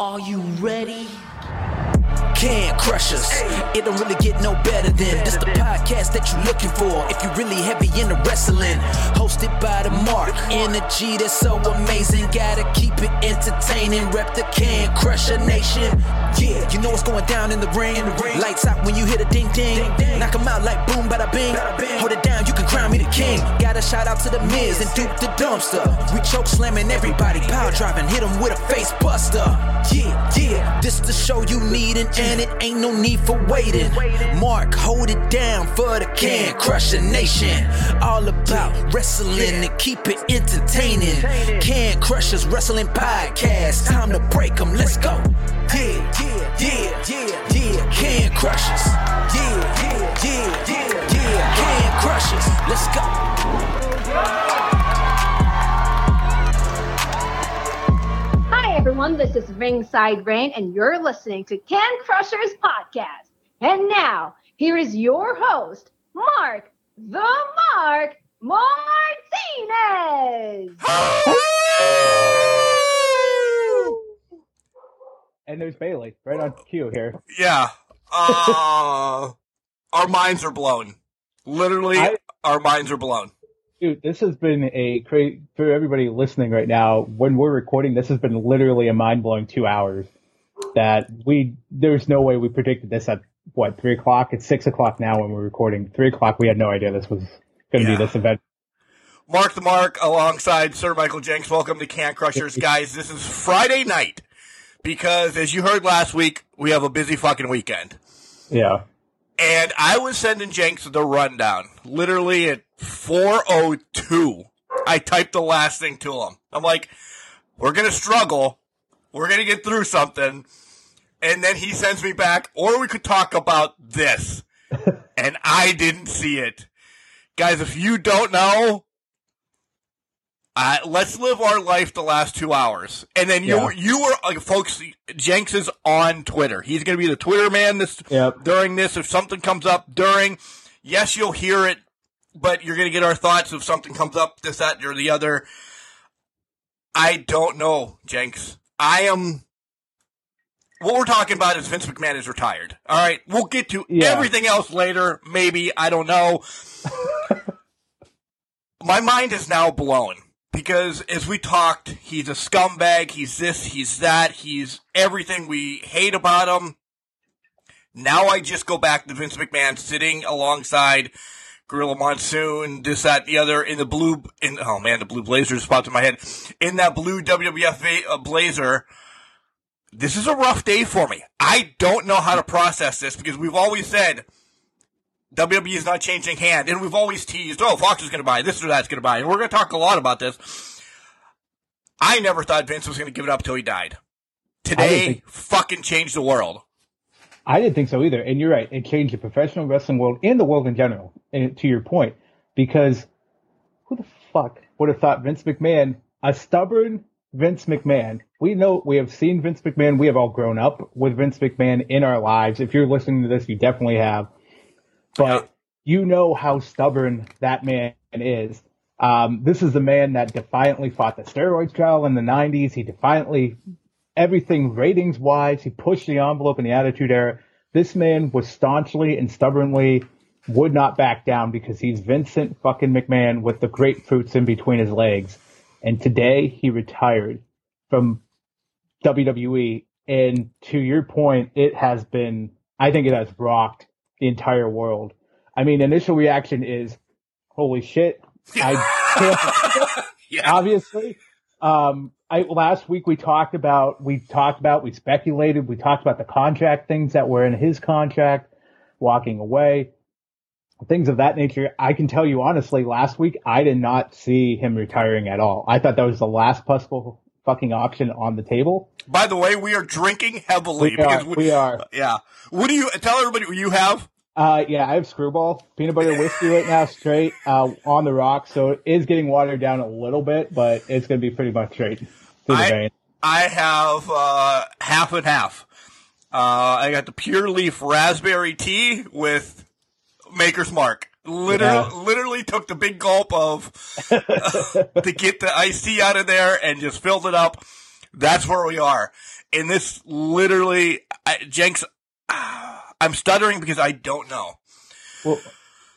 Are you ready? Can crush us. It don't really get no better than this the podcast that you're looking for. If you're really heavy into wrestling, hosted by the Mark. Energy that's so amazing. Gotta keep it entertaining. Rep the Can Crusher Nation. Yeah, you know what's going down in the ring. Lights out when you hit a ding ding. Knock 'em out like boom, bada bing. Hold it down, you can crown me the king. Gotta shout out to the Miz and Duke the Dumpster. We choke slamming everybody, power driving, hit 'em with a face buster. Yeah, yeah, this the show you need, and, it ain't no need for waiting. Mark, hold it down for the Can Crusher Nation. All about wrestling and keep it entertaining. Can Crushers Wrestling Podcast. Time to break 'em, let's go. Yeah, yeah, yeah, yeah, yeah. Can Crushers. Yeah, yeah, yeah, yeah, yeah. Can Crushers. Let's go. Everyone. This is Ringside Rain, and you're listening to Can Crushers Podcast. And now, here is your host, Mark the Mark Martinez. And there's Bailey right on cue here. Yeah. Uh, our minds are blown. Literally, I- our minds are blown. Dude, this has been a crazy for everybody listening right now. When we're recording, this has been literally a mind blowing two hours. That we there's no way we predicted this at what three o'clock. It's six o'clock now when we're recording. Three o'clock, we had no idea this was going to Yeah. be this event. Mark the Mark alongside Sir Michael Jenks. Welcome to Can Crushers, guys. This is Friday night because, as you heard last week, we have a busy fucking weekend. Yeah, And I was sending Jenks the rundown. Literally at 402, I typed the last thing to him. I'm like, we're going to struggle. We're going to get through something. And then he sends me back, or we could talk about this. and I didn't see it. Guys, if you don't know, uh, let's live our life the last two hours. And then you Yeah. you were, like, folks, Jenks is on Twitter. He's going to be the Twitter man this Yep. during this. If something comes up during, yes, you'll hear it, but you're going to get our thoughts if something comes up, this, that, or the other. I don't know, Jenks. I am. What we're talking about is Vince McMahon is retired. All right, we'll get to Yeah. everything else later. Maybe I don't know. My mind is now blown because as we talked, he's a scumbag. He's this. He's that. He's everything we hate about him. Now I just go back to Vince McMahon sitting alongside Gorilla Monsoon, this, that, the other, in the blue, in, oh man, the blue blazer just popped in my head. In that blue WWF uh, blazer. This is a rough day for me. I don't know how to process this because we've always said WWE is not changing hand, and we've always teased, oh, Fox is going to buy this or that's going to buy, and we're going to talk a lot about this. I never thought Vince was going to give it up till he died. Today, think- fucking changed the world. I didn't think so either. And you're right. It changed the professional wrestling world and the world in general. And to your point, because who the fuck would have thought Vince McMahon, a stubborn Vince McMahon? We know we have seen Vince McMahon. We have all grown up with Vince McMahon in our lives. If you're listening to this, you definitely have. But you know how stubborn that man is. Um, this is the man that defiantly fought the steroids trial in the 90s. He defiantly everything ratings wise, he pushed the envelope in the attitude era. This man was staunchly and stubbornly would not back down because he's Vincent fucking McMahon with the grapefruits in between his legs. And today he retired from WWE. And to your point, it has been, I think it has rocked the entire world. I mean, initial reaction is, holy shit. I can't Yeah. obviously. Um, I, last week we talked about, we talked about, we speculated, we talked about the contract things that were in his contract, walking away, things of that nature. I can tell you honestly, last week I did not see him retiring at all. I thought that was the last possible fucking option on the table. By the way, we are drinking heavily We are, because we are. yeah. What do you tell everybody what you have? Uh, yeah, I have screwball peanut butter whiskey right now, straight uh, on the rocks. So it is getting watered down a little bit, but it's going to be pretty much straight through the I- vein. I have uh, half and half. Uh, I got the pure leaf raspberry tea with Maker's Mark. Literally, Yeah. literally took the big gulp of to get the iced tea out of there and just filled it up. That's where we are. and this literally, I, Jenks, I'm stuttering because I don't know. Well,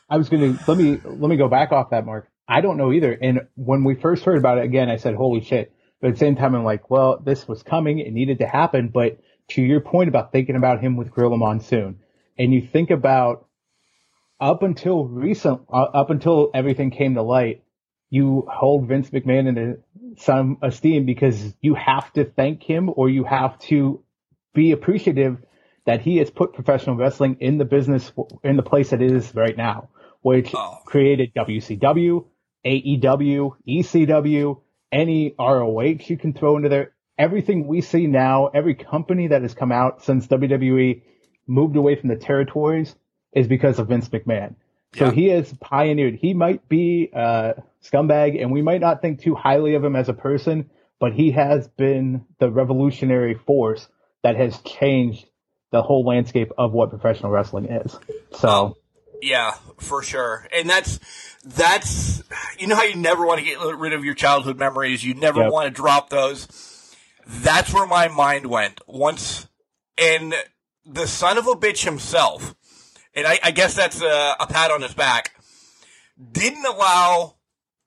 I was going to let me let me go back off that, Mark. I don't know either. And when we first heard about it again, I said, "Holy shit!" But at the same time, I'm like, "Well, this was coming. It needed to happen." But to your point about thinking about him with Gorilla Monsoon, and you think about up until recent, uh, up until everything came to light, you hold Vince McMahon in some esteem because you have to thank him or you have to be appreciative that he has put professional wrestling in the business in the place that it is right now, which oh. created WCW, AEW, ECW, any ROH you can throw into there. Everything we see now, every company that has come out since WWE moved away from the territories is because of Vince McMahon. So yeah. he has pioneered. He might be a scumbag, and we might not think too highly of him as a person, but he has been the revolutionary force that has changed the whole landscape of what professional wrestling is. So. Um, yeah, for sure. And that's, that's, you know how you never want to get rid of your childhood memories. You never yep. want to drop those. That's where my mind went once. And the son of a bitch himself and I, I guess that's a, a pat on his back, didn't allow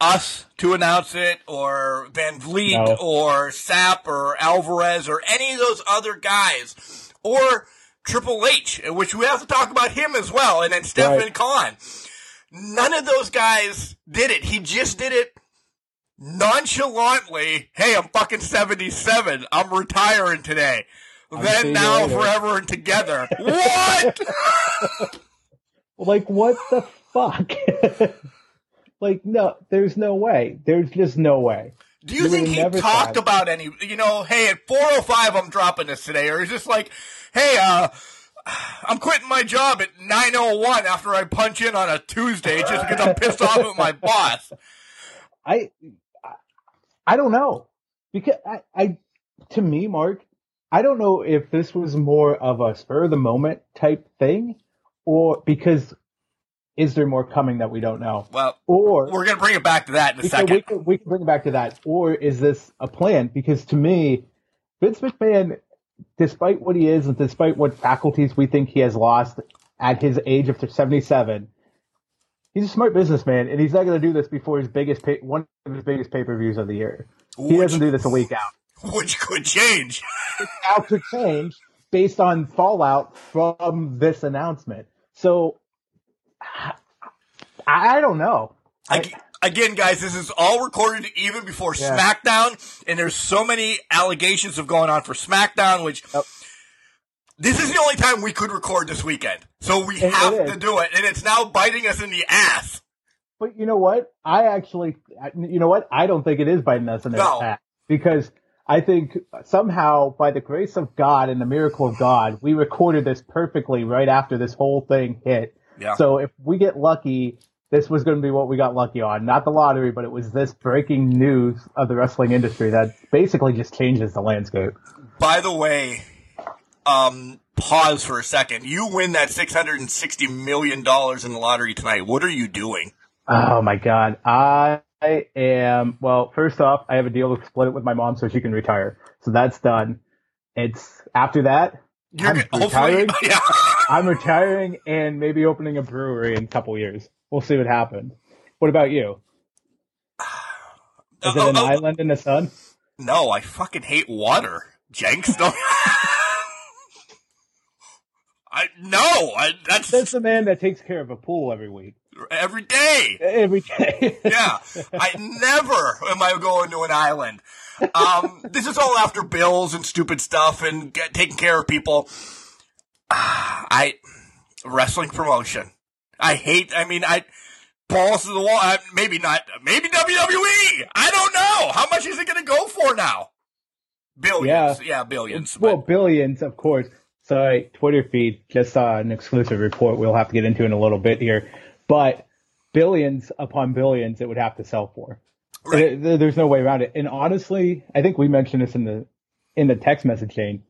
us to announce it or Van Vliet no. or Sapp or Alvarez or any of those other guys or Triple H, which we have to talk about him as well, and then Stefan right. Khan. None of those guys did it. He just did it nonchalantly. Hey, I'm fucking 77. I'm retiring today then, now, forever, and together. what? like, what the fuck? like, no, there's no way. There's just no way. Do you, you think he talked about any, you know, hey, at 405 I'm dropping this today, or is this like, hey, uh, I'm quitting my job at 9:01 after I punch in on a Tuesday just because I'm pissed off at my boss. I I don't know. Because I, I to me, Mark, I don't know if this was more of a spur of the moment type thing, or because is there more coming that we don't know? Well, or we're going to bring it back to that in a second. We can, we can bring it back to that, or is this a plan? Because to me, Vince McMahon, despite what he is and despite what faculties we think he has lost at his age of 77, he's a smart businessman, and he's not going to do this before his biggest pay, one of his biggest pay per views of the year. He doesn't do this a week out. Which could change. How could change based on fallout from this announcement. So I don't know. I, again, guys, this is all recorded even before yeah. SmackDown, and there's so many allegations of going on for SmackDown, which this is the only time we could record this weekend. So we it, have it to do it, and it's now biting us in the ass. But you know what? I actually, you know what? I don't think it is biting us in the no. ass because I think somehow by the grace of God and the miracle of God, we recorded this perfectly right after this whole thing hit. Yeah. So if we get lucky, this was going to be what we got lucky on. Not the lottery, but it was this breaking news of the wrestling industry that basically just changes the landscape. By the way, um, pause for a second. You win that $660 million in the lottery tonight. What are you doing? Oh my God. I I am well. First off, I have a deal to split it with my mom so she can retire. So that's done. It's after that. You're I'm retiring. Yeah. I'm retiring and maybe opening a brewery in a couple years. We'll see what happens. What about you? Is it an uh, uh, island in the sun? No, I fucking hate water. Jenks, don't. I no, I, that's that's the man that takes care of a pool every week. Every day. Every day. yeah. I never am I going to an island. Um, this is all after bills and stupid stuff and get, taking care of people. I, wrestling promotion. I hate, I mean, I, balls to the wall. I, maybe not, maybe WWE. I don't know. How much is it going to go for now? Billions. Yeah, yeah billions. Well, but. billions, of course. Sorry, Twitter feed just saw an exclusive report we'll have to get into in a little bit here but billions upon billions it would have to sell for. Right. It, there's no way around it. And honestly, I think we mentioned this in the in the text message chain.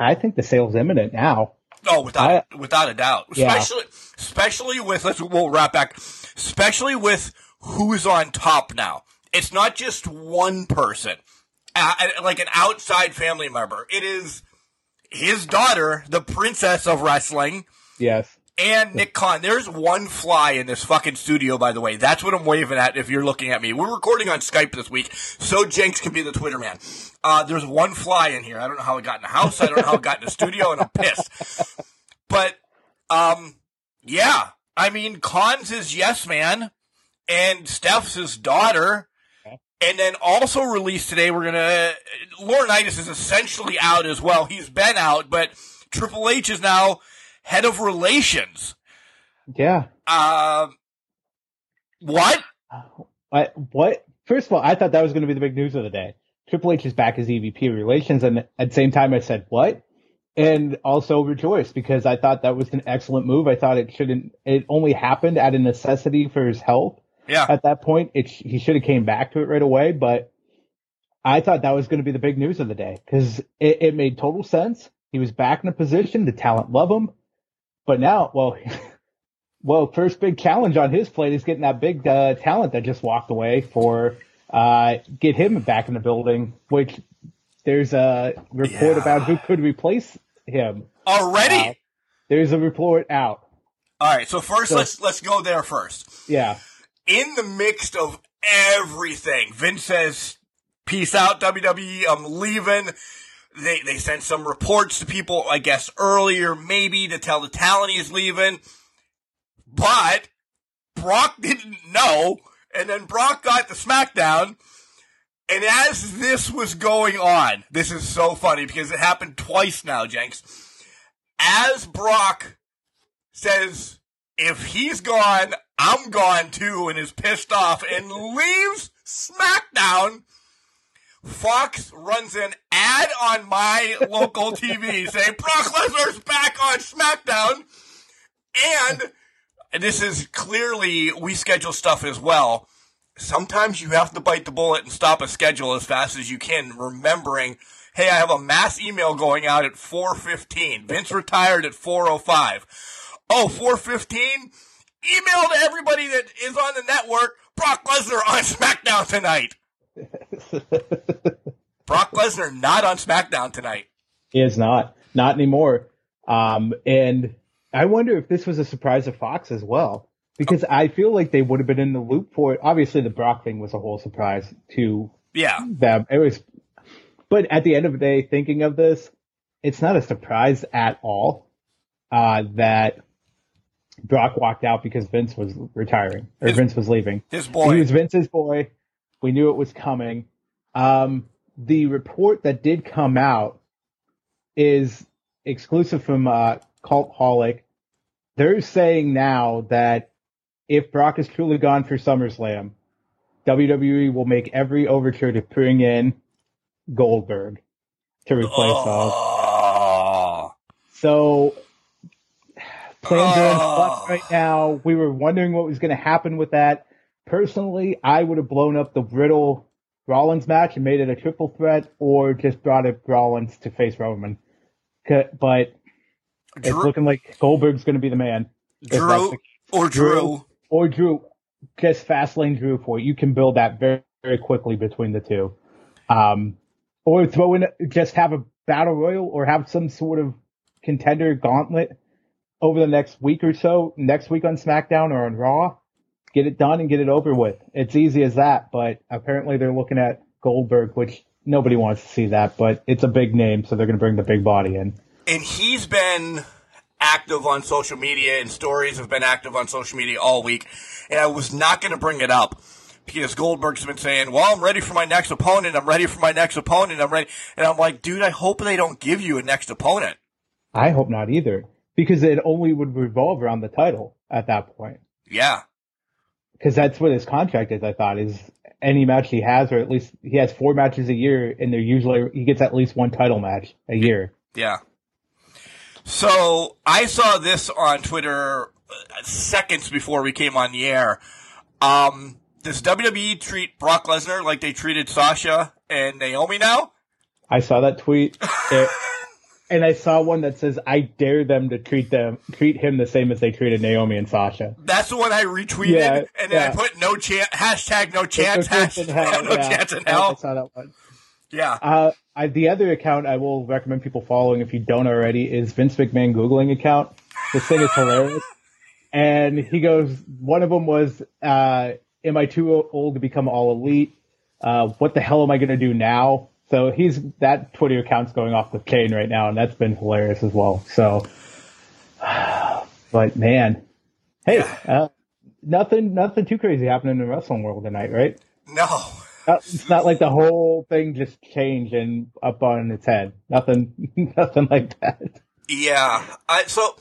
I think the sale's imminent now. Oh, without I, without a doubt. Yeah. Especially especially with let's we'll wrap back. Especially with who's on top now. It's not just one person. uh, like an outside family member. It is his daughter, the princess of wrestling, Yes. And Nick Khan. There's one fly in this fucking studio, by the way. That's what I'm waving at if you're looking at me. We're recording on Skype this week, so Jenks can be the Twitter man. Uh, there's one fly in here. I don't know how it got in the house. I don't know how it got in the studio, and I'm pissed. But, um, yeah. I mean, Khan's is yes man, and Steph's his daughter. And then also released today, we're gonna, Laurinaitis is essentially out as well. He's been out, but Triple H is now head of relations. Yeah. Uh, what? I, what? First of all, I thought that was going to be the big news of the day. Triple H is back as EVP of Relations, and at the same time, I said what, and also rejoiced because I thought that was an excellent move. I thought it shouldn't. It only happened at a necessity for his health. Yeah. At that point, it he should have came back to it right away, but I thought that was going to be the big news of the day because it, it made total sense. He was back in a position. The talent love him, but now, well. Well, first big challenge on his plate is getting that big uh, talent that just walked away for uh, get him back in the building. Which there's a report Yeah. about who could replace him. Already? Uh, there's a report out. All right. So first, So- let's let's go there first. Yeah, In the mix of everything, Vince says, "Peace out, WWE. I'm leaving." They they sent some reports to people, I guess earlier, maybe to tell the talent he's leaving, but Brock didn't know, and then Brock got the SmackDown. And as this was going on, this is so funny because it happened twice now, Jenks. As Brock says, if he's gone, I'm gone too, and is pissed off and leaves SmackDown, Fox runs an ad on my local TV saying Brock Lesnar's back on SmackDown. And and this is clearly, we schedule stuff as well. Sometimes you have to bite the bullet and stop a schedule as fast as you can, remembering, hey, I have a mass email going out at 4.15. Vince retired at 4.05. Oh, 4.15? Email to everybody that is on the network, Brock Lesnar on SmackDown tonight. Brock Lesnar not on SmackDown tonight. he is not, not anymore. Um, and I wonder if this was a surprise to Fox as well, because I feel like they would have been in the loop for it. Obviously, the Brock thing was a whole surprise to Yeah. them. It was, but at the end of the day, thinking of this, it's not a surprise at all uh, that Brock walked out because Vince was retiring or His- Vince was leaving. His boy. He was Vince's boy. We knew it was coming. Um, the report that did come out is exclusive from uh, Cultaholic. They're saying now that if Brock is truly gone for SummerSlam, WWE will make every overture to bring in Goldberg to replace. Oh. So plans are in flux right now. We were wondering what was going to happen with that. Personally, I would have blown up the Riddle Rollins match and made it a triple threat, or just brought up Rollins to face Roman. But it's Drew, looking like Goldberg's going to be the man. Drew the- or Drew. or Drew, just Fastlane Drew for it. You can build that very, very quickly between the two. Um, or throw in, just have a battle royal or have some sort of contender gauntlet over the next week or so, next week on SmackDown or on Raw. Get it done and get it over with. It's easy as that, but apparently they're looking at Goldberg, which nobody wants to see that, but it's a big name, so they're going to bring the big body in. and he's been active on social media and stories have been active on social media all week. And I was not going to bring it up because Goldberg's been saying, well, I'm ready for my next opponent. I'm ready for my next opponent. I'm ready. And I'm like, dude, I hope they don't give you a next opponent. I hope not either, because it only would revolve around the title at that point. Yeah. Because that's what his contract is. I thought is any match he has, or at least he has four matches a year, and they're usually he gets at least one title match a year. Yeah. So I saw this on Twitter uh, seconds before we came on the air. Um, does WWE treat Brock Lesnar like they treated Sasha and Naomi now? I saw that tweet, it- and I saw one that says, "I dare them to treat them treat him the same as they treated Naomi and Sasha." That's the one I retweeted, Yeah, and then I put no chance, hashtag no chance, No hashtag hell, no yeah. chance in I- I saw that one. Yeah. Uh, I, the other account I will recommend people following if you don't already is Vince McMahon Googling account. This thing is hilarious. And he goes, one of them was, uh, am I too old to become all elite? Uh, what the hell am I going to do now? So he's, that Twitter account's going off the chain right now, and that's been hilarious as well. So, but man, hey, uh, nothing, nothing too crazy happening in the wrestling world tonight, right? No. Uh, It's not like the whole thing just changed and up on its head. Nothing, nothing like that. Yeah. I, so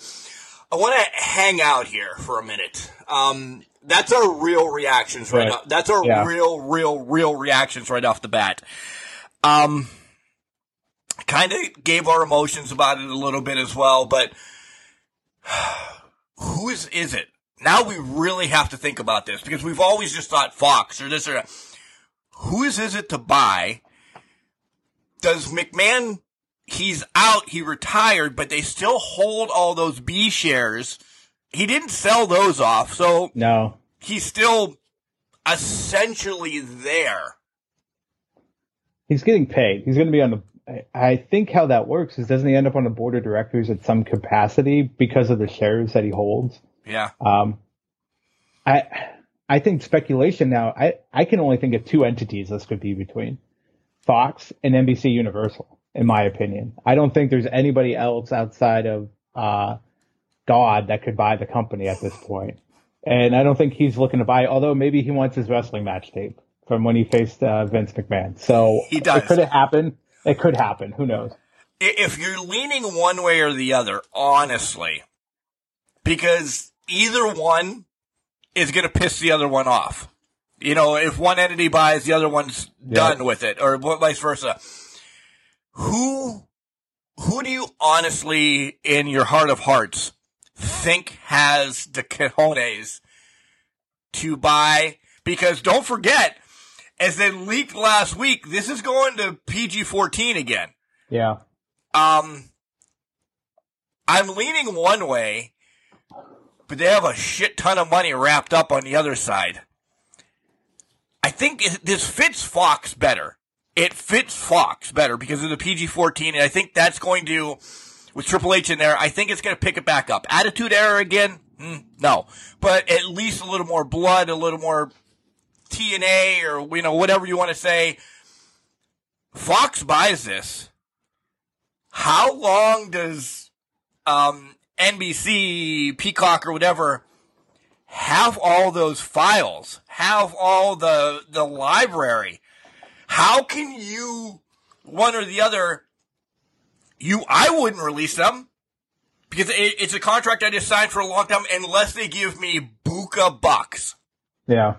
I want to hang out here for a minute. Um, that's our real reactions right, Right. now. That's our Yeah. real, real, real reactions right off the bat. Um, kind of gave our emotions about it a little bit as well, but who is, is it? Now we really have to think about this because we've always just thought Fox or this or that. Whose is it to buy? Does McMahon he's out, he retired, but they still hold all those B shares. He didn't sell those off, so No, he's still essentially there. He's getting paid. He's going to be on the. I- think how that works is doesn't he end up on the board of directors at some capacity because of the shares that he holds? Yeah. Um, I I think speculation now. I I can only think of two entities this could be between Fox and NBC Universal, in my opinion. I don't think there's anybody else outside of uh, God that could buy the company at this point. And I don't think he's looking to buy. Although maybe he wants his wrestling match tape from when he faced uh, Vince McMahon. So He does. It could have happened. It could happen. Who knows? If you're leaning one way or the other, honestly, because either one is going to piss the other one off. You know, if one entity buys, the other one's Yeah. done with it, or vice versa. Who, who do you honestly, in your heart of hearts, think has the cojones to buy? Because don't forget, as they leaked last week, this is going to PG-14 again. Yeah. Um, I'm leaning one way, but they have a shit ton of money wrapped up on the other side. I think this fits Fox better. It fits Fox better because of the PG-14, and I think that's going to, with Triple H in there, I think it's going to pick it back up. Attitude Era again? Mm, no, but at least a little more blood, a little more TNA, or you know whatever you want to say. Fox buys this how long does um, NBC, Peacock, or whatever have all those files? Have all the the library? How can you one or the other? You, I wouldn't release them because it, it's a contract I just signed for a long time unless they give me buka bucks. Yeah.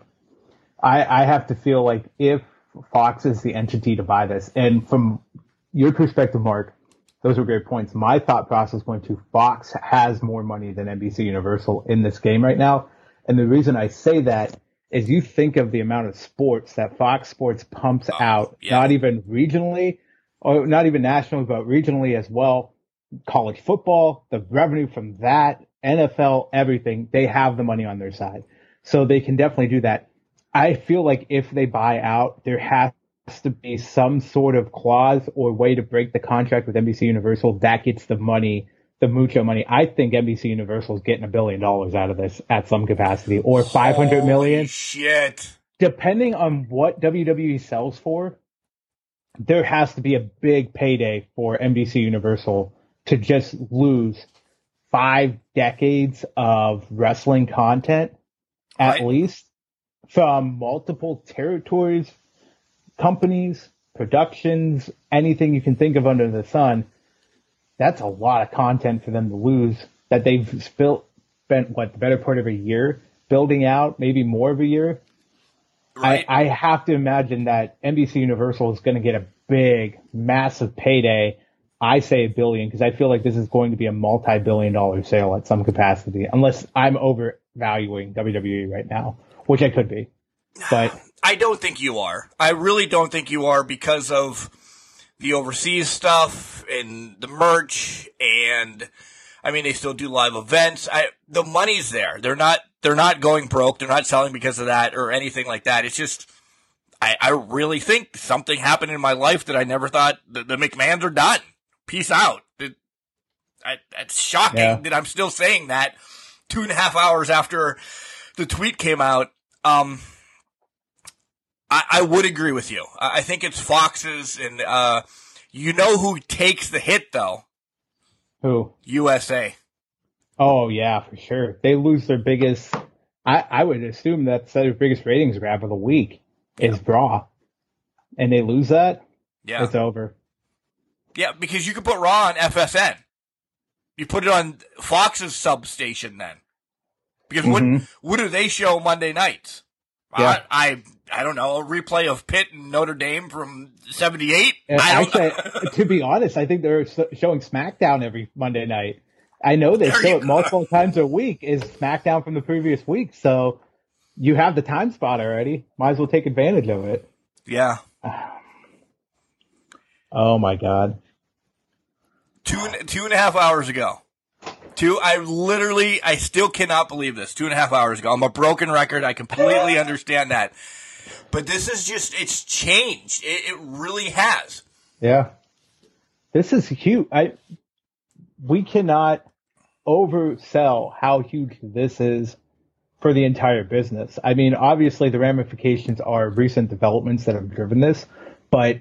I, I have to feel like if Fox is the entity to buy this, and from your perspective, Mark, those were great points. My thought process went to Fox has more money than NBC Universal in this game right now. And the reason I say that is you think of the amount of sports that Fox Sports pumps out, yeah. not even regionally or not even nationally, but regionally as well. College football, the revenue from that, NFL, everything, they have the money on their side. So they can definitely do that. I feel like if they buy out, there has to be some sort of clause or way to break the contract with NBC Universal that gets the money, the mucho money. I think NBC Universal is getting a billion dollars out of this at some capacity or 500 million Holy shit. depending on what WWE sells for, there has to be a big payday for NBC Universal to just lose five decades of wrestling content at Right. least from multiple territories, companies, productions, anything you can think of under the sun. That's a lot of content for them to lose that they've spent, spent what the better part of a year building out, maybe more of a year. Right? I, I have to imagine that NBC Universal is going to get a big, massive payday. I say a billion because I feel like this is going to be a multi-billion dollar sale at some capacity, unless I'm overvaluing WWE right now, which I could be. But I don't think you are. I really don't think you are because of the overseas stuff and the merch and I mean they still do live events. I the money's there. They're not they're not going broke. They're not selling because of that or anything like that. It's just I, I really think something happened in my life that I never thought the, the McMahons are done. Peace out. It, I, it's shocking Yeah. that I'm still saying that two and a half hours after the tweet came out. Um, I, I would agree with you. I, I think it's Fox's and, uh, you know who takes the hit though? Who? USA. Oh yeah, for sure. They lose their biggest. I I would assume that's their biggest ratings grab of the week is Raw, and they lose that. Yeah. It's over. Yeah, because you could put Raw on FSN. You put it on Fox's substation then. Because what Mhm. what do they show Monday nights? Yeah. I, I I don't know a replay of Pitt and Notre Dame from '78. I don't actually, to be honest, I think they're showing SmackDown every Monday night. I know they There show it go. multiple times a week. Is SmackDown from the previous week? So you have the time spot already. Might as well take advantage of it. yeah. Oh my god. Two two and a half hours ago. Two. I literally. I still cannot believe this. Two and a half hours ago. I'm a broken record. I completely understand that. But this is just. It's changed. It, it really has. Yeah. This is huge. I we cannot oversell how huge this is for the entire business. I mean, obviously the ramifications are recent developments that have driven this, but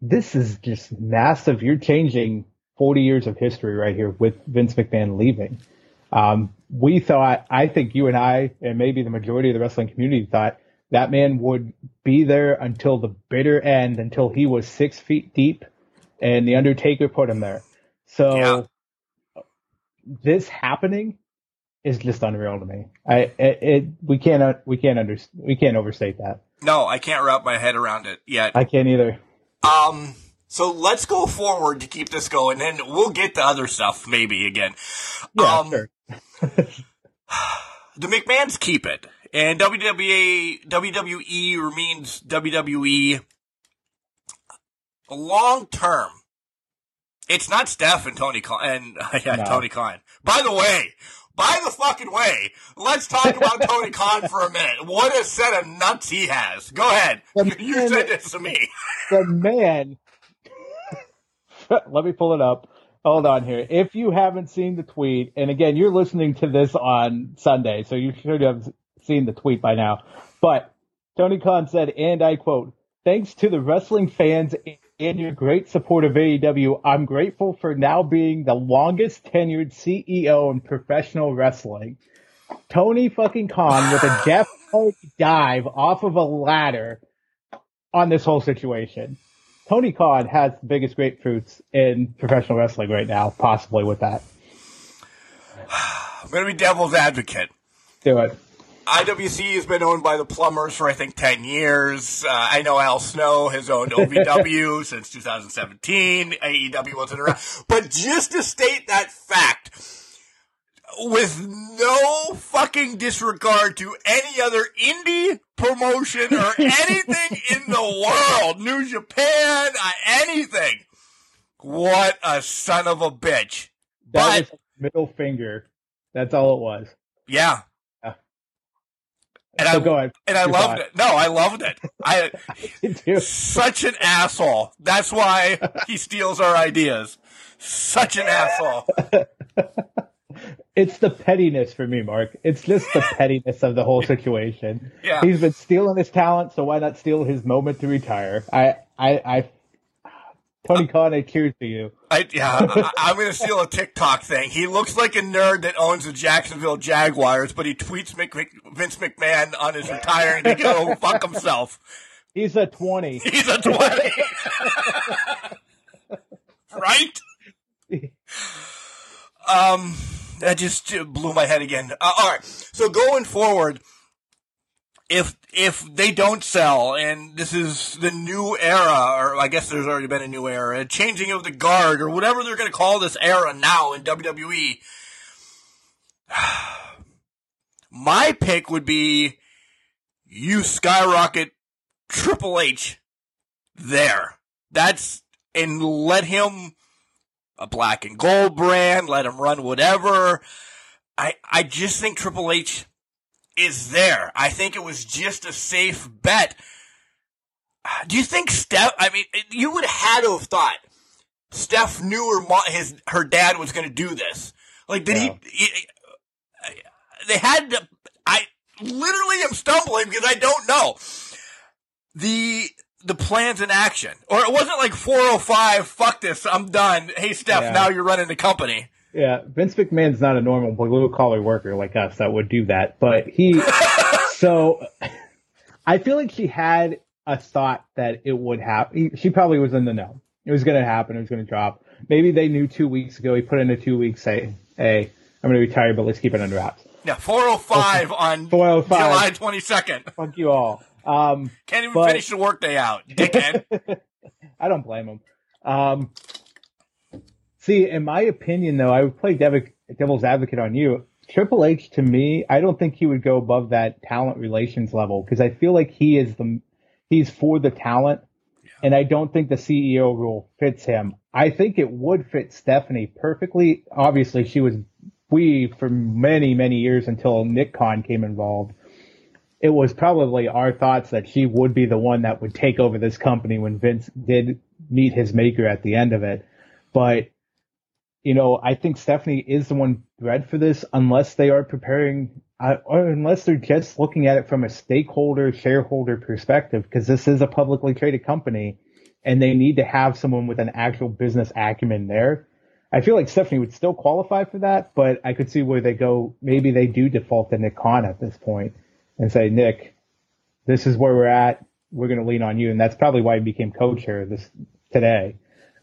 this is just massive. You're changing 40 years of history right here with Vince McMahon leaving. Um, we thought, I think you and I, and maybe the majority of the wrestling community thought that man would be there until the bitter end, until he was six feet deep, and the Undertaker put him there. So Yeah. this happening is just unreal to me. I it, it we can't we can't under we can't overstate that. No, I can't wrap my head around it yet. I can't either. Um, so let's go forward to keep this going, and we'll get to other stuff maybe again. Yeah, um, sure. The McMahons keep it, and WWE WWE remains WWE long term. It's not Steph and Tony Khan and yeah, No. Tony Khan. By the way, by the fucking way, let's talk about Tony Khan for a minute. What a set of nuts he has. Go ahead. The You man- said this to me. the man. Let me pull it up. Hold on here. If you haven't seen the tweet, and again, you're listening to this on Sunday, so you should have seen the tweet by now. But Tony Khan said, and I quote, Thanks to the wrestling fans and your great support of AEW, I'm grateful for now being the longest tenured CEO in professional wrestling. Tony fucking Khan with a Jeff Hardy dive off of a ladder on this whole situation. Tony Khan has the biggest grapefruits in professional wrestling right now, possibly with that. I'm going to be devil's advocate. Do it. IWC has been owned by the Plumbers for I think ten years. Uh, I know Al Snow has owned OVW since 2017. AEW wasn't around, but just to state that fact, with no fucking disregard to any other indie promotion or anything in the world, New Japan, uh, anything. What a son of a bitch! That But- middle finger. That's all it was. Yeah. Yeah. And So I go ahead. and I loved it. No, I loved it. I such an asshole. That's why he steals our ideas. Such an asshole. It's the pettiness for me, Mark. It's just the pettiness of the whole situation. Yeah. He's been stealing his talent, so why not steal his moment to retire? I, I, I, Tony Khan, I cheers to you. I, yeah, I, I'm going to steal a TikTok thing. He looks like a nerd that owns the Jacksonville Jaguars, but he tweets Mc, Vince McMahon on his retiring to go fuck himself. He's a 20. He's a 20. right? Um, that just blew my head again. Uh, all right. So going forward, if if they don't sell, and this is the new era, or I guess there's already been a new era, a changing of the guard, or whatever they're going to call this era now in WWE. My pick would be you skyrocket Triple H there. That's and let him a black and gold brand, let him run whatever. I I just think Triple H is there. I think it was just a safe bet do you think Steph? I mean, you would have had to have thought Steph knew her his her dad was going to do this. Like, did Yeah. he, he? They had to. I literally am stumbling because I don't know the the plans in action, or it wasn't like four oh five. Fuck this, I'm done. Hey, Steph, Yeah. now you're running the company. Yeah, Vince McMahon's not a normal blue collar worker like us that would do that, but he. so, I feel like she had a thought that it would happen. She probably was in the know. It was going to happen. It was going to drop. Maybe they knew two weeks ago. He put in a two week say, "Hey, I'm going to retire, but let's keep it under wraps." Yeah, four oh five on 405. July twenty second. Fuck you all. Um, Can't even But- finish the workday out, dickhead. I don't blame him. Um, see, in my opinion, though, I would play devil's advocate on you. Triple H, to me, I don't think he would go above that talent relations level because I feel like he is the he's for the talent, and I don't think the CEO role fits him. I think it would fit Stephanie perfectly. Obviously, she was we for many many years until Nick Khan came involved it was probably our thoughts that she would be the one that would take over this company when Vince did meet his maker at the end of it. But, you know, I think Stephanie is the one bred for this unless they are preparing, uh, or unless they're just looking at it from a stakeholder, shareholder perspective, because this is a publicly traded company and they need to have someone with an actual business acumen there. I feel like Stephanie would still qualify for that, but I could see where they go. Maybe they do default to Nick Khan at this point and say, Nick, this is where we're at. We're going to lean on you. And that's probably why he became co-chair this today,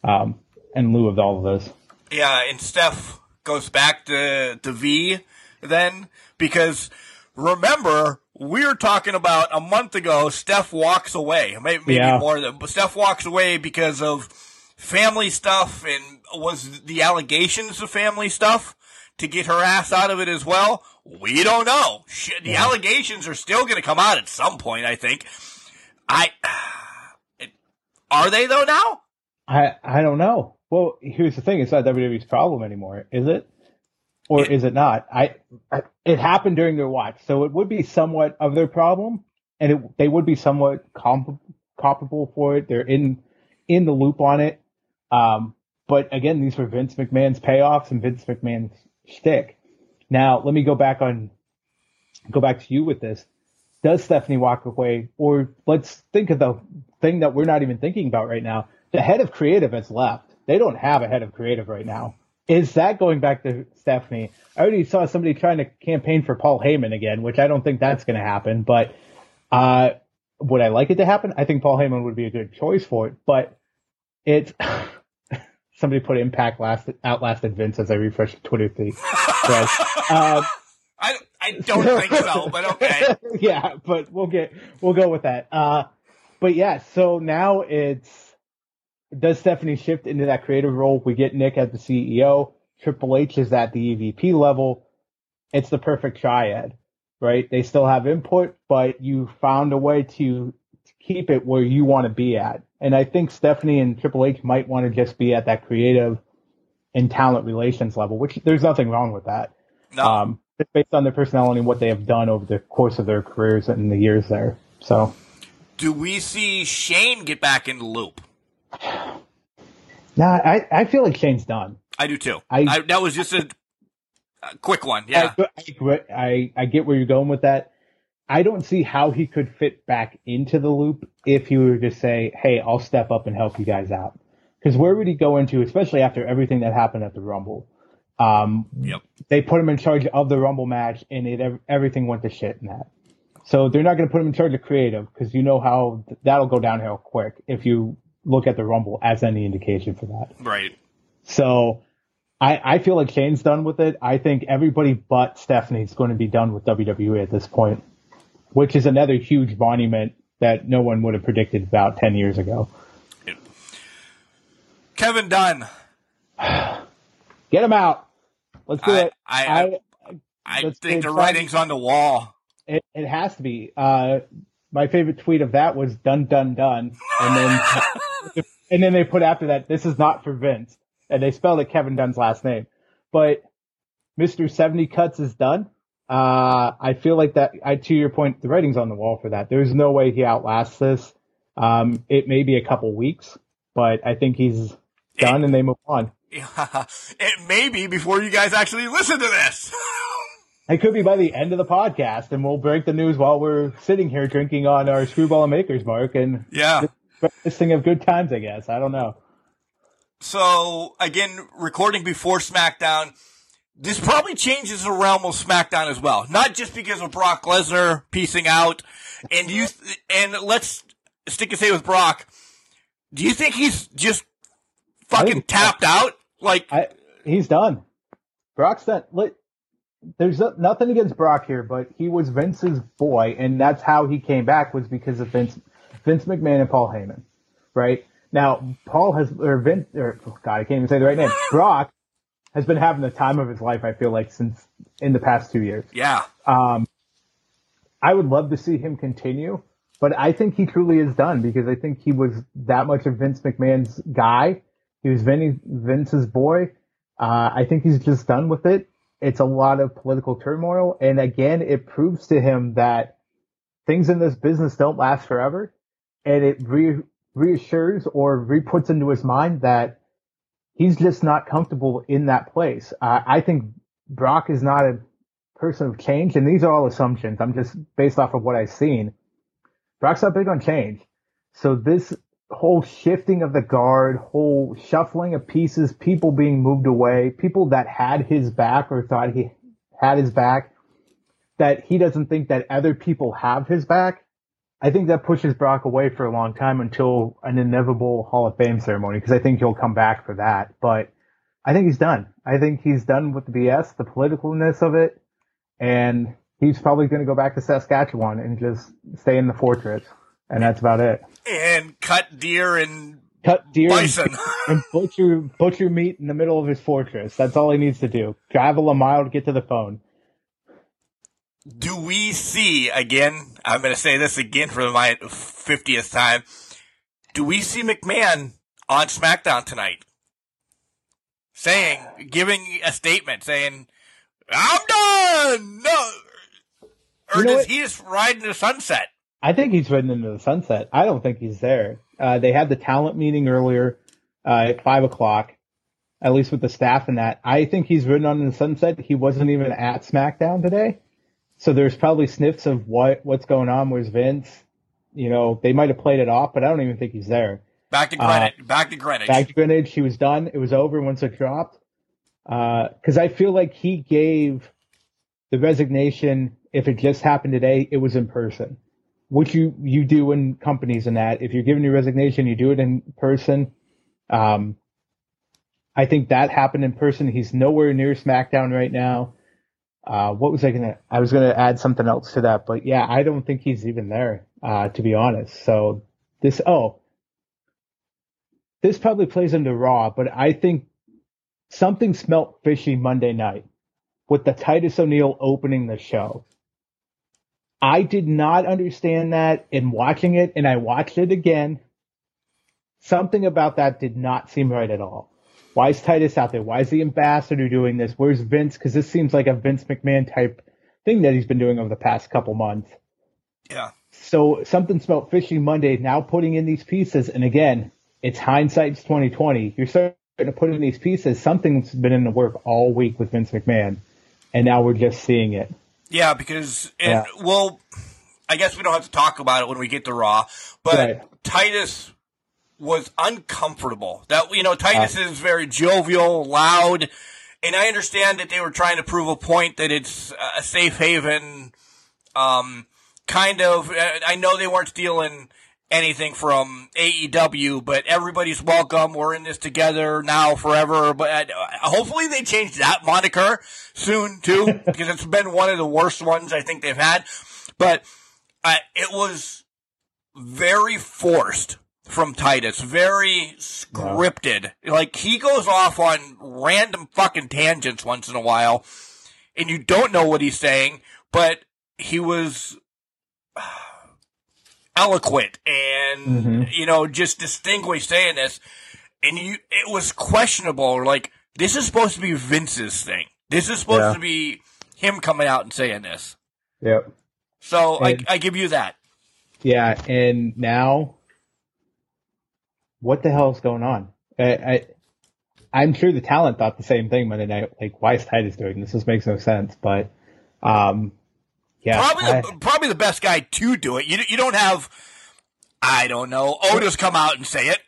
um, in lieu of all of this. Yeah, and Steph goes back to, to V then because remember we were talking about a month ago. Steph walks away, maybe, maybe Yeah. more than, but Steph walks away because of family stuff and was the allegations of family stuff to get her ass out of it as well. We don't know. Shit, the allegations are still going to come out at some point. I think. I are they though now? I, I don't know. Well, here's the thing. It's not WWE's problem anymore, is it? Or It- is it not? I, I, it happened during their watch. So it would be somewhat of their problem and it, they would be somewhat comp- comparable for it. They're in, in the loop on it. Um, but again, these were Vince McMahon's payoffs and Vince McMahon's shtick. Now, let me go back on, go back to you with this. Does Stephanie walk away? Or let's think of the thing that we're not even thinking about right now. The head of creative has left. They don't have a head of creative right now. Is that going back to Stephanie? I already saw somebody trying to campaign for Paul Heyman again, which I don't think that's going to happen. But uh, would I like it to happen? I think Paul Heyman would be a good choice for it. But it's somebody put Impact last outlasted Vince as I refreshed Twitter feed. Thread. Um, I I don't think so, but okay. yeah, but we'll get we'll go with that. Uh, but yeah, so now it's does Stephanie shift into that creative role? We get Nick as the CEO. Triple H is at the EVP level. It's the perfect triad, right? They still have input, but you found a way to keep it where you want to be at. And I think Stephanie and Triple H might want to just be at that creative and talent relations level, which there's nothing wrong with that No, um, just based on their personality and what they have done over the course of their careers and the years there. So, do we see Shane get back in the loop? nah, I, I feel like Shane's done. I do too. I- I, that was just a, a quick one. Yeah, I, I, I, I get where you're going with that. I don't see how he could fit back into the loop if he were to say, "Hey, I'll step up and help you guys out." Because where would he go into, especially after everything that happened at the Rumble? Um, Yep. They put him in charge of the Rumble match, and it everything went to shit in that. So they're not going to put him in charge of creative because you know how th- that'll go downhill quick if you look at the Rumble as any indication for that. right. So I, I feel like Shane's done with it. I think everybody but Stephanie's going to be done with WWE at this point, which is another huge monument that no one would have predicted about 10 years ago. Kevin Dunn. Get him out. Let's do I- it. I- I, I think the fun. writing's on the wall. it, it has to be. Uh, my favorite tweet of that was done, done, done. And then, and then they put after that, this is not for Vince. And they spelled it Kevin Dunn's last name. But Mr. 70 Cuts is done. Uh, I feel like that, I, to your point, the writing's on the wall for that. There's no way he outlasts this. Um, it may be a couple weeks, but I think he's done and they move on. it may be before you guys actually listen to this. It could be by the end of the podcast, and we'll break the news while we're sitting here drinking on our screwball and makers mark, and yeah, this thing of good times, I guess. I don't know. So again, recording before SmackDown, this probably changes the realm of SmackDown as well. Not just because of Brock Lesnar piecing out, and you and let's stick and say with Brock. Do you think he's just fucking tapped out? Like I, he's done. Brock's done. Look, there's nothing against Brock here, but he was Vince's boy, and that's how he came back was because of Vince, Vince McMahon and Paul Heyman, right? Now, Paul has, or Vince, or oh God, I can't even say the right name. Brock has been having the time of his life. I feel like since in the past two years. Yeah. Um, I would love to see him continue, but I think he truly is done because I think he was that much of Vince McMahon's guy. He was Vince's boy. Uh, I think he's just done with it it's a lot of political turmoil. And again, it proves to him that things in this business don't last forever. And it re- reassures or re-puts into his mind that he's just not comfortable in that place. Uh, I think Brock is not a person of change. And these are all assumptions. I'm just based off of what I've seen. Brock's not big on change. So this whole shifting of the guard, whole shuffling of pieces, people being moved away, people that had his back or thought he had his back, that he doesn't think that other people have his back. I think that pushes Brock away for a long time until an inevitable Hall of Fame ceremony because I think he'll come back for that. But I think he's done. I think he's done with the BS, the politicalness of it, and he's probably going to go back to Saskatchewan and just stay in the fortress and that's about it. And cut deer and cut deer bison and, and butcher butcher meat in the middle of his fortress. That's all he needs to do. Travel a mile to get to the phone. Do we see again? I'm going to say this again for my fiftieth time. Do we see McMahon on SmackDown tonight? Saying, giving a statement saying, I'm done! No! Or you know does what? he just ride in the sunset? I think he's ridden into the sunset. I don't think he's there. Uh, they had the talent meeting earlier uh, at five o'clock, at least with the staff and that. I think he's ridden on the sunset. He wasn't even at SmackDown today, so there's probably sniffs of what what's going on. Where's Vince? You know, they might have played it off, but I don't even think he's there. Back to Greenwich. Uh, back to Greenwich. Back to Greenwich. He was done. It was over once it dropped. Because uh, I feel like he gave the resignation. If it just happened today, it was in person what you you do in companies and that. If you're giving your resignation, you do it in person. Um, I think that happened in person. He's nowhere near SmackDown right now. Uh, what was I gonna? I was gonna add something else to that, but yeah, I don't think he's even there. Uh, to be honest. So this, oh, this probably plays into Raw, but I think something smelt fishy Monday night with the Titus O'Neil opening the show. I did not understand that in watching it, and I watched it again. Something about that did not seem right at all. Why is Titus out there? Why is the ambassador doing this? Where's Vince? Because this seems like a Vince McMahon type thing that he's been doing over the past couple months. Yeah. So something smelled fishy Monday. Now putting in these pieces, and again, it's hindsight's twenty twenty. You're starting to put in these pieces. Something's been in the work all week with Vince McMahon, and now we're just seeing it. Yeah, because and yeah. well, I guess we don't have to talk about it when we get to Raw, but right. Titus was uncomfortable. That you know, Titus uh, is very jovial, loud, and I understand that they were trying to prove a point that it's a safe haven. Um, kind of. I know they weren't stealing anything from AEW, but everybody's welcome. We're in this together now forever. But uh, hopefully they change that moniker soon too, because it's been one of the worst ones I think they've had. But uh, it was very forced from Titus, very scripted. Like he goes off on random fucking tangents once in a while, and you don't know what he's saying, but he was eloquent and mm-hmm. you know just distinguished saying this, and you it was questionable. Like this is supposed to be Vince's thing. This is supposed yeah. to be him coming out and saying this. Yep. So and, I I give you that. Yeah, and now what the hell is going on? I, I I'm sure the talent thought the same thing Monday night. Like, why is Titus doing this? This makes no sense. But, um, yeah, Probably I- the, probably the best guy to do it. You you don't have, I don't know, Otis come out and say it.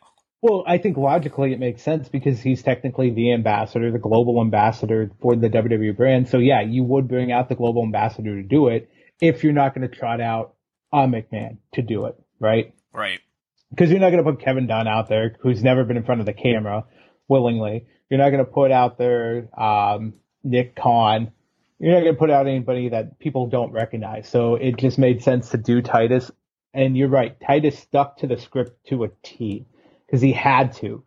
Well, I think logically it makes sense because he's technically the ambassador, the global ambassador for the WWE brand. So yeah, you would bring out the global ambassador to do it if you're not going to trot out a McMahon to do it, right? Right. Because you're not going to put Kevin Dunn out there, who's never been in front of the camera willingly. You're not going to put out there um, Nick Khan. You're not going to put out anybody that people don't recognize. So it just made sense to do Titus. And you're right, Titus stuck to the script to a T because he had to.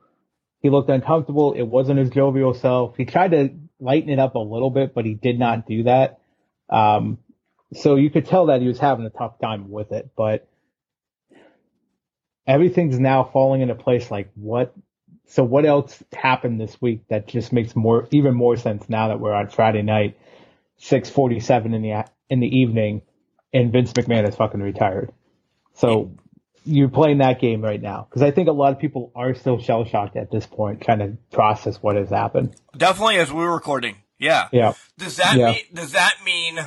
He looked uncomfortable. It wasn't his jovial self. He tried to lighten it up a little bit, but he did not do that. Um, so you could tell that he was having a tough time with it, but everything's now falling into place. Like what? So what else happened this week that just makes more, even more sense now that we're on Friday night, 647 in the, in the evening and Vince McMahon is fucking retired. So you're playing that game right now. Cause I think a lot of people are still shell shocked at this point, trying to process what has happened. Definitely as we're recording. Yeah. Yeah. Does that Yeah. mean does that mean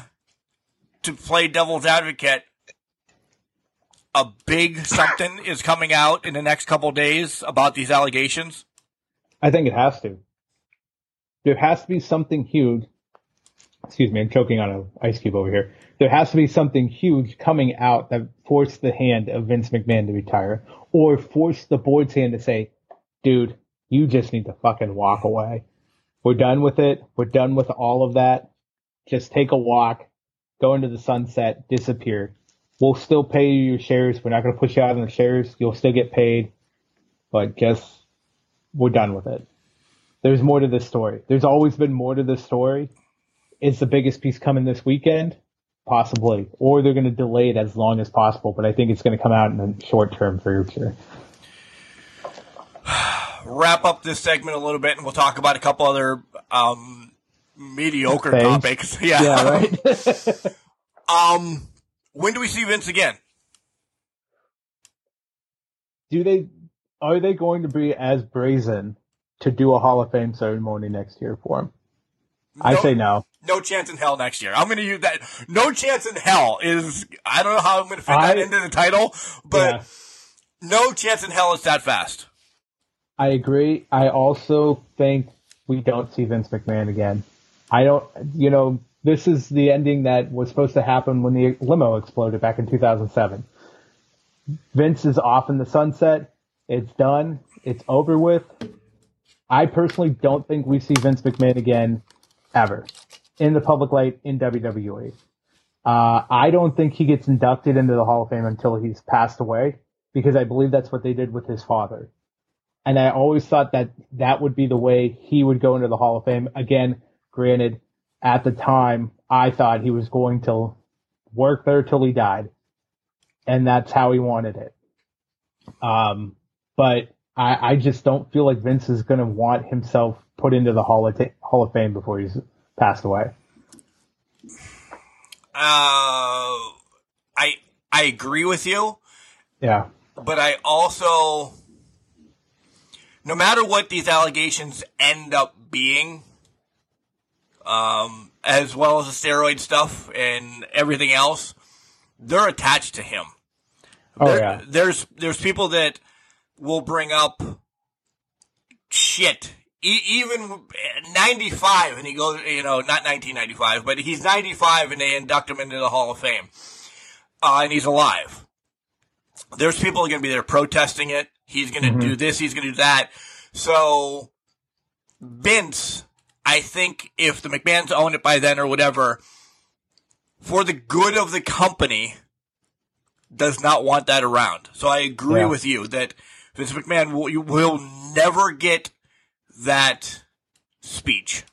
to play devil's advocate a big something is coming out in the next couple days about these allegations? I think it has to. There has to be something huge. Excuse me, I'm choking on an ice cube over here. There has to be something huge coming out that forced the hand of Vince McMahon to retire, or forced the board's hand to say, "Dude, you just need to fucking walk away. We're done with it. We're done with all of that. Just take a walk, go into the sunset, disappear. We'll still pay you your shares. We're not going to push you out on the shares. You'll still get paid, but just we're done with it. There's more to this story. There's always been more to this story. Is the biggest piece coming this weekend? Possibly. Or they're going to delay it as long as possible, but I think it's going to come out in the short term future. Wrap up this segment a little bit and we'll talk about a couple other um mediocre Things. topics. Yeah. Yeah, right? Um when do we see Vince again? Do they, are they going to be as brazen to do a Hall of Fame ceremony next year for him? I say no. No chance in hell next year. I'm going to use that. No chance in hell is, I don't know how I'm going to fit that into the title, but Yeah. no chance in hell is that fast. I agree. I also think we don't see Vince McMahon again. I don't, you know, this is the ending that was supposed to happen when the limo exploded back in 2007. Vince is off in the sunset. It's done. It's over with. I personally don't think we see Vince McMahon again ever in the public light in WWE. Uh, I don't think he gets inducted into the Hall of Fame until he's passed away because I believe that's what they did with his father and I always thought that that would be the way he would go into the Hall of Fame. Again, granted, at the time, I thought he was going to work there till he died, and that's how he wanted it. Um, but I, I just don't feel like Vince is going to want himself put into the Hall of, Hall of Fame before he's passed away. Uh, I, I agree with you, Yeah, but I also, no matter what these allegations end up being, um, as well as the steroid stuff and everything else, they're attached to him. oh There- yeah, There's there's people that will bring up shit. E- even 95, and he goes, you know, not 1995, but he's 95, and they induct him into the Hall of Fame, uh, and he's alive. There's people going to be there protesting it. He's going to do this. He's going to do that. So Vince, I think if the McMahons own it by then or whatever, for the good of the company, does not want that around. So I agree Yeah. with you that Vince McMahon will, you will never get that speech.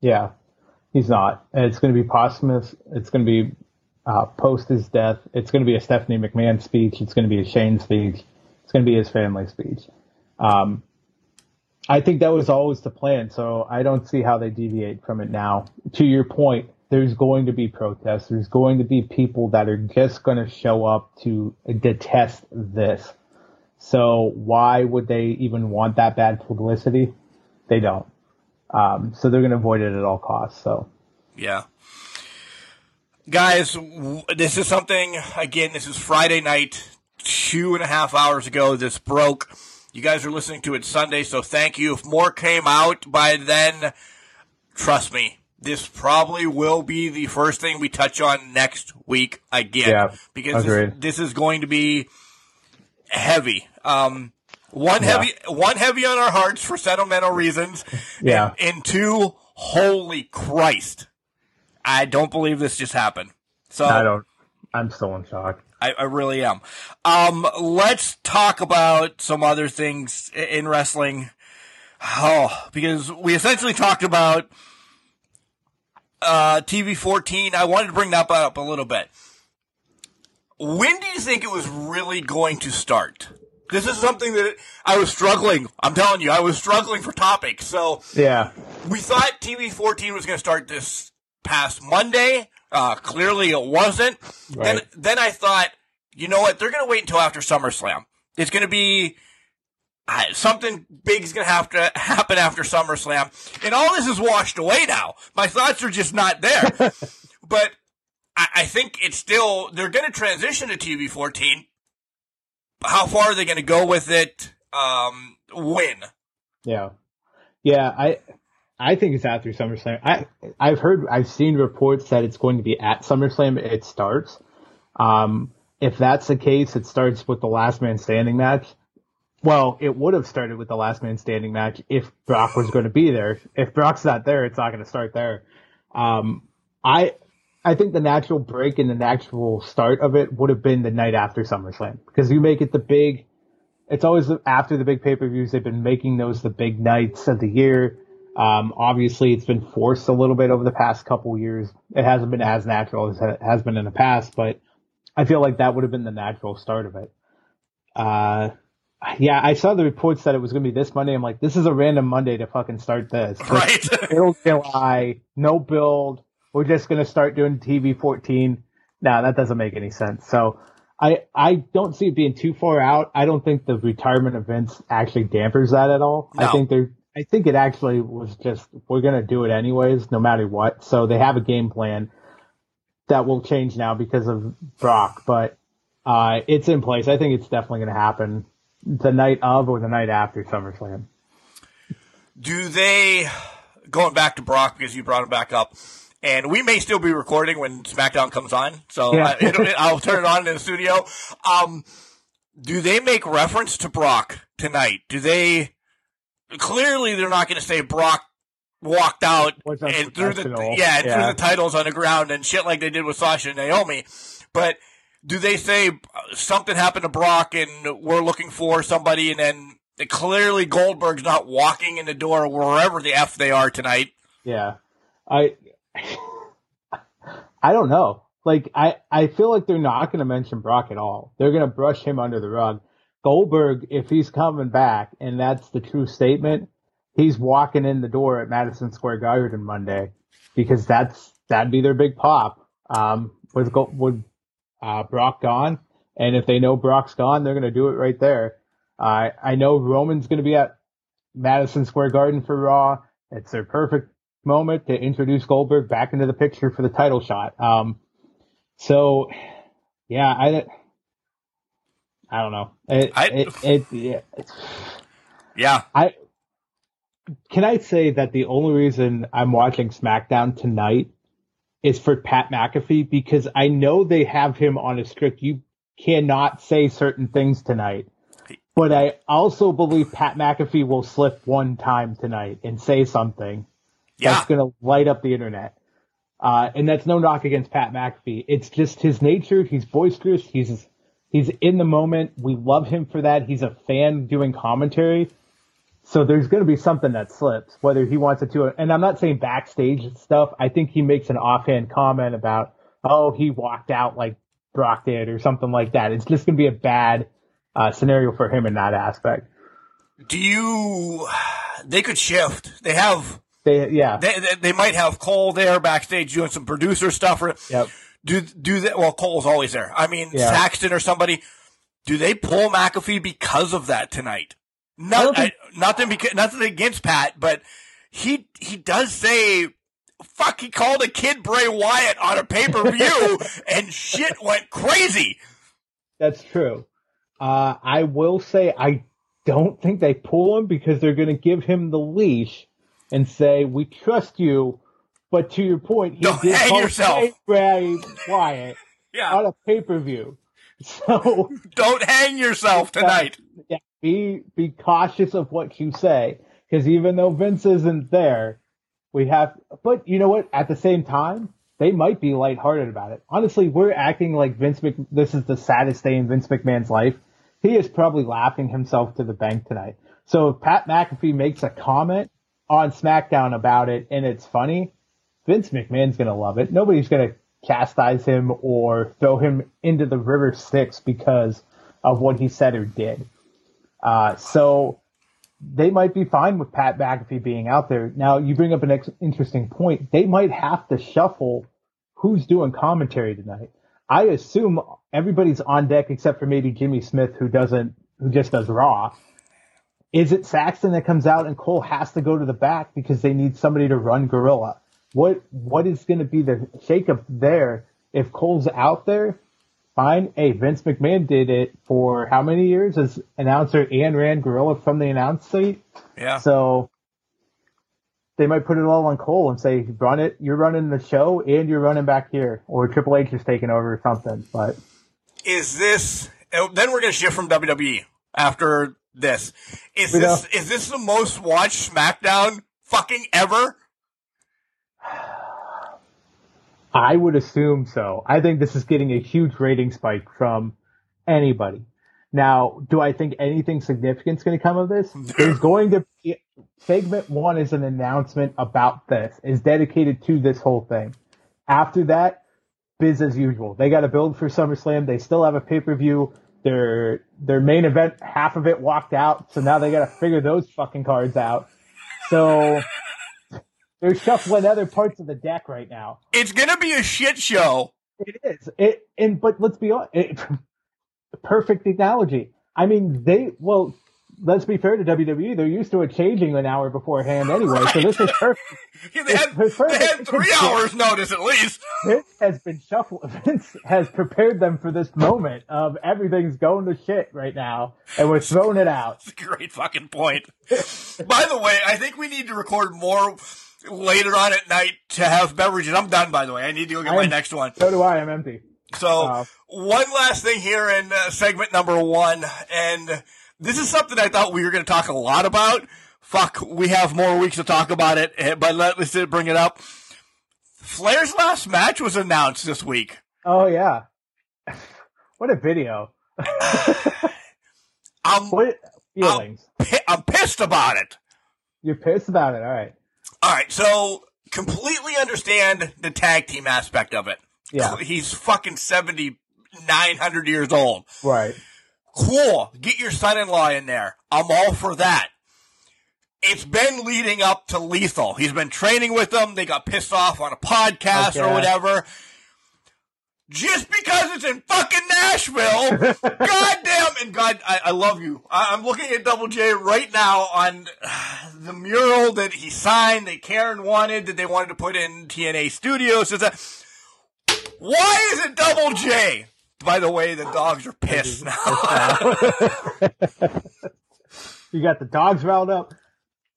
yeah. He's not, and it's going to be posthumous. It's going to be uh, post his death. It's going to be a Stephanie McMahon speech. It's going to be a Shane speech. It's going to be his family speech. Um, I think that was always the plan, so I don't see how they deviate from it now. To your point, there's going to be protests. There's going to be people that are just going to show up to detest this. So why would they even want that bad publicity? They don't. Um, so they're going to avoid it at all costs. So Yeah. Guys, this is something, again, this is Friday night, two and a half hours ago. This broke. You guys are listening to it Sunday, so thank you. If more came out by then, trust me, this probably will be the first thing we touch on next week again. Yeah, because this, this is going to be heavy. Um, one Yeah. heavy, one heavy on our hearts for sentimental reasons. Yeah. And, and two, holy Christ. I don't believe this just happened. So I don't. I'm still in shock. I, I really am. Um, let's talk about some other things in wrestling. Oh, because we essentially talked about uh, TV 14. I wanted to bring that up a little bit. When do you think it was really going to start? This is something that I was struggling. I'm telling you, I was struggling for topics. So Yeah. we thought TV 14 was going to start this past Monday. Uh, clearly it wasn't. Then, Right. then I thought, you know what? They're going to wait until after SummerSlam. It's going to be uh, something big is going to have to happen after SummerSlam. And all this is washed away now. My thoughts are just not there. but I, I think it's still, they're going to transition to TV 14. How far are they going to go with it? Um, when? Yeah. Yeah, I I think it's after SummerSlam. I I've heard I've seen reports that it's going to be at SummerSlam it starts. Um if that's the case, it starts with the last man standing match. Well, it would have started with the last man standing match if Brock was going to be there. If Brock's not there, it's not going to start there. Um I I think the natural break and the natural start of it would have been the night after SummerSlam because you make it the big it's always after the big pay per views. They've been making those the big nights of the year. Um, obviously, it's been forced a little bit over the past couple years. It hasn't been as natural as it has been in the past, but I feel like that would have been the natural start of it. Uh, yeah, I saw the reports that it was going to be this Monday. I'm like, this is a random Monday to fucking start this. Right? Middle July, no build. We're just going to start doing TV 14. No, that doesn't make any sense. So I, I don't see it being too far out. I don't think the retirement events actually dampers that at all. No. I think they're, I think it actually was just, we're going to do it anyways, no matter what. So they have a game plan that will change now because of Brock, but, uh, it's in place. I think it's definitely going to happen the night of or the night after SummerSlam. do they going back to Brock because you brought him back up, and we may still be recording when SmackDown comes on, so Yeah. I, it'll, I'll turn it on in the studio. Um, do they make reference to Brock tonight? Do they? Clearly, they're not going to say Brock walked out and threw the yeah, and threw the titles on the ground and shit like they did with Sasha and Naomi, but. Do they say uh, something happened to Brock and we're looking for somebody and then clearly Goldberg's not walking in the door wherever the F they are tonight? Yeah. I I don't know. Like I I feel like they're not going to mention Brock at all. They're going to brush him under the rug. Goldberg, if he's coming back and that's the true statement, he's walking in the door at Madison Square Garden Monday because that's that'd be their big pop. Um, with with uh, Brock gone, and if they know Brock's gone, they're going to do it right there. Uh, I know Roman's going to be at Madison Square Garden for Raw. It's their perfect moment to introduce Goldberg back into the picture for the title shot. Um, so, yeah, I, I don't know. It, I- it, it, yeah, Yeah. I can I say that the only reason I'm watching SmackDown tonight is for Pat McAfee because I know they have him on a strict you cannot say certain things tonight. But I also believe Pat McAfee will slip one time tonight and say something Yeah. that's going to light up the internet. Uh, and that's no knock against Pat McAfee. It's just his nature. He's boisterous. He's he's in the moment. We love him for that. He's a fan doing commentary. So there's going to be something that slips, whether he wants it to. And I'm not saying backstage stuff. I think he makes an offhand comment about, oh, he walked out like Brock did or something like that. It's just going to be a bad uh, scenario for him in that aspect. Do you? They could shift. They have. They, yeah, They, they, they might have Cole there backstage doing some producer stuff. Or yep, do do that. Well, Cole's always there. I mean, Yeah. Saxton or somebody. do they pull McAfee because of that tonight? Not, I, nothing because, nothing against Pat, but he, he does say, fuck, he called a kid Bray Wyatt on a pay per view and shit went crazy. That's true. Uh, I will say I don't think they pull him because they're going to give him the leash and say, "We trust you," but to your point, he Don't did hang yourself. Bray Wyatt Yeah. on a pay per view. So Don't hang yourself tonight. yeah, be be cautious of what you say because even though Vince isn't there, we have. But you know what? At the same time, they might be lighthearted about it. Honestly, we're acting like Vince. Mc, this is the saddest day in Vince McMahon's life. He is probably laughing himself to the bank tonight. So if Pat McAfee makes a comment on SmackDown about it and it's funny, Vince McMahon's gonna love it. Nobody's gonna chastise him or throw him into the river Styx because of what he said or did. Uh, so they might be fine with Pat McAfee being out there. Now you bring up an ex- interesting point. They might have to shuffle who's doing commentary tonight. I assume everybody's on deck except for maybe Jimmy Smith who doesn't, who just does Raw. Is it Saxton that comes out and Cole has to go to the back because they need somebody to run Gorilla? What what is going to be the shakeup there if Cole's out there? Fine. Hey, Vince McMahon did it for how many years as announcer and ran Gorilla from the announce seat. Yeah. So they might put it all on Cole and say, "Run it. You're running the show and you're running back here," or Triple H is taking over or something. But is this uh, then we're gonna shift from WWE after this. Is this know. is this the most watched SmackDown fucking ever? I would assume so. I think this is getting a huge rating spike from anybody. Now, do I think anything significant is going to come of this? There's going to be segment one is an announcement about this, is dedicated to this whole thing. After that, biz as usual. They got to build for SummerSlam. They still have a pay per view. Their their main event, half of it walked out, so now they got to figure those fucking cards out. So they're shuffling other parts of the deck right now. It's gonna be a shit show. It is. It and but let's be honest. It, perfect analogy. I mean, they well. Let's be fair to WWE. They're used to it changing an hour beforehand anyway. So this is perfect. Yeah, they had perfect. they had three hours notice at least. Vince has been shuffled. Vince has prepared them for this moment of everything's going to shit right now, and we're throwing it out. That's a great fucking point. by the way, I think we need to record more later on at night to have beverages. I'm done, by the way. I need to go get I my next one. So do I. I'm empty. So, Uh, one last thing here in uh, segment number one, and this is something I thought we were going to talk a lot about. Fuck, we have more weeks to talk about it, eh, but let, let's bring it up. Flair's last match was announced this week. Oh yeah. What a video. I'm, What feelings? pi- I'm pissed about it. You're pissed about it. All right. All right, so completely understand the tag team aspect of it. Yeah. He's fucking seventy nine hundred years old. Right. Cool. Get your son-in-law in there. I'm all for that. It's been leading up to Lethal. He's been training with them. They got pissed off on a podcast or whatever. Just because it's in fucking Nashville, goddamn, and God, I, I love you. I, I'm looking at Double J right now on uh, the mural that he signed that Karen wanted, that they wanted to put in TNA Studios. Why is it Double J? By the way, the dogs are pissed now. you got the dogs riled up.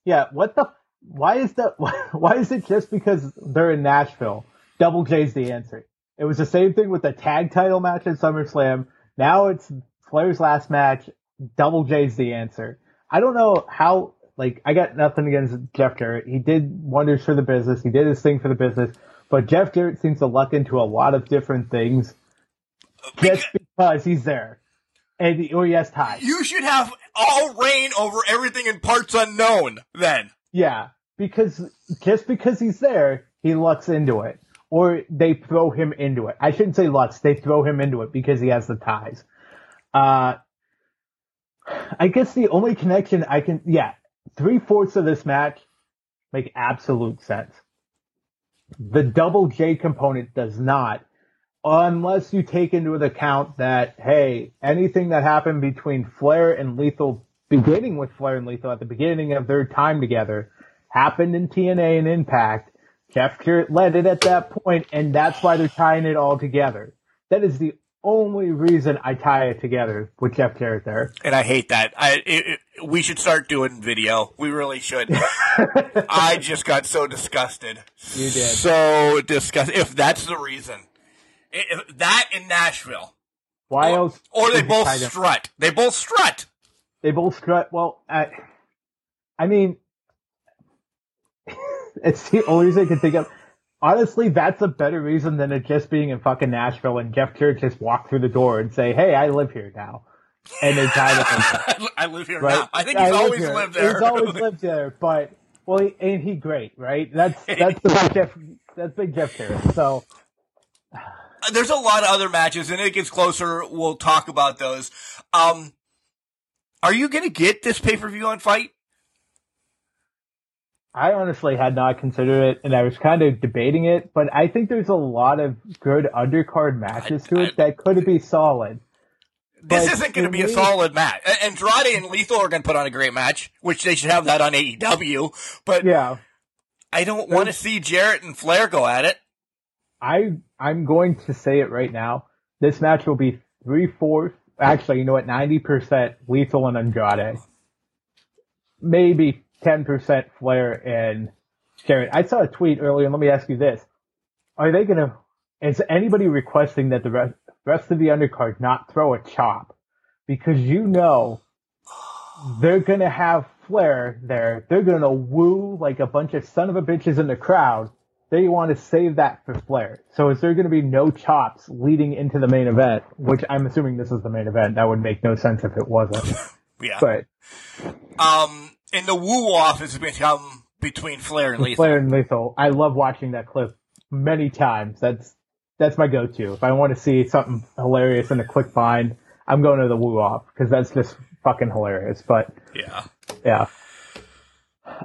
Yeah, what the? Why is that? Why is it just because they're in Nashville? Double J's the answer. It was the same thing with the tag title match at SummerSlam. Now it's Flair's last match. Double J's the answer. I don't know how. Like, I got nothing against Jeff Jarrett. He did wonders for the business. He did his thing for the business. But Jeff Jarrett seems to luck into a lot of different things just because he's there. And or he has ties. You should have all reign over everything in parts unknown then. Yeah, because just because he's there, he lucks into it, or they throw him into it. I shouldn't say lucks; they throw him into it because he has the ties. Uh, I guess the only connection I can, yeah, three fourths of this match make absolute sense. The double J component does not. Unless you take into account that hey, anything that happened between Flair and Lethal, beginning with Flair and Lethal at the beginning of their time together, happened in TNA and Impact. Jeff Jarrett led it at that point, and that's why they're tying it all together. That is the only reason I tie it together with Jeff Jarrett there. And I hate that. I it, it, we should start doing video. We really should. I just got so disgusted. You did. So disgusted. If that's the reason, if that in Nashville. Why or, else? Or they both strut. They both strut. They both strut. Well, I, I mean, it's the only reason I can think of. Honestly, that's a better reason than it just being in fucking Nashville and Jeff Jarrett just walk through the door and say, "Hey, I live here now," and they tie them. I live here right? now. I think he's live always here. lived there. He's always lived there, but well, he, ain't he great, right? That's that's the big Jeff. That's big Jeff Jarrett. So There's a lot of other matches, and it gets closer. We'll talk about those. Um, are you going to get this pay per view on FITE? I honestly had not considered it, and I was kind of debating it. But I think there's a lot of good undercard matches to it that could be solid. This But isn't going to be a solid match. Andrade and Lethal are going to put on a great match, which they should have that on AEW. But Yeah, I don't want to see Jarrett and Flair go at it. I I'm going to say it right now. This match will be three fourths. Actually, you know what? Ninety percent Lethal and Andrade. Maybe ten percent Flair and Jarrett. I saw a tweet earlier, let me ask you this: Are they gonna? Is anybody requesting that the rest, rest of the undercard not throw a chop? Because you know they're gonna have Flair there. They're gonna woo like a bunch of son of a bitches in the crowd. They want to save that for Flair. So is there going to be no chops leading into the main event? Which I'm assuming this is the main event. That would make no sense if it wasn't. Yeah. But Um, and the woo off has become between Flair and Lethal. Flair and Lethal, I love watching that clip many times. That's that's my go-to. If I want to see something hilarious in a quick find, I'm going to the woo off because that's just fucking hilarious. But Yeah. yeah,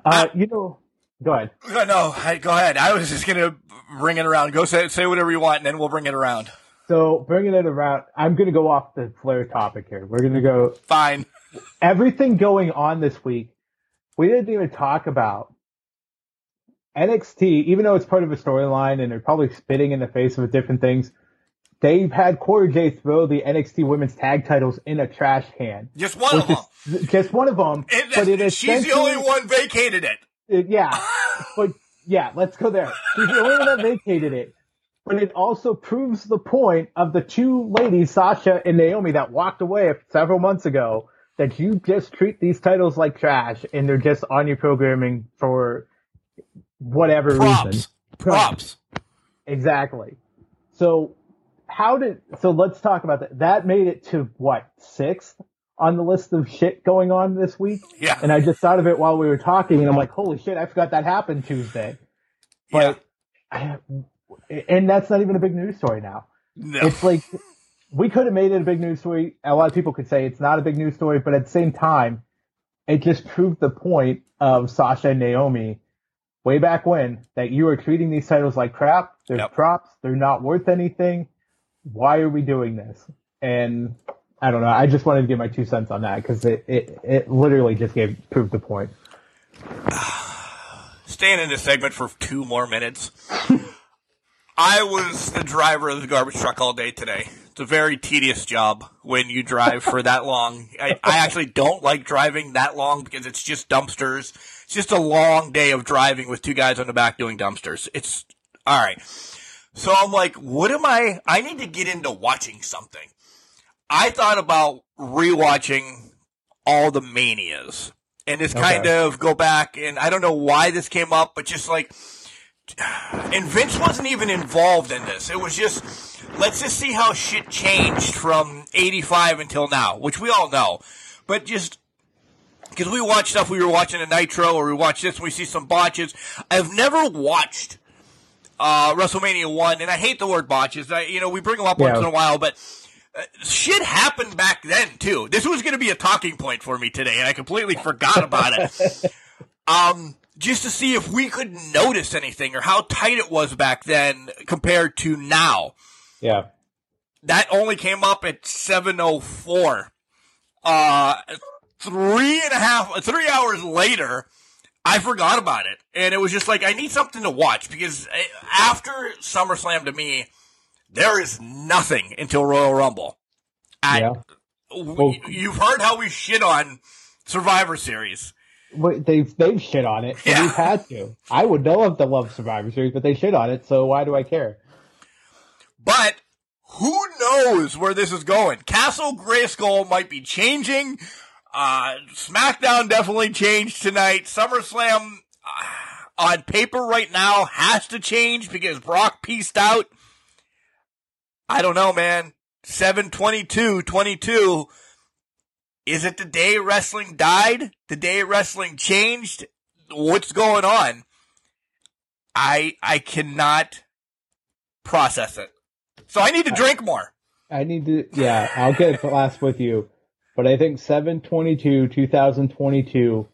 uh, you know, go ahead. No, I- go ahead. I was just going to bring it around. Go say, say whatever you want, and then we'll bring it around. So bringing it around, I'm going to go off the Flair topic here. We're going to go Fine. everything going on this week. We didn't even talk about NXT, even though it's part of a storyline and they're probably spitting in the face of different things. They've had Cora Jade throw the NXT Women's Tag Titles in a trash can. Just one of them. is just one of them. And but it she's the only one vacated it. It- yeah, but yeah, let's go there. She's the only one that vacated it. But it also proves the point of the two ladies, Sasha and Naomi, that walked away several months ago, that you just treat these titles like trash and they're just on your programming for whatever Props. reason. Props. Exactly. So how did so let's talk about that. That made it to what, sixth on the list of shit going on this week? Yeah. And I just thought of it while we were talking and I'm like, holy shit, I forgot that happened Tuesday. yeah. But and that's not even a big news story now. No. It's like we could have made it a big news story. A lot of people could say it's not a big news story, but at the same time, it just proved the point of Sasha and Naomi way back when that you are treating these titles like crap. They're Yep. props. They're not worth anything. Why are we doing this? And I don't know. I just wanted to give my two cents on that because it, it, it literally just gave proved the point. Staying in this segment for two more minutes. I was the driver of the garbage truck all day today. It's a very tedious job when you drive for that long. I, I actually don't like driving that long because it's just dumpsters. It's just a long day of driving with two guys on the back doing dumpsters. It's all right. So I'm like, what am I? I need to get into watching something. I thought about rewatching all the manias and just kind of go back and I don't know why this came up, but just like and Vince wasn't even involved in this. It was just let's just see how shit changed from 85 until now, which we all know. But just because we watch stuff we were watching a Nitro or we watch this and we see some botches. I've never watched uh, WrestleMania 1 and I hate the word botches. I, you know, we bring them up Yeah. once in a while, but shit happened back then too. This was going to be a talking point for me today and I completely forgot about it. um, just to see if we could notice anything or how tight it was back then compared to now. Yeah. that only came up at 7.04. Uh, three and a half, three hours later, I forgot about it. And it was just like, I need something to watch because eh, after SummerSlam to me, there is nothing until Royal Rumble. I, Yeah. we- you've heard how we shit on Survivor Series. Wait, they've they've shit on it. So Yeah. We've had to. I would love to love Survivor Series, but they shit on it. So why do I care? But who knows where this is going? Castle Grayskull might be changing. Uh, SmackDown definitely changed tonight. SummerSlam uh, on paper right now has to change because Brock pieced out. I don't know, man. 722 22. Is it the day wrestling died? The day wrestling changed? What's going on? I I cannot process it. So I need to drink more. I need to. Yeah, I'll get to last with you, but I think seven twenty two two thousand twenty two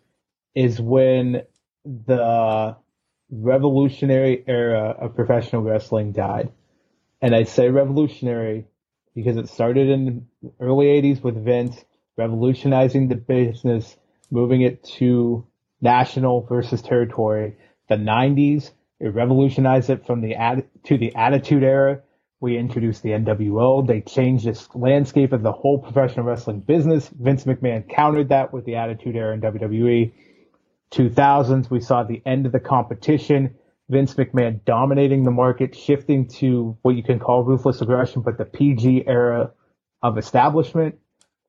is when the revolutionary era of professional wrestling died, and I say revolutionary because it started in the early '80s with Vince revolutionizing the business, moving it to national versus territory. The '90s, it revolutionized it from the ad- to the Attitude Era. We introduced the NWO. They changed the landscape of the whole professional wrestling business. Vince McMahon countered that with the Attitude Era in WWE. 2000s, we saw the end of the competition. Vince McMahon dominating the market, shifting to what you can call ruthless aggression, but the PG era of establishment.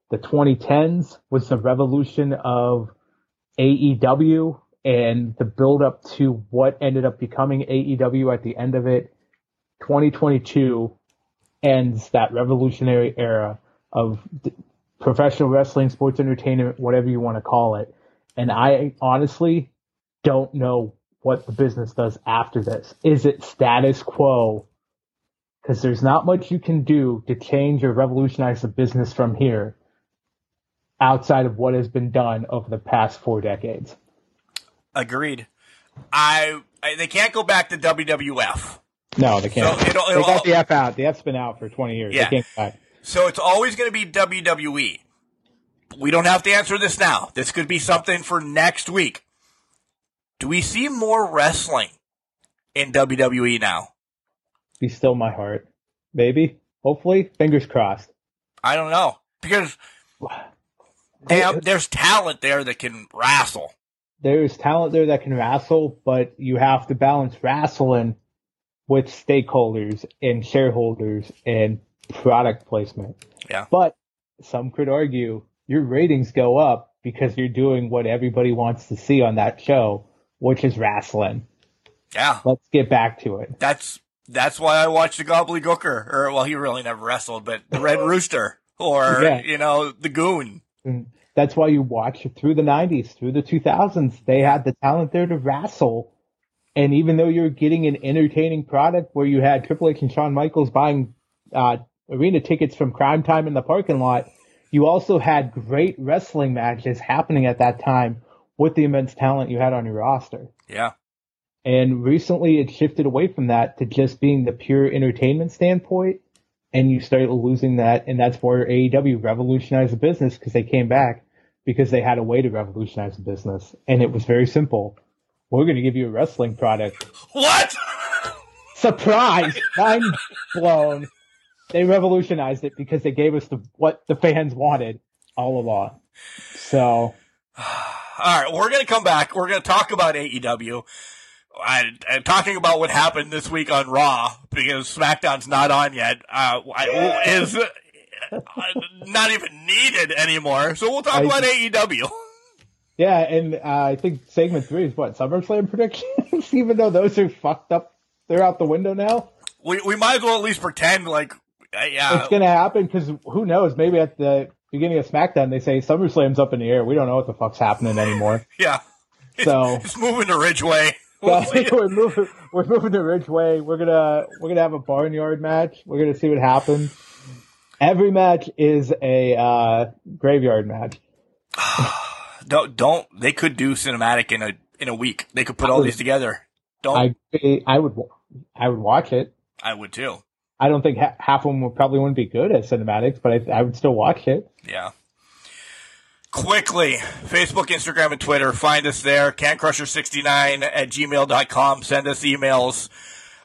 The 2010s was the revolution of AEW and the build up to what ended up becoming AEW at the end of it. 2022 ends that revolutionary era of professional wrestling, sports entertainment, whatever you want to call it. And I honestly don't know what the business does after this. Is it status quo? Because there's not much you can do to change or revolutionize the business from here outside of what has been done over the past four decades. Agreed. I, I they can't go back to WWF. No, they can't. So it'll- they it'll- got the F out. The F's been out for 20 years. Yeah. They can't go back. So it's always going to be WWE. We don't have to answer this now. This could be something for next week. Do we see more wrestling in WWE now? Be still my heart. Maybe. Hopefully. Fingers crossed. I don't know because damn, there's talent there that can wrestle. There's talent there that can wrestle, but you have to balance wrestling with stakeholders and shareholders and product placement. Yeah. But some could argue your ratings go up because you're doing what everybody wants to see on that show, which is wrestling. Yeah, Let's get back to it. that's that's why I watched the Gobbly Gobbledygooker, or well, he really never wrestled, but the Red Rooster, or Yeah. you know, the Goon. That's why you watch through the 90s, through the 2000s. They had the talent there to wrestle. And even though you're getting an entertaining product where you had Triple H and Shawn Michaels buying uh, arena tickets from Cryme Tyme in the parking lot, you also had great wrestling matches happening at that time with the immense talent you had on your roster. Yeah, And recently it shifted away from that to just being the pure entertainment standpoint. And you started losing that. And that's where AEW revolutionized the business because they came back because they had a way to revolutionize the business. And it was very simple. We're going to give you a wrestling product. what? Surprise! Mind blown. They revolutionized it because they gave us the, what the fans wanted all along. So All right, we're going to come back. We're going to talk about AEW. I, I'm talking about what happened this week on Raw because SmackDown's not on yet. Uh, I- is uh, not even needed anymore. So we'll talk I- about AEW. Yeah, and uh, I think segment three is what SummerSlam predictions. Even though those are fucked up, they're out the window now. We we might as well at least pretend like uh, yeah. it's gonna happen because who knows? Maybe at the beginning of SmackDown they say SummerSlam's up in the air. We don't know what the fuck's happening anymore. yeah. So It's moving to Ridgeway. We'll so, we're moving. We're moving to Ridgeway. We're gonna we're gonna have a barnyard match. We're gonna see what happens. Every match is a uh, graveyard match. Don't don't they could do cinematic in a in a week. They could put all these together. Don't I I would I would watch it. I would too. I don't think ha- half of them would probably wouldn't be good as cinematics, but I, I would still watch it. Yeah. Quickly, Facebook, Instagram, and Twitter. Find us there. CanCrusher69 at gmail.com. Send us emails.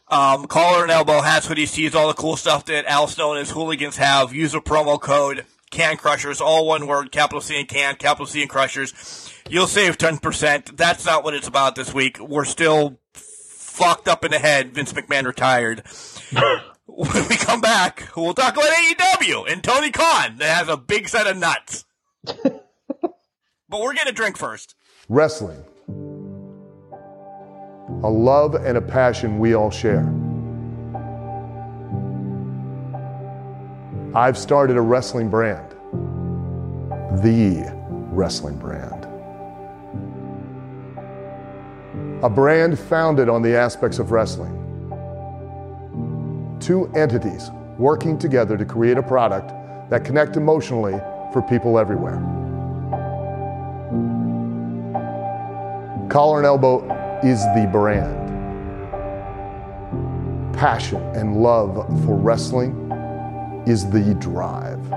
Um, collar and elbow hats, hoodies, tees, all the cool stuff that Al Snow and his hooligans have. Use a promo code Can Crushers, all one word, capital C and Can, capital C and Crushers. You'll save 10%. That's not what it's about this week. We're still fucked up in the head. Vince McMahon retired. when we come back, we'll talk about AEW and Tony Khan that has a big set of nuts. but we're going to drink first. Wrestling. A love and a passion we all share. I've started a wrestling brand. The wrestling brand. A brand founded on the aspects of wrestling. Two entities working together to create a product that connect emotionally for people everywhere. Collar and Elbow is the brand. Passion and love for wrestling is the drive.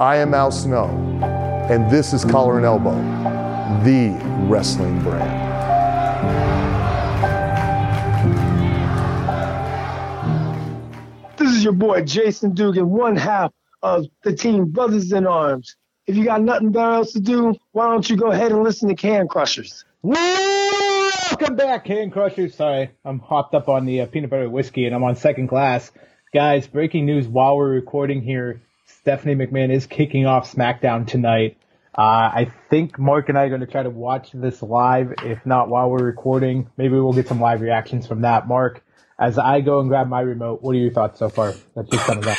I am Al Snow, and this is Collar and Elbow, the wrestling brand. Your boy Jason Dugan, one half of the team Brothers in Arms. If you got nothing better else to do, why don't you go ahead and listen to Can Crushers? Welcome back, Can Crushers. Sorry, I'm hopped up on the uh, peanut butter whiskey and I'm on second class. Guys, breaking news while we're recording here. Stephanie McMahon is kicking off SmackDown tonight. Uh, I think Mark and I are going to try to watch this live. If not while we're recording, maybe we'll get some live reactions from that. Mark, as I go and grab my remote, what are your thoughts so far? That's just coming up.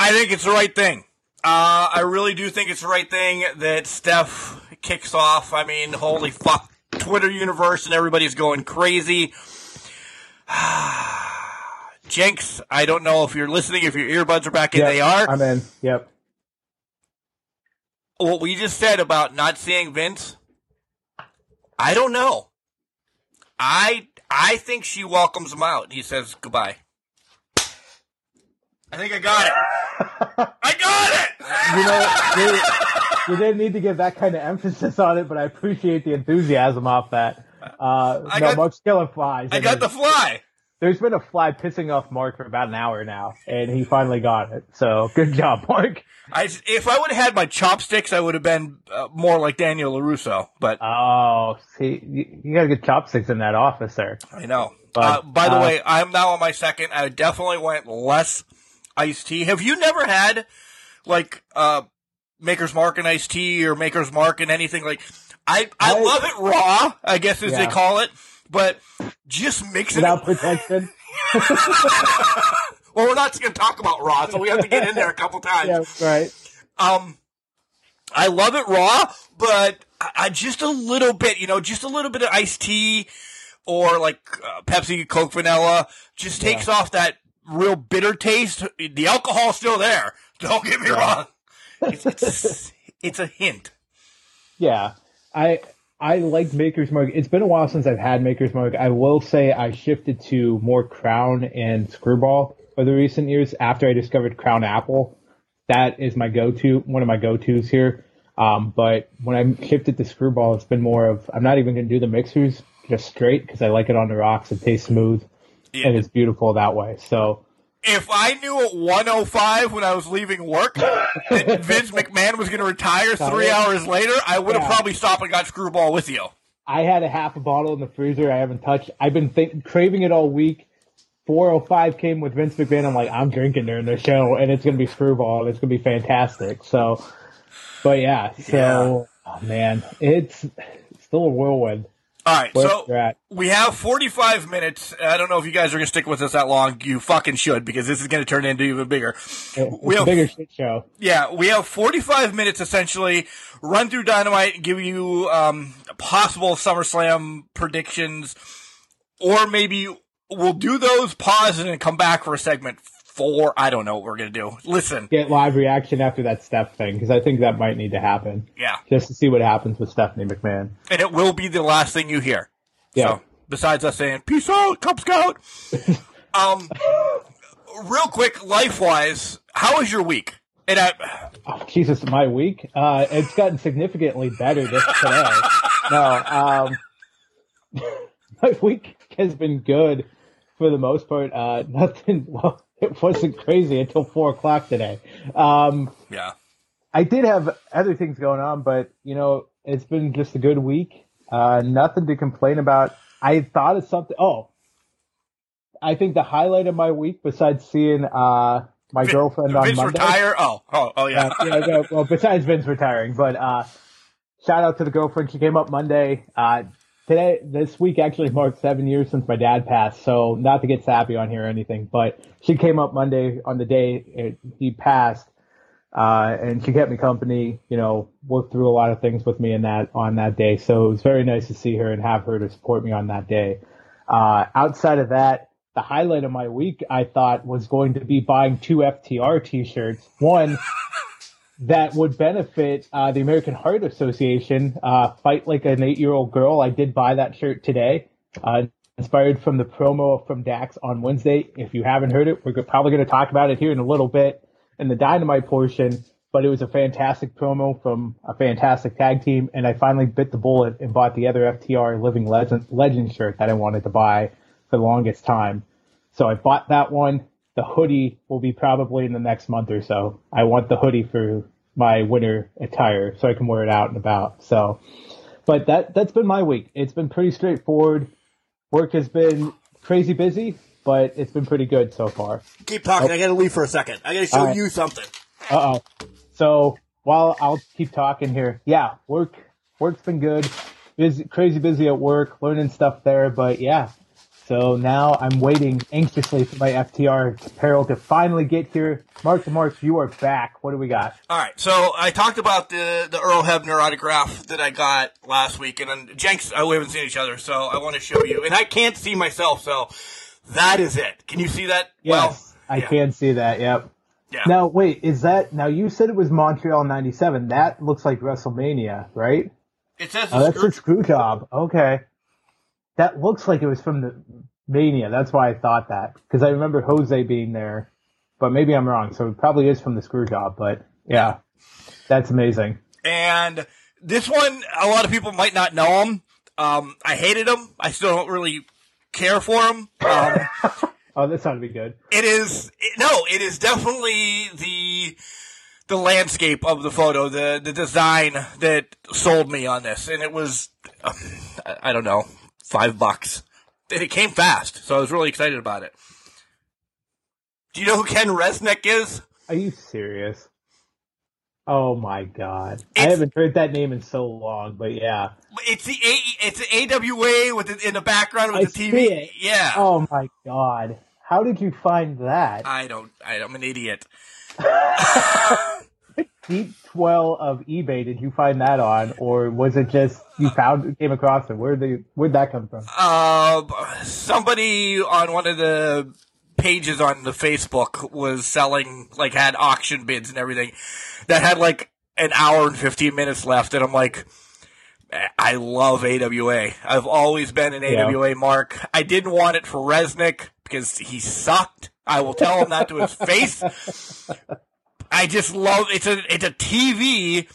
I think it's the right thing. Uh, I really do think it's the right thing that Steph kicks off. I mean, holy fuck. Twitter universe and everybody's going crazy. Jenks, I don't know if you're listening, if your earbuds are back in. Yep, they are. I'm in. Yep. What we just said about not seeing Vince, I don't know. I I think she welcomes him out. He says goodbye. I think I got it. I got it. You know, you, you didn't need to give that kind of emphasis on it, but I appreciate the enthusiasm off that. Uh, I no, got- Mark's killing flies. I and got the fly. There's been a fly pissing off Mark for about an hour now, and he finally got it. So good job, Mark. I, if I would have had my chopsticks, I would have been uh, more like Daniel LaRusso. But Oh, see, you, you gotta get chopsticks in that office, sir. I know. But, uh, by the uh, way, I'm now on my second. I definitely went less iced tea. Have you never had like uh, Maker's Mark and iced tea or Maker's Mark and anything like? I I, I- love it raw, I guess as they call it, but just mixing Without it. protection. Well, we're not going to talk about raw, so we have to get in there a couple times. yeah, right. Um, I love it raw, but I, just a little bit, you know, just a little bit of iced tea or like uh, Pepsi, Coke, vanilla just takes off that real bitter taste. The alcohol's still there. Don't get me wrong. It's, it's, it's a hint. Yeah, I I like Maker's Mark. It's been a while since I've had Maker's Mark. I will say I shifted to more Crown and Screwball over the recent years after I discovered Crown Apple. That is my go-to, one of my go-tos here. Um, but when I shifted to Screwball, it's been more of I'm not even going to do the mixers just straight because I like it on the rocks. It tastes smooth and it's beautiful that way. So If I knew at 105 when I was leaving work that Vince McMahon was going to retire three hours later, I would have Yeah. probably stopped and got screwball with you. I had a half a bottle in the freezer. I haven't touched. I've been think, craving it all week. 405 came with Vince McMahon. I'm like, I'm drinking during the show, and it's gonna be screwball. and It's gonna be fantastic. So, but yeah. So, oh man, it's still a whirlwind. All right, so we have 45 minutes. I don't know if you guys are going to stick with us that long. You fucking should because this is going to turn into even bigger. It's we have- bigger shit show. Yeah, we have 45 minutes essentially. Run through Dynamite and give you um, possible SummerSlam predictions, or maybe we'll do those, pause, and then come back for a segment four. I don't know what we're gonna do. Listen, Get live reaction after that Steph thing because I think that might need to happen yeah, just to see what happens with Stephanie McMahon. and it will be the last thing you hear. Yeah. So besides us saying peace out, Cub Scout. um, real quick, life wise, how was your week? And I, oh, Jesus, my week. Uh, it's gotten significantly better this today. no, um, my week has been good for the most part. Uh, nothing. Well, it wasn't crazy until four o'clock today. Um, yeah, I did have other things going on, but you know, it's been just a good week. Uh, nothing to complain about. I thought of something. Oh, I think the highlight of my week, besides seeing uh, my Vin- girlfriend on Vince Monday. retire. Oh, oh, oh yeah. Uh, yeah, well, besides Vince retiring, but uh, shout out to the girlfriend. She came up Monday. Today, this week actually marked seven years since my dad passed. So not to get sappy on here or anything, but she came up Monday on the day it, he passed, uh, and she kept me company. You know, worked through a lot of things with me in that on that day. So it was very nice to see her and have her to support me on that day. Uh, outside of that, the highlight of my week, I thought, was going to be buying two FTR t-shirts. One that would benefit uh, the American Heart Association, uh, Fight Like an Eight-Year-Old Girl. I did buy that shirt today, uh, inspired from the promo from Dax on Wednesday. If you haven't heard it, we're probably going to talk about it here in a little bit in the Dynamite portion. But it was a fantastic promo from a fantastic tag team, and I finally bit the bullet and bought the other FTR Living Legend, Legend shirt that I wanted to buy for the longest time. So I bought that one. The hoodie will be probably in the next month or so. I want the hoodie for my winter attire so I can wear it out and about. So, but that that's been my week. It's been pretty straightforward. Work has been crazy busy, but it's been pretty good so far. Keep talking. I got to leave for a second. I got to show right. you something. Uh oh. So while I'll keep talking here, yeah, work work's been good. Busy, crazy busy at work, learning stuff there, but yeah. So now I'm waiting anxiously for my FTR apparel to finally get here. Mark to Mark, you are back. What do we got? All right, so I talked about the the Earl Hebner autograph that I got last week, and then Jenks, uh, we haven't seen each other, so I want to show you, and I can't see myself, so that is it. Can you see that? Yes, well, I yeah. can see that. Yep. Yeah. Now wait, is that now you said it was Montreal '97? That looks like WrestleMania, right? it says Oh, that's a screw job. Okay. That looks like it was from the Mania. That's why I thought that. Because I remember Jose being there. But maybe I'm wrong. So it probably is from the screw job. But yeah. That's amazing. And this one, a lot of people might not know him. Um, I hated him. I still don't really care for him. Um, Oh, this sounded be good. it is it, no, it is definitely the the landscape of the photo, the the design that sold me on this, and it was um, I, I don't know five bucks, and it came fast, so I was really excited about it. Do you know who Ken Resnick is? Are you serious? Oh my god. I haven't heard that name in so long, but yeah. It's the A, it's the AWA with the, in the background with I the TV. see it. Yeah. Oh my god. How did you find that? I don't. I, I'm an idiot. Deep well of eBay did you find that on, or was it just you found came across it? Where the where'd that come from? Uh, somebody on one of the pages on the Facebook was selling, like, had auction bids and everything that had like an hour and 15 minutes left. And I'm like, I love AWA. I've always been an Yeah. AWA mark. I didn't want it for Resnick because he sucked. I will tell him that to his face. I just love it's a it's a TV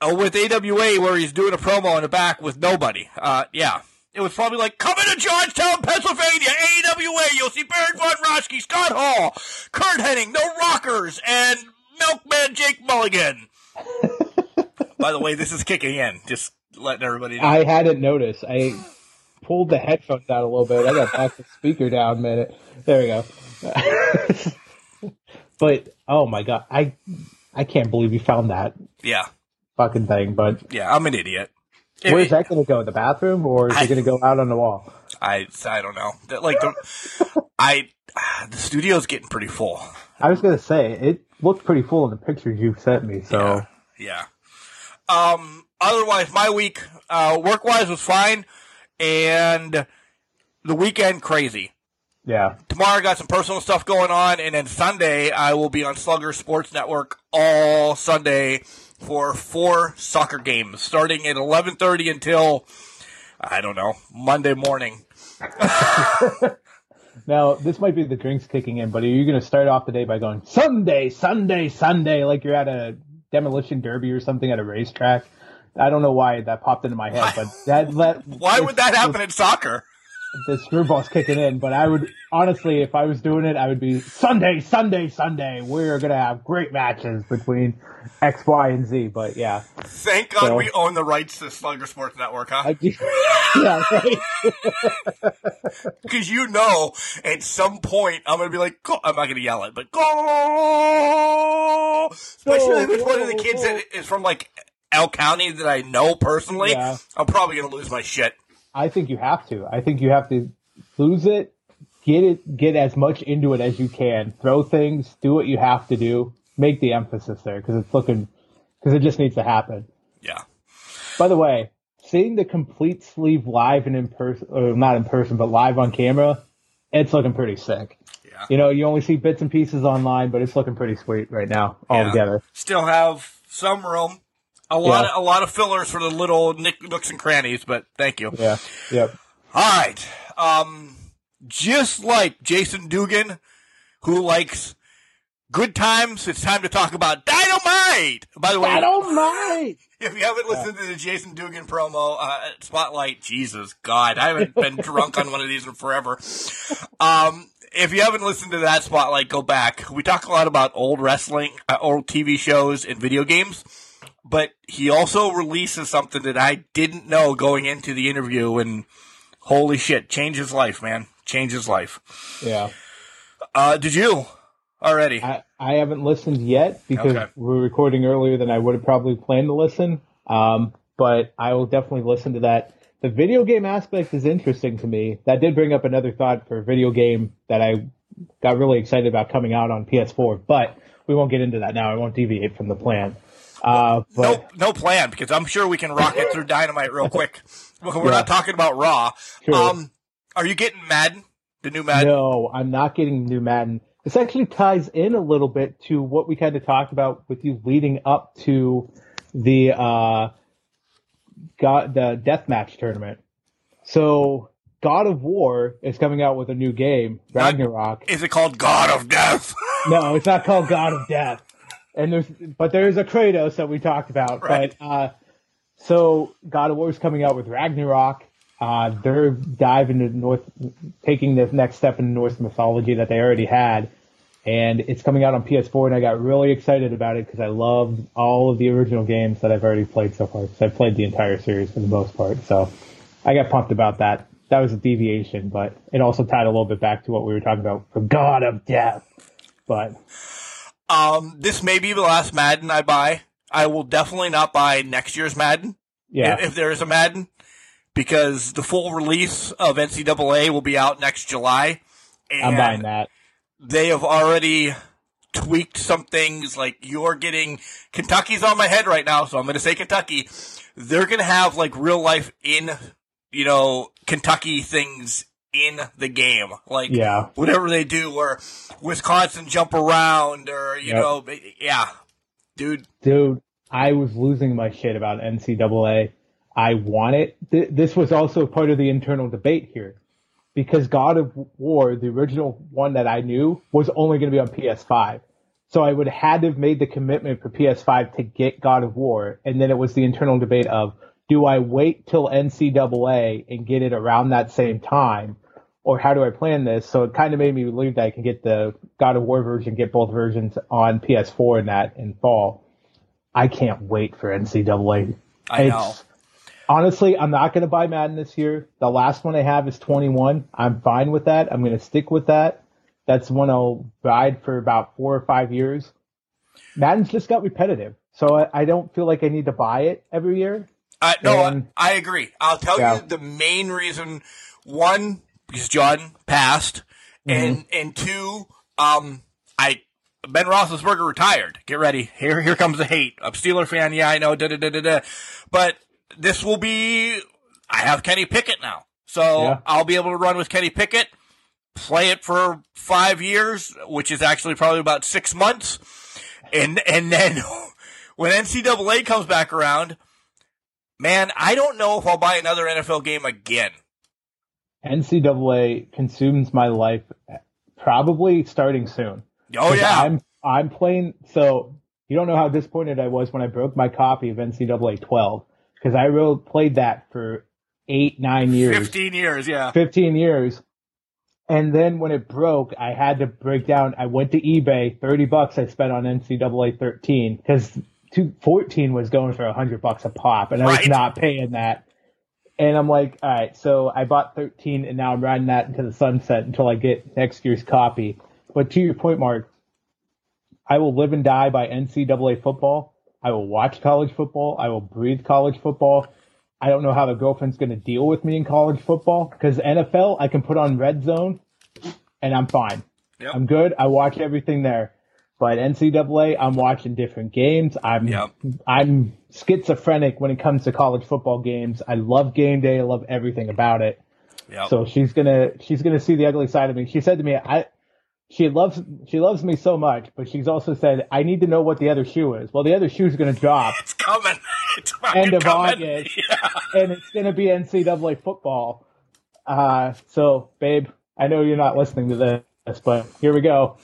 uh, with AWA where he's doing a promo in the back with nobody. Uh, yeah. It was probably like, coming to Georgetown, Pennsylvania, AWA, you'll see Baron Von Raschke, Scott Hall, Curt Hennig, No Rockers, and Milkman Jake Milliman. By the way, this is kicking in. Just letting everybody know. I hadn't noticed. I pulled the headphones out a little bit. I got back the speaker down a minute. There we go. but oh my god, I I can't believe you found that yeah. fucking thing. But Yeah, I'm an idiot. where's that going to go? The bathroom, or is I- it going to go out on the wall? I, I don't know. That, Like, the, I, the studio's getting pretty full. I was going to say it looked pretty full in the pictures you sent me. So Yeah. Um, otherwise, my week, uh, work wise was fine. And the weekend, crazy. Yeah, Tomorrow, I got some personal stuff going on. And then Sunday, I will be on Slugger Sports Network all Sunday for four soccer games starting at 11.30 until, I don't know, Monday morning. now, this might be the drinks kicking in, but are you going to start off the day by going Sunday, Sunday, Sunday, like you're at a demolition derby or something at a racetrack? I don't know why that popped into my head, but that, that Why would that happen in soccer? The screwball's kicking in, but I would honestly, if I was doing it, I would be Sunday, Sunday, Sunday. We're gonna have great matches between X, Y, and Z. But yeah, Thank God So- we own the rights to Slugger Sports Network, huh? I, yeah, right. Because you know, at some point, I'm gonna be like, go, I'm not gonna yell it, but go! Especially if it's one of the kids that is from like El County that I know personally. Yeah. I'm probably gonna lose my shit. I think you have to. I think you have to lose it, get it, get as much into it as you can. Throw things, do what you have to do. Make the emphasis there because it's looking, because it just needs to happen. Yeah. By the way, seeing the complete sleeve live and in person, or not in person, but live on camera, it's looking pretty sick. Yeah. You know, you only see bits and pieces online, but it's looking pretty sweet right now, all Yeah. together. Still have some room. A lot, Yeah. of, a lot of fillers for the little nick, nooks and crannies, but thank you. Yeah. Yep. All right. Um, just like Jason Dugan, who likes good times, it's time to talk about Dynamite. By the way, Dynamite! if you haven't listened to the Jason Dugan promo, uh, Spotlight, Jesus God, I haven't been drunk on one of these in forever. Um, if you haven't listened to that Spotlight, go back. We talk a lot about old wrestling, uh, old TV shows and video games, but he also releases something that I didn't know going into the interview and holy shit, changed his life, man. Changed his life. Yeah. Uh, did you already? I, I haven't listened yet because Okay. we're recording earlier than I would have probably planned to listen. Um, but I will definitely listen to that. The video game aspect is interesting to me. That did bring up another thought for a video game that I got really excited about coming out on PS4, but we won't get into that now. I won't deviate from the plan. Uh, but no, no plan because I'm sure we can rock it through Dynamite real quick. We're Yeah. not talking about Raw. Sure. Um, are you getting Madden? The new Madden? No, I'm not getting new Madden. This actually ties in a little bit to what we kind of talked about with you leading up to the uh, God, the deathmatch tournament. So God of War is coming out with a new game, Ragnarok. Is it called God of Death? No, it's not called God of Death. And there's, but there is a Kratos that we talked about. Right. But uh, so God of War is coming out with Ragnarok. Uh, they're diving into North, taking the next step in Norse mythology that they already had, and it's coming out on PS4. And I got really excited about it because I love all of the original games that I've already played so far. Because I've played the entire series for the most part. So I got pumped about that. That was a deviation, but it also tied a little bit back to what we were talking about for God of Death. But um, this may be the last Madden I buy. I will definitely not buy next year's Madden. yeah, If, if there is a Madden, because the full release of NCAA will be out next July. And I'm buying that. they have already tweaked some things like you're getting Kentucky's on my head right now, so I'm going to say Kentucky. They're going to have like real life in, you know, Kentucky things in the game. Like Yeah. whatever they do or Wisconsin jump around or, you Yep. know, yeah. Dude, Dude, I was losing my shit about NCAA. I want it. Th- this was also part of the internal debate here because God of War, the original one that I knew, was only going to be on PS5. So I would have had to have made the commitment for PS5 to get God of War. And then it was the internal debate of do I wait till NCAA and get it around that same time? Or how do I plan this? So it kind of made me believe that I can get the God of War version, get both versions on PS4 and that in fall. I can't wait for NCAA. I know. Honestly, I'm not going to buy Madden this year. The last one I have is 21. I'm fine with that. I'm going to stick with that. That's one I'll ride for about four or five years. Madden's just got repetitive, so I, I don't feel like I need to buy it every year. I, no, And- I, I agree. I'll tell Yeah. you the main reason. One, because Jordan passed, Mm-hmm. and and two, um, I Ben Roethlisberger retired. Get ready. Here, here comes the hate. I'm a Steeler fan. Yeah, I know. Da da da da da. But this will be. I have Kenny Pickett now, so Yeah. I'll be able to run with Kenny Pickett. Play it for five years, which is actually probably about six months, and and then when NCAA comes back around, man, I don't know if I'll buy another NFL game again. NCAA consumes my life probably starting soon. Oh yeah. I'm I'm playing. So you don't know how disappointed I was when I broke my copy of NCAA 12 because I really played that for eight nine years, 15 years, yeah. 15 years. And then when it broke, I had to break down. I went to eBay, 30 bucks I spent on NCAA 13 because 14 was going for 100 bucks a pop and I Right. was not paying that. And I'm like, all right, so I bought 13 and now I'm riding that into the sunset until I get next year's copy. But to your point, Mark, I will live and die by NCAA football. I will watch college football. I will breathe college football. I don't know how the girlfriend's going to deal with me in college football because NFL, I can put on red zone and I'm fine. Yep. I'm good. I watch everything there. But NCAA, I'm watching different games. I'm Yep. I'm schizophrenic when it comes to college football games. I love game day. I love everything about it. Yep. So she's gonna she's gonna see the ugly side of me. She said to me, I she loves she loves me so much, but she's also said I need to know what the other shoe is. Well, the other shoe's gonna drop it's coming. It's end of coming. August, Yeah. and it's gonna be NCAA football. Uh, so babe, I know you're not listening to this, but here we go.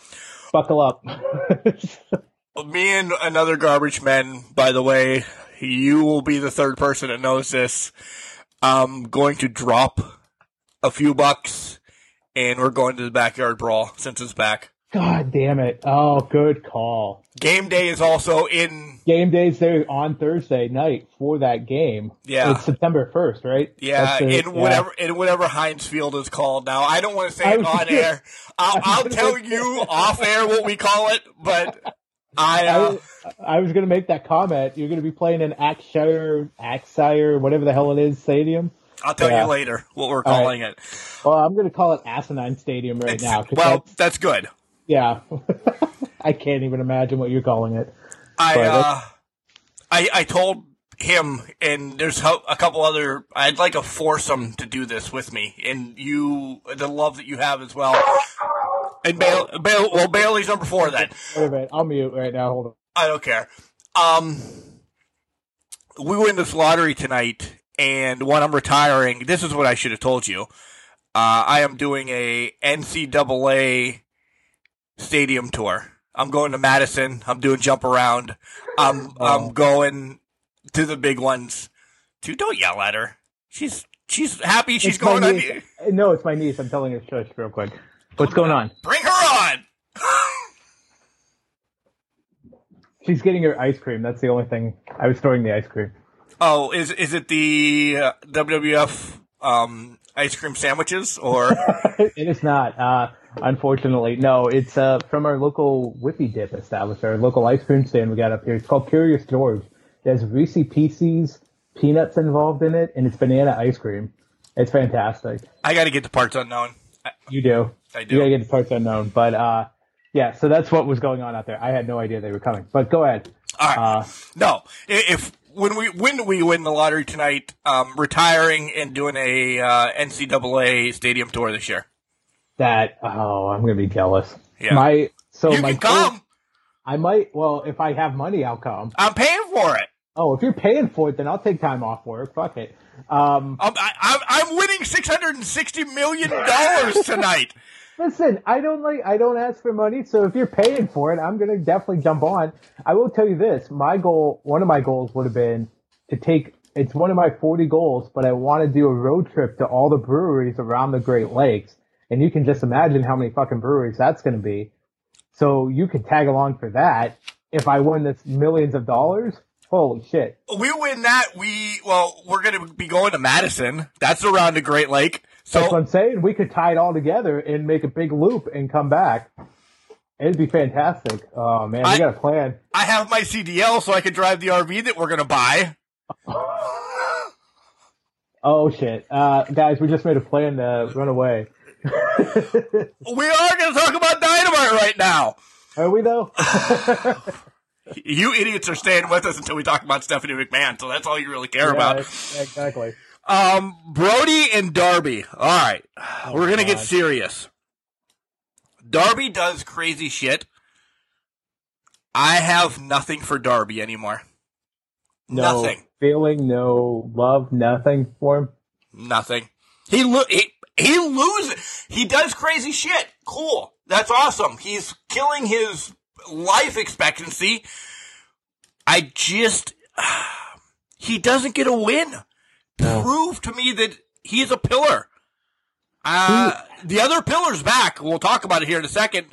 Buckle up. Me and another garbage man, by the way, you will be the third person that knows this. I'm going to drop a few bucks and we're going to the backyard brawl since it's back. God damn it! Oh, good call. Game day is also in, Game days there on Thursday night for that game. Yeah. it's September first, right? yeah, the- in yeah. whatever, in whatever Heinz Field is called now. I don't want to say it on gonna- air. I'll, I'll tell say- you off air what we call it, but I, uh, I, I was going to make that comment. You're going to be playing in Axshire, Axshire, whatever the hell it is, stadium. I'll tell yeah. you later what we're All right. calling it. Well, I'm going to call it Asinine Stadium right now. well, that's- that's good. Yeah, I can't even imagine what you're calling it. I uh, I I told him, and there's a couple other. I'd like a foursome to do this with me, and you, the love that you have as well. And Bail, Bail, well, Bailey's number four. Then Wait a minute, I'll mute right now. Hold on. I don't care. Um, we win this lottery tonight, and when I'm retiring, this is what I should have told you. Uh, I am doing a NCAA stadium tour. I'm going to Madison. I'm doing jump around. I'm. I'm going to the big ones. Dude, don't yell at her. She's she's happy. She's It's my going on. niece. No, it's my niece. I'm telling her shush real quick. What's going on? Bring her on. She's getting her ice cream. That's the only thing. I was throwing the ice cream. Oh, is is it the uh, WWF um, ice cream sandwiches or? it is not. Uh, unfortunately, no. It's uh, from our local Whippy Dip establishment, our local ice cream stand we got up here. It's called Curious George. It has Reese Pieces, peanuts involved in it, and it's banana ice cream. It's fantastic. I got to get the parts unknown. I, You do. I do. You gotta get the parts unknown. But uh, yeah, so that's what was going on out there. I had no idea they were coming. But go ahead. All right. Uh, no, if when we when we win the lottery tonight, um, retiring and doing a uh, NCAA stadium tour this year. That oh, I'm gonna be jealous. Yeah. My so you my can come. I might. Well, if I have money, I'll come. I'm paying for it. Oh, if you're paying for it, then I'll take time off work. Fuck it. Um, I'm, I, I'm winning six hundred and sixty million dollars tonight. listen, I don't like. I don't ask for money. So if you're paying for it, I'm gonna definitely jump on. I will tell you this. My goal, one of my goals, would have been to take. It's one of my 40 goals, but I want to do a road trip to all the breweries around the Great Lakes, and you can just imagine how many fucking breweries that's gonna be. So you could tag along for that. If I win this millions of dollars, holy shit! We win that. We well, we're gonna be going to Madison. That's around the Great Lake. That's what So I'm saying. We could tie it all together and make a big loop and come back. It'd be fantastic. Oh man, we I- got a plan. I have my CDL, so I can drive the RV that we're gonna buy. Oh shit, uh, guys, we just made a plan to run away. We are gonna talk about dynamite right now. Are we though? You idiots are staying with us until we talk about Stephanie McMahon, so that's all you really care Yeah, about. exactly. Um, Brody and Darby. All right, we're gonna get serious. Darby does crazy shit. I have nothing for Darby anymore. No Nothing. feeling, no love, nothing for him. Nothing. He look. He, He loses. He does crazy shit. Cool. That's awesome. He's killing his life expectancy. I just, he doesn't get a win. No. Prove to me that he's a pillar. Uh, the other pillar's back. We'll talk about it here in a second.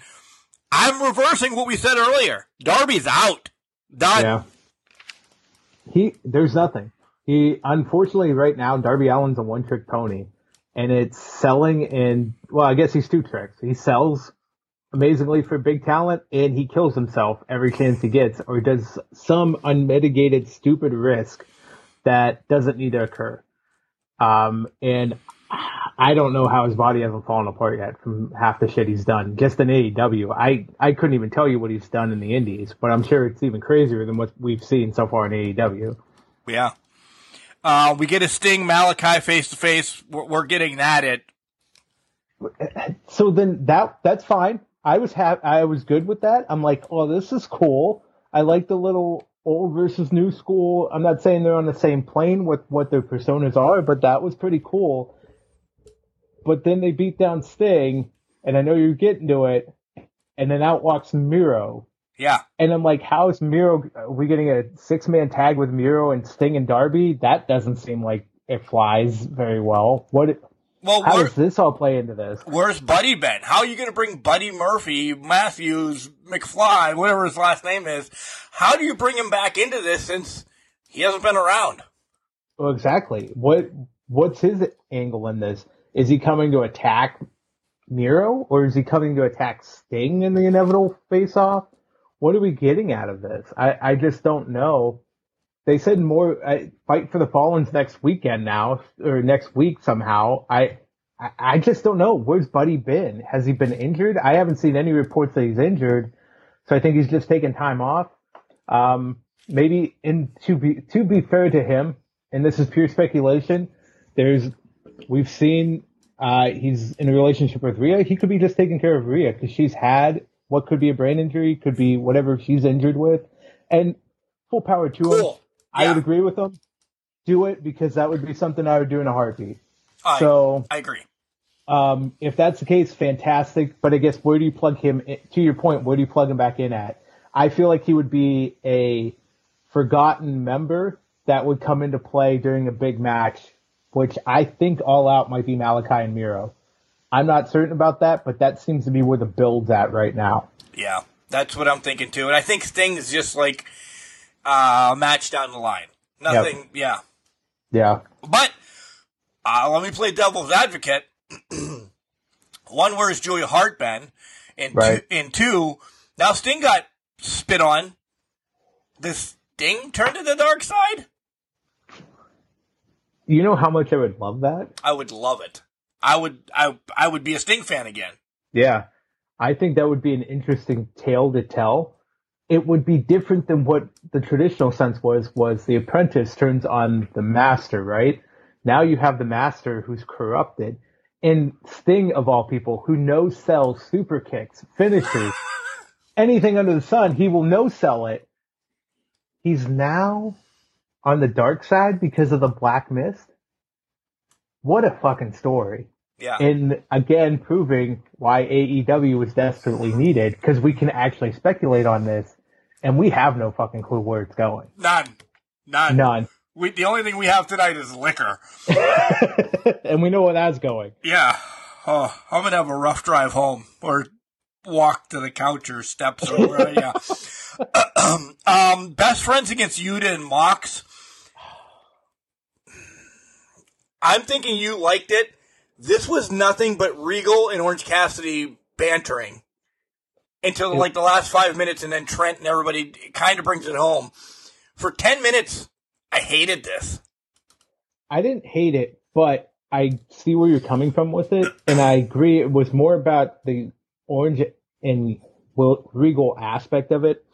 I'm reversing what we said earlier. Darby's out. Done. Yeah. He there's nothing. He unfortunately right now Darby Allin's a one trick pony. And it's selling in well, I guess he's two tricks. He sells amazingly for big talent and he kills himself every chance he gets or does some unmitigated stupid risk that doesn't need to occur. Um and I don't know how his body hasn't fallen apart yet from half the shit he's done. Just in AEW, I I couldn't even tell you what he's done in the Indies, but I'm sure it's even crazier than what we've seen so far in AEW. Yeah. Uh, we get a Sting Malakai face to face. We're getting that at So then that that's fine. I was ha- I was good with that. I'm like, oh, this is cool. I like the little old versus new school. I'm not saying they're on the same plane with what their personas are, but that was pretty cool. But then they beat down Sting, and I know you're getting to it, and then out walks Miro. Yeah. And I'm like, how is Miro? Are we getting a six man tag with Miro and Sting and Darby? That doesn't seem like it flies very well. What? Well, How does this all play into this? where's Buddy been? How are you going to bring Buddy Murphy, Matthews, McFly, whatever his last name is? How do you bring him back into this since he hasn't been around? Well, exactly. What what's his angle in this? Is he coming to attack Miro, or is he coming to attack Sting in the inevitable face-off? What are we getting out of this? I, I just don't know. They said more uh, fight for the Fallens next weekend now, or next week somehow. I, I I just don't know. Where's Buddy been? Has he been injured? I haven't seen any reports that he's injured, so I think he's just taking time off. Um, maybe in to be to be fair to him, and this is pure speculation. There's we've seen uh, he's in a relationship with Rhea. He could be just taking care of Rhea because she's had what could be a brain injury, could be whatever she's injured with, and full power to him. Cool. I would agree with him. Do it because that would be something I would do in a heartbeat. I, So I agree. um, if that's the case, fantastic. But I guess where do you plug him? In, to your point, where do you plug him back in at? I feel like he would be a forgotten member that would come into play during a big match, which I think all out might be Malakai and Miro. I'm not certain about that, but that seems to be where the build's at right now. Yeah, that's what I'm thinking too. And I think Sting is just like uh, a match down the line. Nothing. Yeah. Yeah. But uh, let me play devil's advocate. One, where's Julia Hart been? And Right. two, and two, now Sting got spit on. This Sting turned to the dark side? You know how much I would love that? I would love it. I would. I I would be a Sting fan again. Yeah. I think that would be an interesting tale to tell. It would be different than what the traditional sense was, was the apprentice turns on the master, right? Now you have the master who's corrupted. And Sting, of all people, who no sells super kicks, finishers, anything under the sun, he will no sell it. He's now on the dark side because of the black mist. What a fucking story Yeah. and again proving why AEW was desperately needed because we can actually speculate on this and we have no fucking clue where it's going. None. None. None. We, the only thing we have tonight is liquor. and we know where that's going. Yeah. Oh, I'm gonna have a rough drive home or walk to the couch or steps or where. yeah. um, best friends against Yuta and Mox. I'm thinking you liked it. This was nothing but Regal and Orange Cassidy bantering until like the last five minutes, and then Trent and everybody kind of brings it home. For ten minutes, I hated this. I didn't hate it, but I see where you're coming from with it, and I agree. It was more about the orange and regal aspect of it.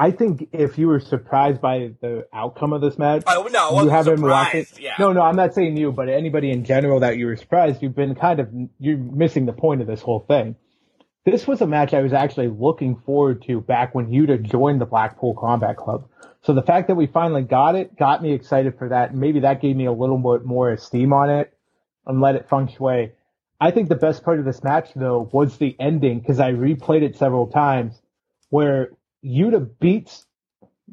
I think if you were surprised by the outcome of this match, oh, I, no, you haven't watched it. Yeah. No, no, I'm not saying you, but anybody in general that you were surprised, you've been kind of you're missing the point of this whole thing. This was a match I was actually looking forward to back when Yuta joined the Blackpool Combat Club. So the fact that we finally got it got me excited for that. Maybe that gave me a little bit more esteem on it and let it feng shui. I think the best part of this match though was the ending because I replayed it several times where Yuta beats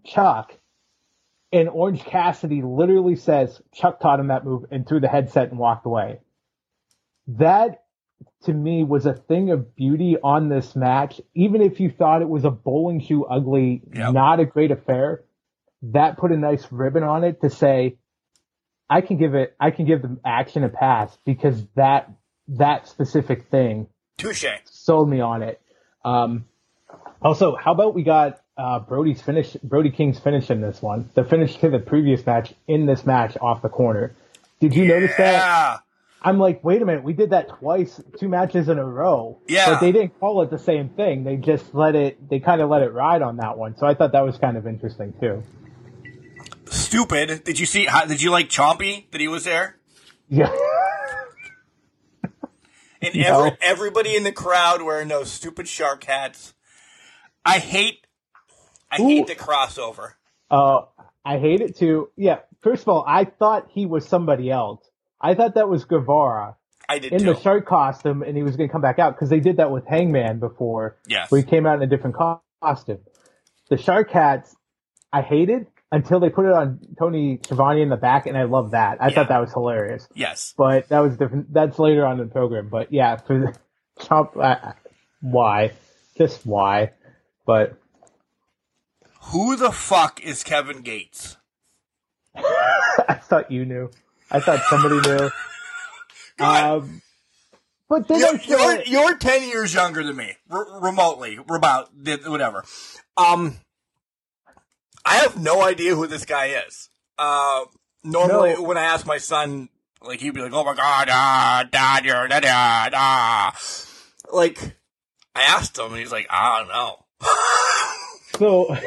Chuck and Orange Cassidy literally says Chuck taught him that move and threw the headset and walked away. That to me was a thing of beauty on this match. Even if you thought it was a bowling shoe ugly, Yep. not a great affair, that put a nice ribbon on it to say, I can give it, I can give the action a pass because that, that specific thing Touche. sold me on it. Um, also, how about we got uh, Brody's finish, Brody King's finish in this one, the finish to the previous match in this match off the corner. Did you notice that? I'm like, wait a minute, we did that twice, two matches in a row. Yeah. But they didn't call it the same thing. They just let it, they kind of let it ride on that one. So I thought that was kind of interesting too. Stupid. Did you see? How, did you like Chompy that he was there? Yeah. And No. every, everybody in the crowd wearing those stupid shark hats. I hate. I Ooh. hate the crossover. Uh, I hate it too. Yeah. First of all, I thought he was somebody else. I thought that was Guevara. I did in too. the shark costume and he was going to come back out because they did that with Hangman before. Yes. Where he came out in a different costume. The shark hats, I hated until they put it on Tony Schiavone in the back and I love that. I Yeah. thought that was hilarious. yes. But that was different. That's later on in the program. But yeah, for the Trump, uh, why? Just why? But Who the fuck is Kevin Gates? I thought you knew. I thought somebody knew. Um, but then you're, you're, you're ten years younger than me, r- remotely, about whatever. Um, I have no idea who this guy is. Uh, normally No. when I ask my son, like he'd be like, "Oh my god, ah, dad, you're da da da." Like, I asked him, and he's like, "I don't know." So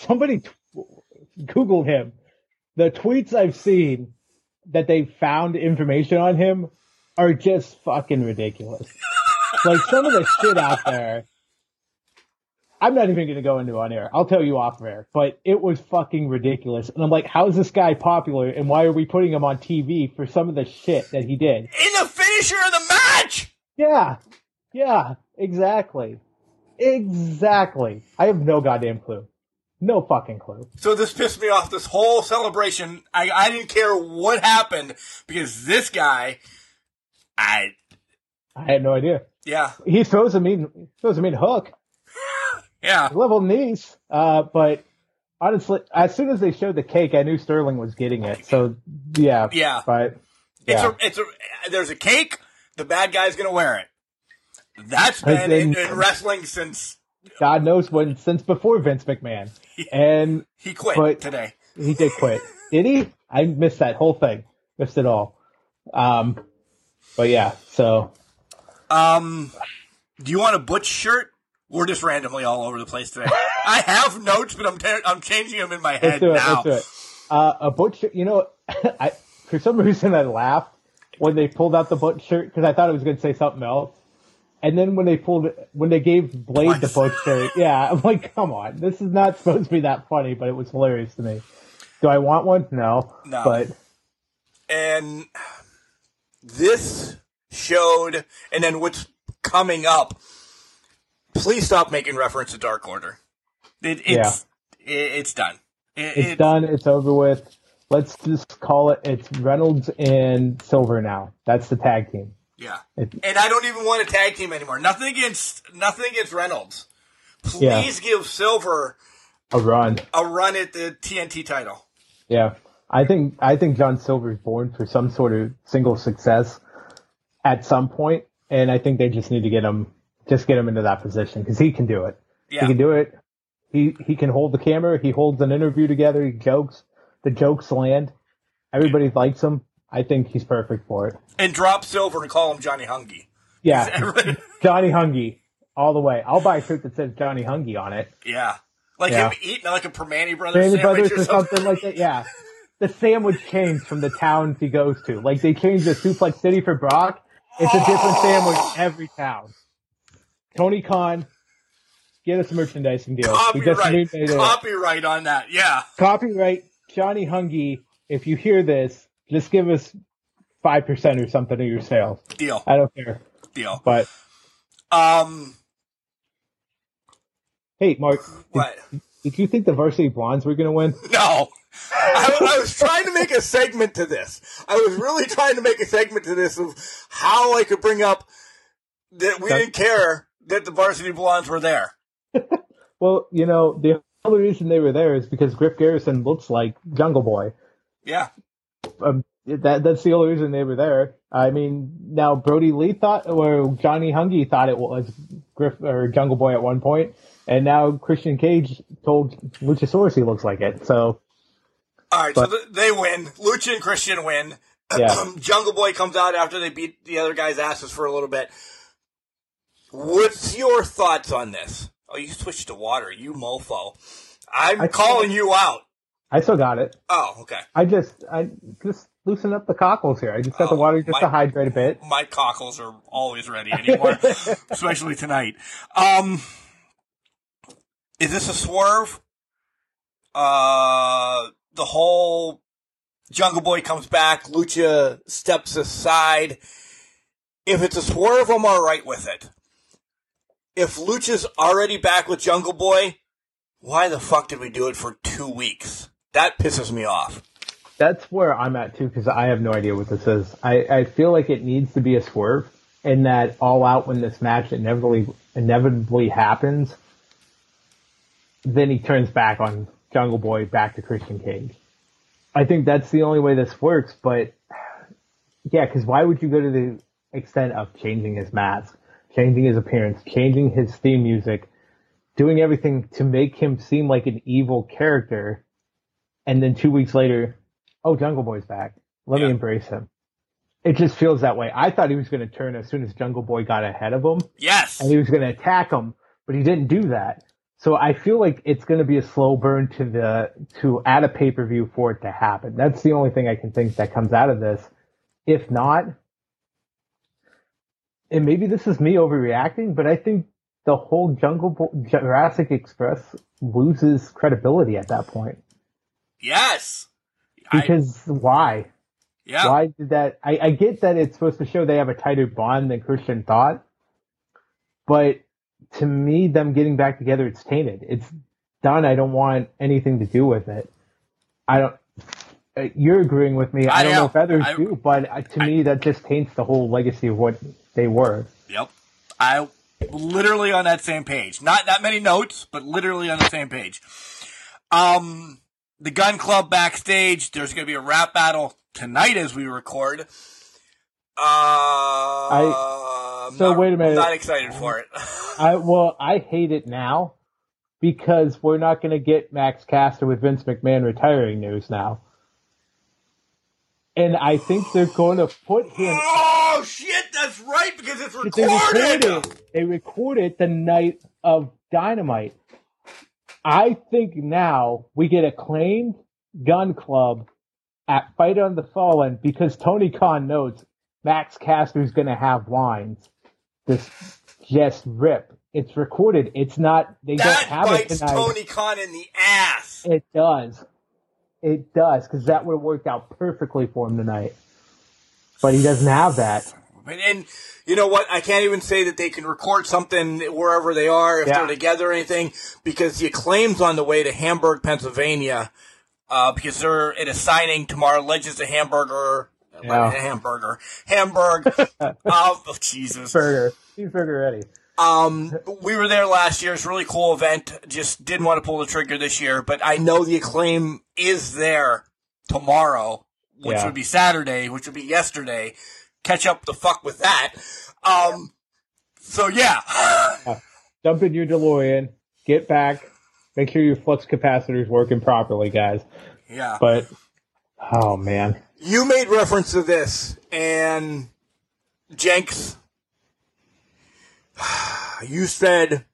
somebody t- Googled him. The tweets I've seen that they found information on him are just fucking ridiculous. like some of the shit out there. I'm not even going to go into on air. I'll tell you off air, but it was fucking ridiculous. And I'm like, how is this guy popular and why are we putting him on TV for some of the shit that he did? In the finisher of the match. Yeah. Yeah, exactly. Exactly. I have no goddamn clue. No fucking clue. So this pissed me off. This whole celebration, I, I didn't care what happened because this guy, I I had no idea. yeah He throws a mean throws a mean hook, yeah level knees. Uh, but honestly, as soon as they showed the cake, I knew Sterling was getting it. So yeah, Yeah. But yeah. It's a, it's a, there's a cake. The bad guy's gonna wear it. That's been in, in wrestling since God knows when since before Vince McMahon, and he quit But- today. he did quit. did he? I missed that whole thing. Missed it all. Um, but yeah. So Um, do you want a Butch shirt? We're just randomly all over the place today. I have notes, but I'm I'm changing them in my let's head do it. now. Let's do it. Uh, a butch. You know, I for some reason I laughed when they pulled out the butch shirt because I thought it was going to say something else. And then when they pulled it, when they gave Blade the butch yeah, I'm like, come on, this is not supposed to be that funny, but it was hilarious to me. Do I want one? No. No. But and this showed, and then what's coming up. Please stop making reference to Dark Order. It, it's it, it's done. It, it's it- done. It's over with. Let's just call it. It's Reynolds and Silver now. That's the tag team. Yeah, It- and I don't even want a tag team anymore. Nothing against nothing against Reynolds. Please Yeah. give Silver A run. a run at the TNT title. Yeah, I think I think John Silver's born for some sort of single success at some point, and I think they just need to get him just get him into that position because he can do it. Yeah. He can do it. He he can hold the camera. He holds an interview together. He jokes. The jokes land. Everybody likes him. I think he's perfect for it. And drop Silver and call him Johnny Hungee. Yeah, Johnny Hungee all the way. I'll buy a shirt that says Johnny Hungee on it. yeah. Like Yeah. him eating like a Primanti Brothers sandwich Brothers or or something like that. Yeah. The sandwich changed from the towns he goes to. Like they changed the Suplex City for Brock. It's a different oh. sandwich every town. Tony Khan, get us a merchandising deal. Copyright. Copyright on that. Yeah. Copyright Johnny Hungee. If you hear this, just give us five percent or something of your sales. Deal. I don't care. Deal. But Um, hey, Mark, did, what? did you think the Varsity Blondes were going to win? No. I, I was trying to make a segment to this. I was really trying to make a segment to this of how I could bring up that we didn't care that the varsity blondes were there. Well, you know, the only reason they were there is because Griff Garrison looks like Jungle Boy. Yeah. Um, that that's the only reason they were there. I mean, now Brodie Lee thought, or Johnny Hungee thought it was Griff or Jungle Boy at one point, and now Christian Cage told Luchasaurus he looks like it. So All right, But- so they win. Lucha and Christian win. Yeah. Jungle Boy comes out after they beat the other guy's asses for a little bit. What's your thoughts on this? Oh, you switched to water, you mofo. I'm I- calling you out. I still got it. Oh, okay. I just I just loosen up the cockles here. I just got the Oh, water just my- to hydrate a bit. My cockles are always ready anymore, especially tonight. Um, is this a swerve? Uh, the whole Jungle Boy comes back, Lucha steps aside. If it's a swerve, I'm alright with it. If Lucha's already back with Jungle Boy, why the fuck did we do it for two weeks? That pisses me off. That's where I'm at too, because I have no idea what this is. I, I feel like it needs to be a swerve, in that all out when this match inevitably inevitably happens, then he turns back on Jungle Boy back to Christian Cage. I think that's the only way this works, but yeah, because why would you go to the extent of changing his mask, changing his appearance, changing his theme music, doing everything to make him seem like an evil character, and then two weeks later, oh, Jungle Boy's back. Let Yeah. me embrace him. It just feels that way. I thought he was going to turn as soon as Jungle Boy got ahead of him, Yes. and he was going to attack him, but he didn't do that. So I feel like it's going to be a slow burn to the to add a pay per view for it to happen. That's the only thing I can think that comes out of this. If not, and maybe this is me overreacting, but I think the whole Jungle Bo- Jurassic Express loses credibility at that point. Yes. I- Because why? yeah. Why did that? I, I get that it's supposed to show they have a tighter bond than Christian thought, but to me, them getting back together, it's tainted. It's done. I don't want anything to do with it. I don't. uh, You're agreeing with me. I, I don't know am. if others I- do, but uh, to me, that just taints the whole legacy of what they were. Yep. I literally on that same page. Not that many notes, but literally on the same page. Um, the gun club backstage. There's going to be a rap battle tonight as we record. Uh, I, so wait a minute. I'm not excited for it. I well, I hate it now because we're not going to get Max Caster with Vince McMahon retiring news now. And I think they're going to put him oh shit! That's right because it's They recorded. recorded. They recorded the night of Dynamite. I think now we get acclaimed Gun Club at Fight for the Fallen because Tony Khan knows Max Caster's going to have lines. This just rip. It's recorded. It's not. They That don't have it bites tonight. Tony Khan in the ass. It does. It does because that would have worked out perfectly for him tonight. But he doesn't have that. And, and you know what? I can't even say that they can record something wherever they are if Yeah. they're together or anything because the acclaim's on the way to Hamburg, Pennsylvania. Uh, because they're at a signing tomorrow. Legends of Hamburger. Yeah. Hamburger. Hamburg. oh, Jesus. Burger. Cheeseburger ready. Um, we were there last year. It's a really cool event. Just didn't want to pull the trigger this year, but I know the acclaim is there tomorrow, which Yeah. would be Saturday, which would be yesterday. Catch up the fuck with that. Um, so yeah. Jump in your DeLorean, get back, make sure your flux capacitor's working properly, guys. yeah. But oh man, You made reference to this, and Jenks, you said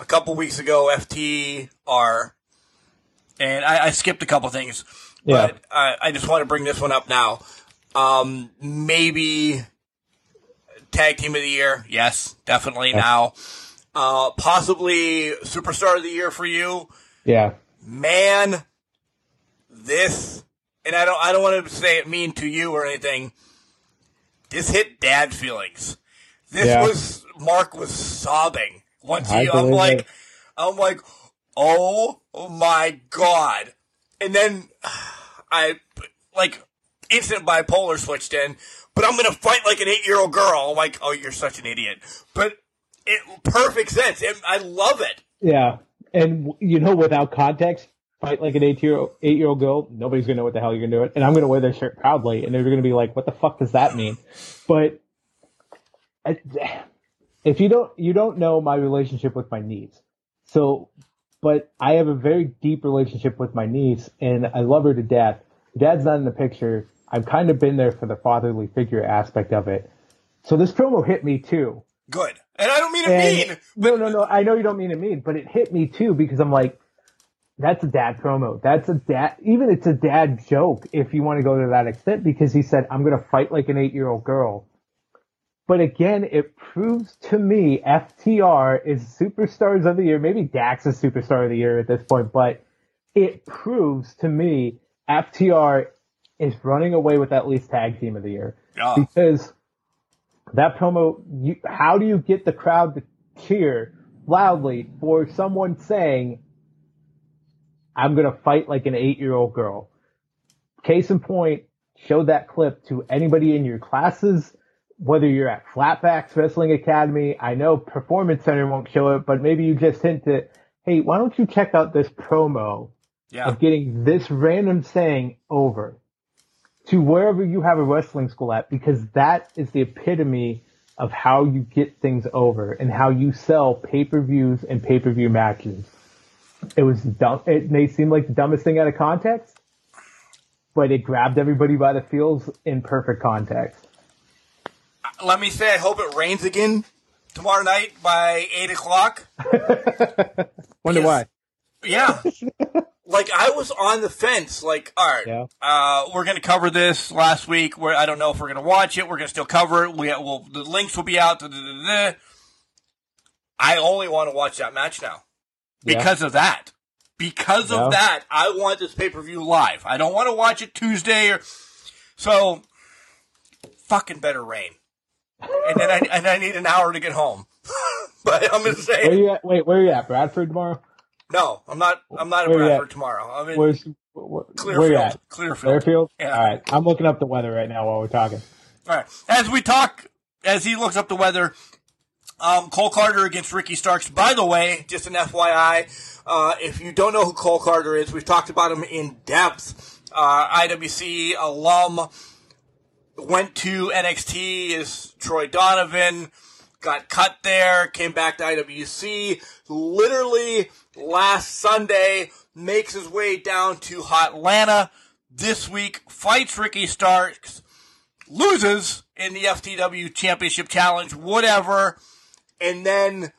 a couple weeks ago FTR, and I, I skipped a couple things, Yeah. but I, I just want to bring this one up now. Um, maybe tag team of the year, yes, definitely now. Uh, possibly superstar of the year for you yeah, man, this, and I don't, I don't want to say it mean to you or anything. this hit dad feelings. This Yeah. was Mark was sobbing once he. I'm like, it. I'm like, oh my god! And then I like instant bipolar switched in. But I'm gonna fight like an eight year old girl. I'm like, oh, you're such an idiot. But it perfect sense. It, I love it. Yeah, and you know, without context, fight like an eight year eight year old girl. Nobody's gonna know what the hell you're gonna do it, and I'm gonna wear their shirt proudly, and they're gonna be like, "What the fuck does that mean?" But if you don't, you don't know my relationship with my niece. So, but I have a very deep relationship with my niece, and I love her to death. Dad's not in the picture. I've kind of been there for the fatherly figure aspect of it. So this promo hit me too. Good. And I don't mean to And- mean. no, no, no. I know you don't mean to mean, but it hit me too because I'm like, that's a dad promo. That's a dad. Even it's a dad joke if you want to go to that extent because he said, "I'm going to fight like an eight year old girl." But again, it proves to me FTR is superstars of the year. Maybe Dax is superstar of the year at this point, but it proves to me FTR is running away with at least tag team of the year Yeah. because that promo, you, how do you get the crowd to cheer loudly for someone saying, I'm going to fight like an eight year old girl? Case in point, show that clip to anybody in your classes, whether you're at Flatbacks Wrestling Academy. I know Performance Center won't show it, but maybe you just hint to, hey, why don't you check out this promo Yeah. of getting this random saying over to wherever you have a wrestling school at because that is the epitome of how you get things over and how you sell pay-per-views and pay-per-view matches. It was dumb. It may seem like the dumbest thing out of context, but it grabbed everybody by the feels in perfect context. Let me say, I hope it rains again tomorrow night by eight o'clock. Wonder Yes. why? Yeah. like I was on the fence. Like, all right, Yeah. uh, we're gonna cover this last week. Where I don't know if we're gonna watch it. We're gonna still cover it. We will. The links will be out. da, da, da. I only want to watch that match now Yeah. because of that. Because Yeah. of that, I want this pay per view live. I don't want to watch it Tuesday or so. Fucking better rain, and then I and I need an hour to get home. but I'm gonna say, Where you at? Wait, where are you at? Bradford tomorrow? No. I'm not. I'm not in Where at? Bradford tomorrow. I'm in Where's where, where you Clearfield. at? Clearfield. Fairfield? Yeah. All right. I'm looking up the weather right now while we're talking. All right. As we talk, as he looks up the weather, um, Cole Karter against Ricky Starks. By the way, just an FYI, uh, if you don't know who Cole Karter is, we've talked about him in depth. Uh, IWC alum, went to NXT as Troy Donovan, got cut there, came back to IWC. Literally last Sunday, makes his way down to Hotlanta. This week, fights Ricky Starks, loses in the FTW Championship Challenge, whatever. And then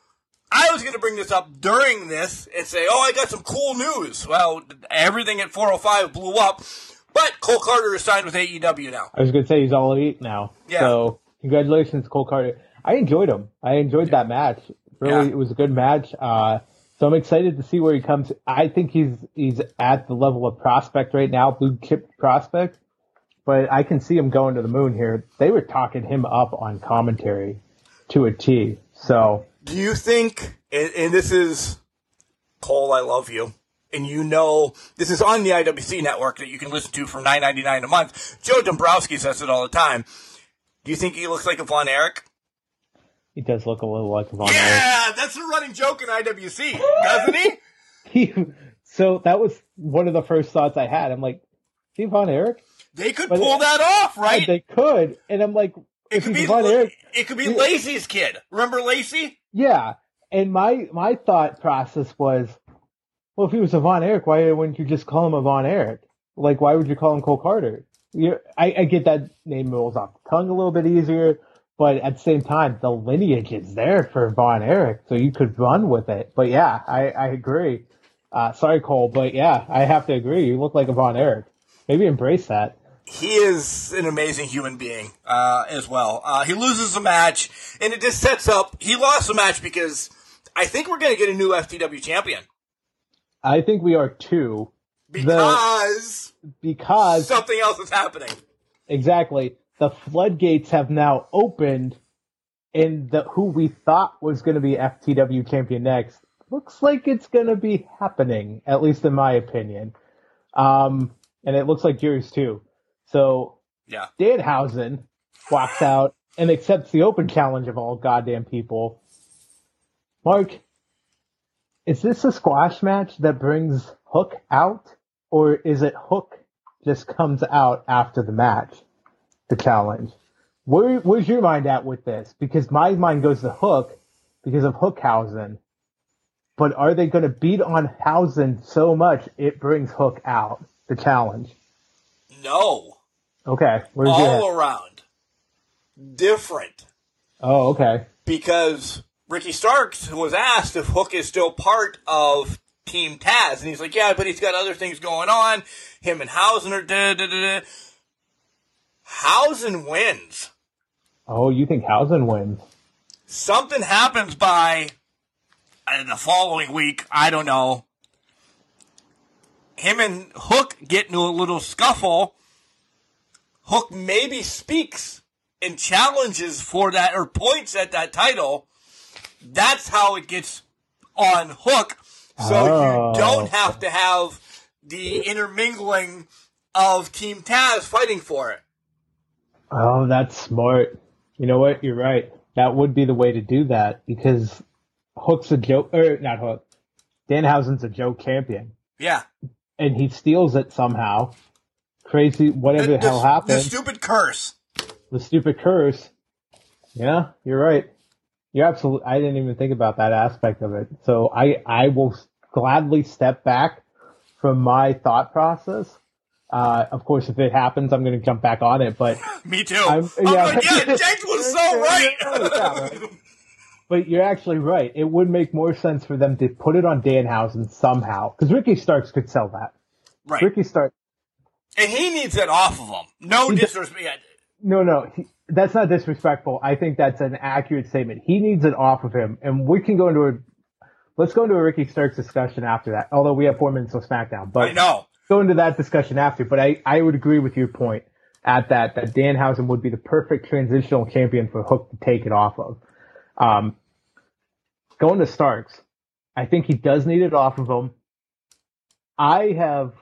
I was going to bring this up during this and say, oh, I got some cool news. Well, everything at 405 blew up, but Cole Karter is signed with AEW now. I was going to say he's all elite now. Yeah. So congratulations, Cole Karter. I enjoyed him. I enjoyed that match. Really, Yeah. it was a good match. Uh, so I'm excited to see where he comes. I think he's he's at the level of prospect right now, blue chip prospect. But I can see him going to the moon here. They were talking him up on commentary to a T. So Do you think, and, and this is Cole, I love you, and you know this is on the IWC network that you can listen to for nine ninety nine a month. Joe Dombrowski says it all the time. Do you think he looks like a Von Erich? He does look a little like Von Erich. Yeah, that's a running joke in IWC, doesn't he? He, so that was one of the first thoughts I had. I'm like, is he Von Erich? They could But- pull that off, right? They could, and I'm like, it could be Von Erich, it could be. Lacey's kid. Remember Lacey? Yeah, and my my thought process was, well, if he was a Von Erich, why wouldn't you just call him a Von Erich? Like, why would you call him Cole Karter? You, I, I get that name rolls off the tongue a little bit easier, but at the same time, the lineage is there for Von Erich, so you could run with it. But yeah, I, I agree. Uh, sorry, Cole, but yeah, I have to agree. You look like a Von Erich. Maybe embrace that. he is an amazing human being uh, as well. Uh, he loses a match, and it just sets up. He lost the match because I think we're going to get a new FTW champion I think we are too. because because something else is happening. Exactly. The floodgates have now opened, and the who we thought was going to be FTW champion next looks like it's going to be happening, at least in my opinion. Um, and it looks like yours too. So Yeah. Danhausen walks out and accepts the open challenge of all goddamn people. Mark, is this a squash match that brings Hook out, or is it Hook just comes out after the match, the challenge? Where, where's your mind at with this? Because my mind goes to Hook because of Hookhausen. But are they going to beat on Hausen so much it brings Hook out, the challenge? No. Okay, where's? All around. Different. Oh, okay. because Ricky Starks was asked if Hook is still part of Team Taz, and he's like, "Yeah, but he's got other things going on. Him and Hausen are da da da." Da." Hausen wins. Oh, you think Hausen wins? Something happens by uh, the following week. I don't know. Him and Hook get into a little scuffle. Hook maybe speaks and challenges for that or points at that title. That's how it gets on Hook. So Oh. you don't have to have the intermingling of Team Taz fighting for it. Oh, that's smart. You know what? You're right. That would be the way to do that because Hook's a joke, or not Hook. Danhausen's a joke champion, Yeah. and he steals it somehow. Crazy, whatever the, hell happened. the stupid curse. the stupid curse. Yeah, you're right. You're absolutely. I didn't even think about that aspect of it. So I I will gladly step back from my thought process. Uh, of course, if it happens, I'm going to jump back on it. But Me too. I'm- I'm, yeah. like, yeah, James was so right. Yeah. but you're actually right. It would make more sense for them to put it on Danhausen somehow because Ricky Starks could sell that. right. Ricky Starks. And he needs it off of him. No disrespect. No, no, he, that's not disrespectful. I think that's an accurate statement. He needs it off of him, and we can go into a let's go into a Ricky Starks discussion after that. Although we have four minutes of SmackDown, but I know. Go into that discussion after. But I, I would agree with your point at that that Danhausen would be the perfect transitional champion for Hook to take it off of. Um, going to Starks, I think he does need it off of him. I have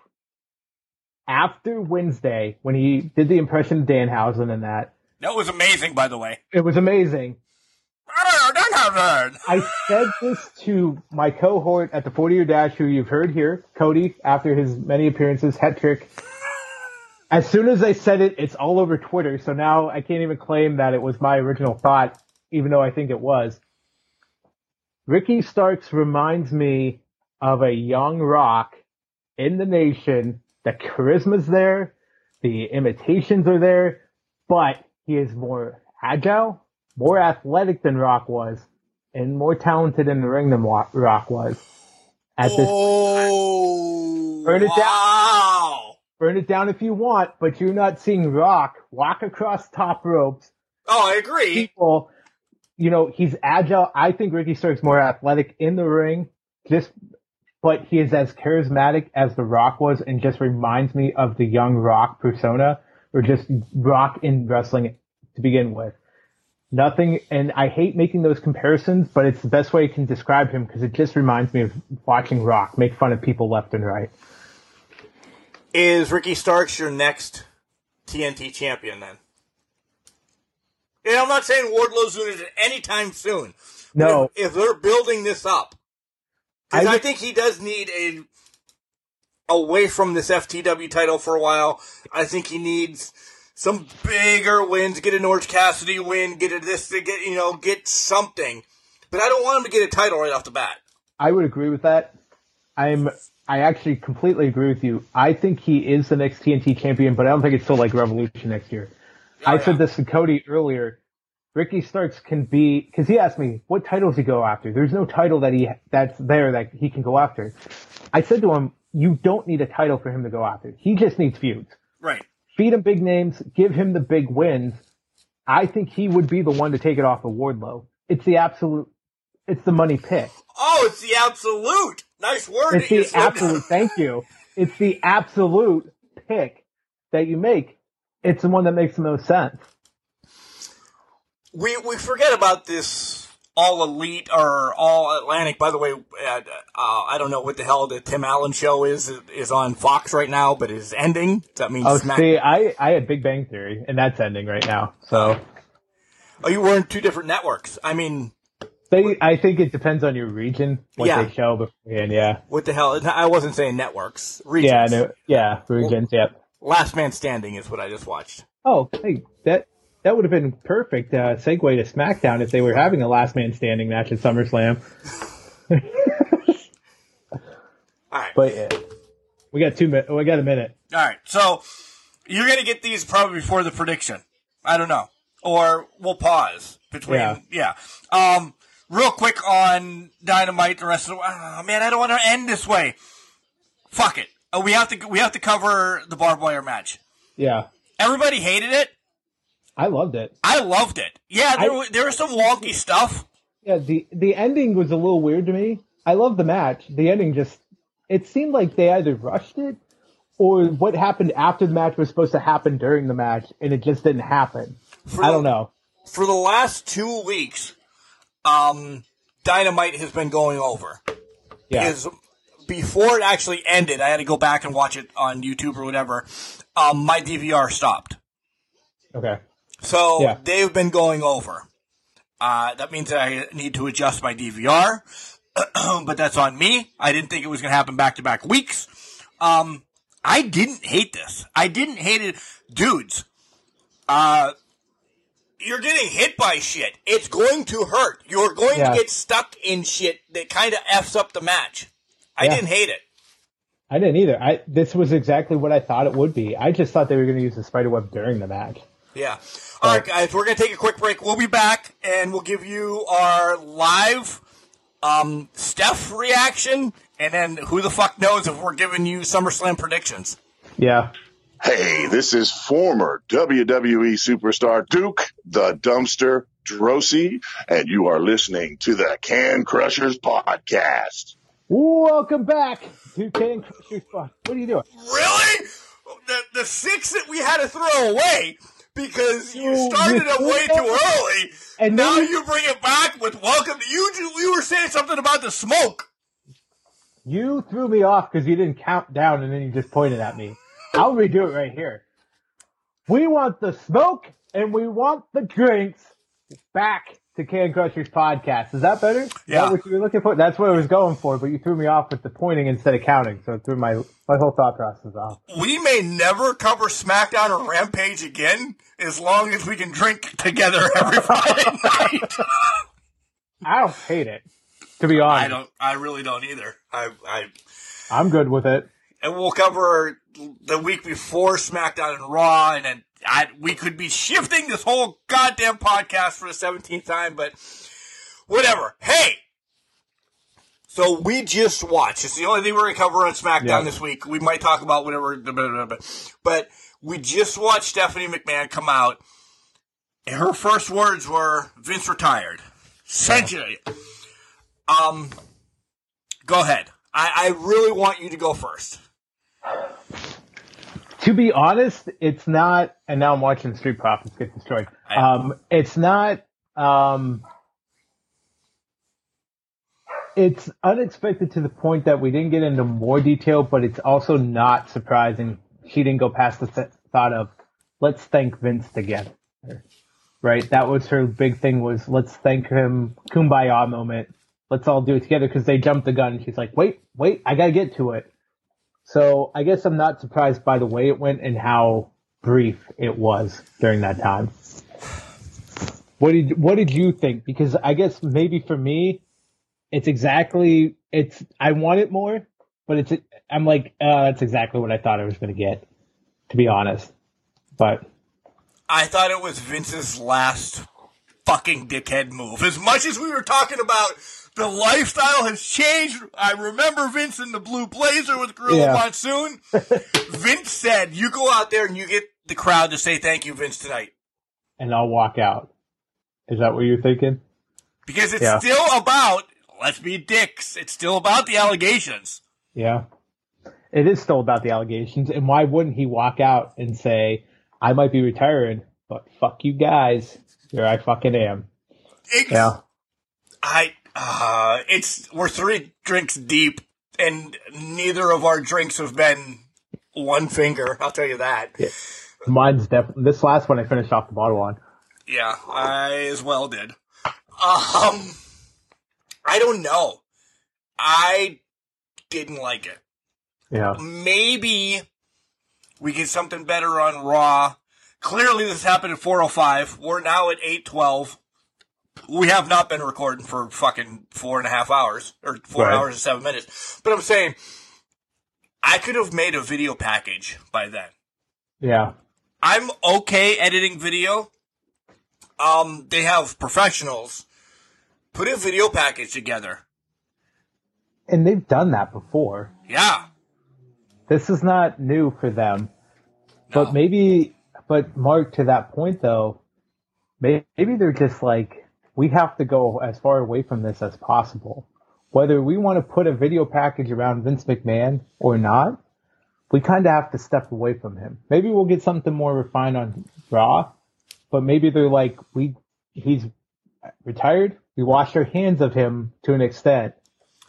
after Wednesday when he did the impression of Danhausen and that That was amazing, by the way. it was amazing. I said this to my cohort at the 40 year dash who you've heard here, Cody, after his many appearances, hat trick. As soon as I said it, it's all over Twitter, so now I can't even claim that it was my original thought, even though I think it was. Ricky Starks reminds me of a young rock in the nation. The charisma's there, the imitations are there, but he is more agile, more athletic than Rock was, and more talented in the ring than Rock was. At this, Oh, Burn it down. burn it down if you want, but you're not seeing Rock walk across top ropes. Oh, I agree. People, you know, he's agile. I think Ricky Stark's more athletic in the ring, just, but he is as charismatic as the Rock was, and just reminds me of the young Rock persona, or just Rock in wrestling to begin with. Nothing, and I hate making those comparisons, but it's the best way I can describe him because it just reminds me of watching Rock make fun of people left and right. Is Ricky Starks your next TNT champion then? And I'm not saying Wardlow's doing it anytime soon. No. If, if they're building this up, because I I, think he does need a away from this FTW title for a while. I think he needs some bigger wins. Get an Orange Cassidy win. Get a this. to Get you know. Get something. But I don't want him to get a title right off the bat. I would agree with that. I'm I actually completely agree with you. I think he is the next TNT champion, but I don't think it's still like Revolution next year. I Oh, said this to Cody earlier. Ricky Starks can be because he asked me what titles he go after. There's no title that he that's there that he can go after. I said to him, "You don't need a title for him to go after. He just needs feuds. Right. Feed him big names, give him the big wins. I think he would be the one to take it off of Wardlow. It's the absolute. It's the money pick. Oh, it's the absolute. Nice word. It's the absolute. Thank you. It's the absolute pick that you make. it's the one that makes the most sense. We we forget about this all elite or all Atlantic. By the way, uh, I don't know what the hell the Tim Allen show is is on Fox right now, but it's ending. That means Oh, Smack- see, I I had Big Bang Theory, and that's ending right now. So oh, you were in two different networks. I mean, they, I think it depends on your region what Yeah. they show beforehand. Yeah, what the hell? I wasn't saying networks. Regions. yeah, no, yeah, regions. Yep. Last Man Standing is what I just watched. Oh, hey, that that would have been perfect uh, segue to SmackDown if they were having a last man standing match at SummerSlam. All right. But yeah, we got two minutes. We got a minute. All right, so you're gonna get these probably before the prediction. I don't know, or we'll pause between. Yeah. Yeah. Um, real quick on Dynamite. The rest of the. Oh, man, I don't want to end this way. Fuck it. Uh, we have to. We have to cover the barbed wire match. Yeah, Everybody hated it. I loved it. I loved it. Yeah, there, I- there was some wonky stuff. Yeah, the the ending was a little weird to me. I love the match. The ending just it seemed like they either rushed it or what happened after the match was supposed to happen during the match and it just didn't happen. For I don't know. For the last two weeks, um, Dynamite has been going over. Yeah. is before it actually ended, I had to go back and watch it on YouTube or whatever. Um, my DVR stopped, Okay. So Yeah. they've been going over. Uh, that means that I need to adjust my DVR, but that's on me. I didn't think it was going to happen back to back weeks. Um, I didn't hate this. I didn't hate it, dudes. Uh, you're getting hit by shit. It's going to hurt. You're going Yeah. to get stuck in shit that kind of f's up the match. I Yeah. didn't hate it. I didn't either. I this was exactly what I thought it would be. I just thought they were going to use the spider web during the match. Yeah. All right, guys, we're going to take a quick break. We'll be back and we'll give you our live um, Steph reaction and then who the fuck knows if we're giving you SummerSlam predictions. Yeah. Hey, this is former WWE superstar Duke the Dumpster Droese, and you are listening to the Can Crushers podcast. Welcome back to Can Crushers. What are you doing? Really? The, the six that we had to throw away because you You- started you it way too early. And now then- you bring it back with welcome to you. You were saying something about the smoke. You threw me off because you didn't count down and then you just pointed at me. I'll redo it right here. We want the smoke and we want the drinks back to Can Crushers podcast. Is that better? Yeah. that what you were looking for? That's what I was going for, but you threw me off with the pointing instead of counting, so it threw my my whole thought process off. we may never cover SmackDown or Rampage again as long as we can drink together every Friday night. I don't hate it, to be honest. I don't. I really don't either. I. I I'm good with it. and we'll cover the week before SmackDown and Raw, and then I, we could be shifting this whole goddamn podcast for the seventeenth time, but whatever. Hey. So we just watched. It's the only thing we're gonna cover on SmackDown Yeah. this week. We might talk about whatever, but we just watched Stephanie McMahon come out. And her first words were Vince retired. Essentially. Um, go ahead. I, I really want you to go first. To be honest, it's not. And now I'm watching Street Profits get destroyed. Um, it's not. Um, it's unexpected to the point that we didn't get into more detail, but it's also not surprising she didn't go past the th- thought of let's thank Vince together. Right, that was her big thing. Was let's thank him, kumbaya moment. Let's all do it together because they jumped the gun. She's like, wait, wait, I gotta get to it. So I guess I'm not surprised by the way it went and how brief it was during that time. What did what did you think? Because I guess maybe for me, it's exactly it's I want it more, but it's I'm like uh, that's exactly what I thought I was going to get, to be honest. But I thought it was Vince's last fucking dickhead move. As much as we were talking about the lifestyle has changed, I remember Vince in the blue blazer with Gorilla Yeah. Monsoon. Vince said, "You go out there and you get the crowd to say thank you, Vince, tonight." and I'll walk out. Is that what you're thinking? Because it's Yeah. still about, let's be dicks, it's still about the allegations. Yeah. It is still about the allegations, and why wouldn't he walk out and say, I might be retiring, but fuck you guys. Here I fucking am. Yeah. I uh it's we're three drinks deep and neither of our drinks have been one finger, I'll tell you that. Mine's definitely this last one I finished off the bottle on. Yeah, I as well did. Um I don't know. I didn't like it. Yeah. Maybe we get something better on Raw. Clearly this happened at 405. We're now at 812. We have not been recording for fucking four and a half hours or four Right. hours and seven minutes. But I'm saying I could have made a video package by then. Yeah. I'm okay editing video. Um, they have professionals put a video package together. And they've done that before. Yeah. This is not new for them. No. But maybe, but Mark, to that point though, maybe they're just like, we have to go as far away from this as possible. Whether we want to put a video package around Vince McMahon or not, we kind of have to step away from him. Maybe we'll get something more refined on Raw, but maybe they're like, we, he's retired. We wash our hands of him to an extent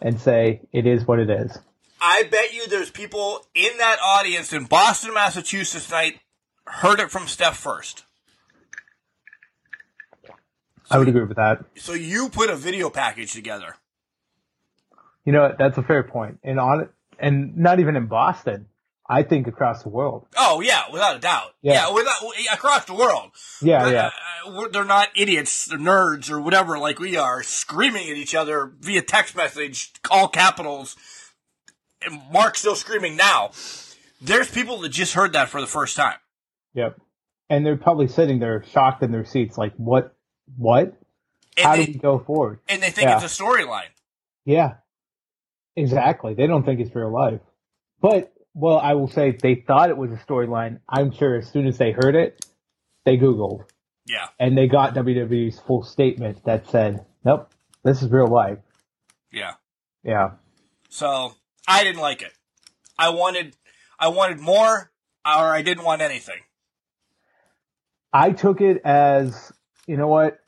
and say, it is what it is. I bet you there's people in that audience in Boston, Massachusetts tonight heard it from Steph first. I would agree with that. So you put a video package together. You know, that's a fair point. And on and not even in Boston. I think across the world. Oh yeah, without a doubt. Yeah. Yeah, without, across the world. Yeah, But, yeah. uh, they're not idiots, they're nerds or whatever like we are, screaming at each other via text message, all capitals. And Mark's still screaming now. There's people that just heard that for the first time. Yep. And they're probably sitting there shocked in their seats, like, what? What? And How they, do we go forward? and they think Yeah. it's a storyline. Yeah. Exactly. They don't think it's real life. But, well, I will say they thought it was a storyline. I'm sure as soon as they heard it, they Googled Yeah. and they got WWE's full statement that said, nope, this is real life. Yeah. Yeah. So I didn't like it. I wanted, I wanted more, or I didn't want anything. I took it as, you know what?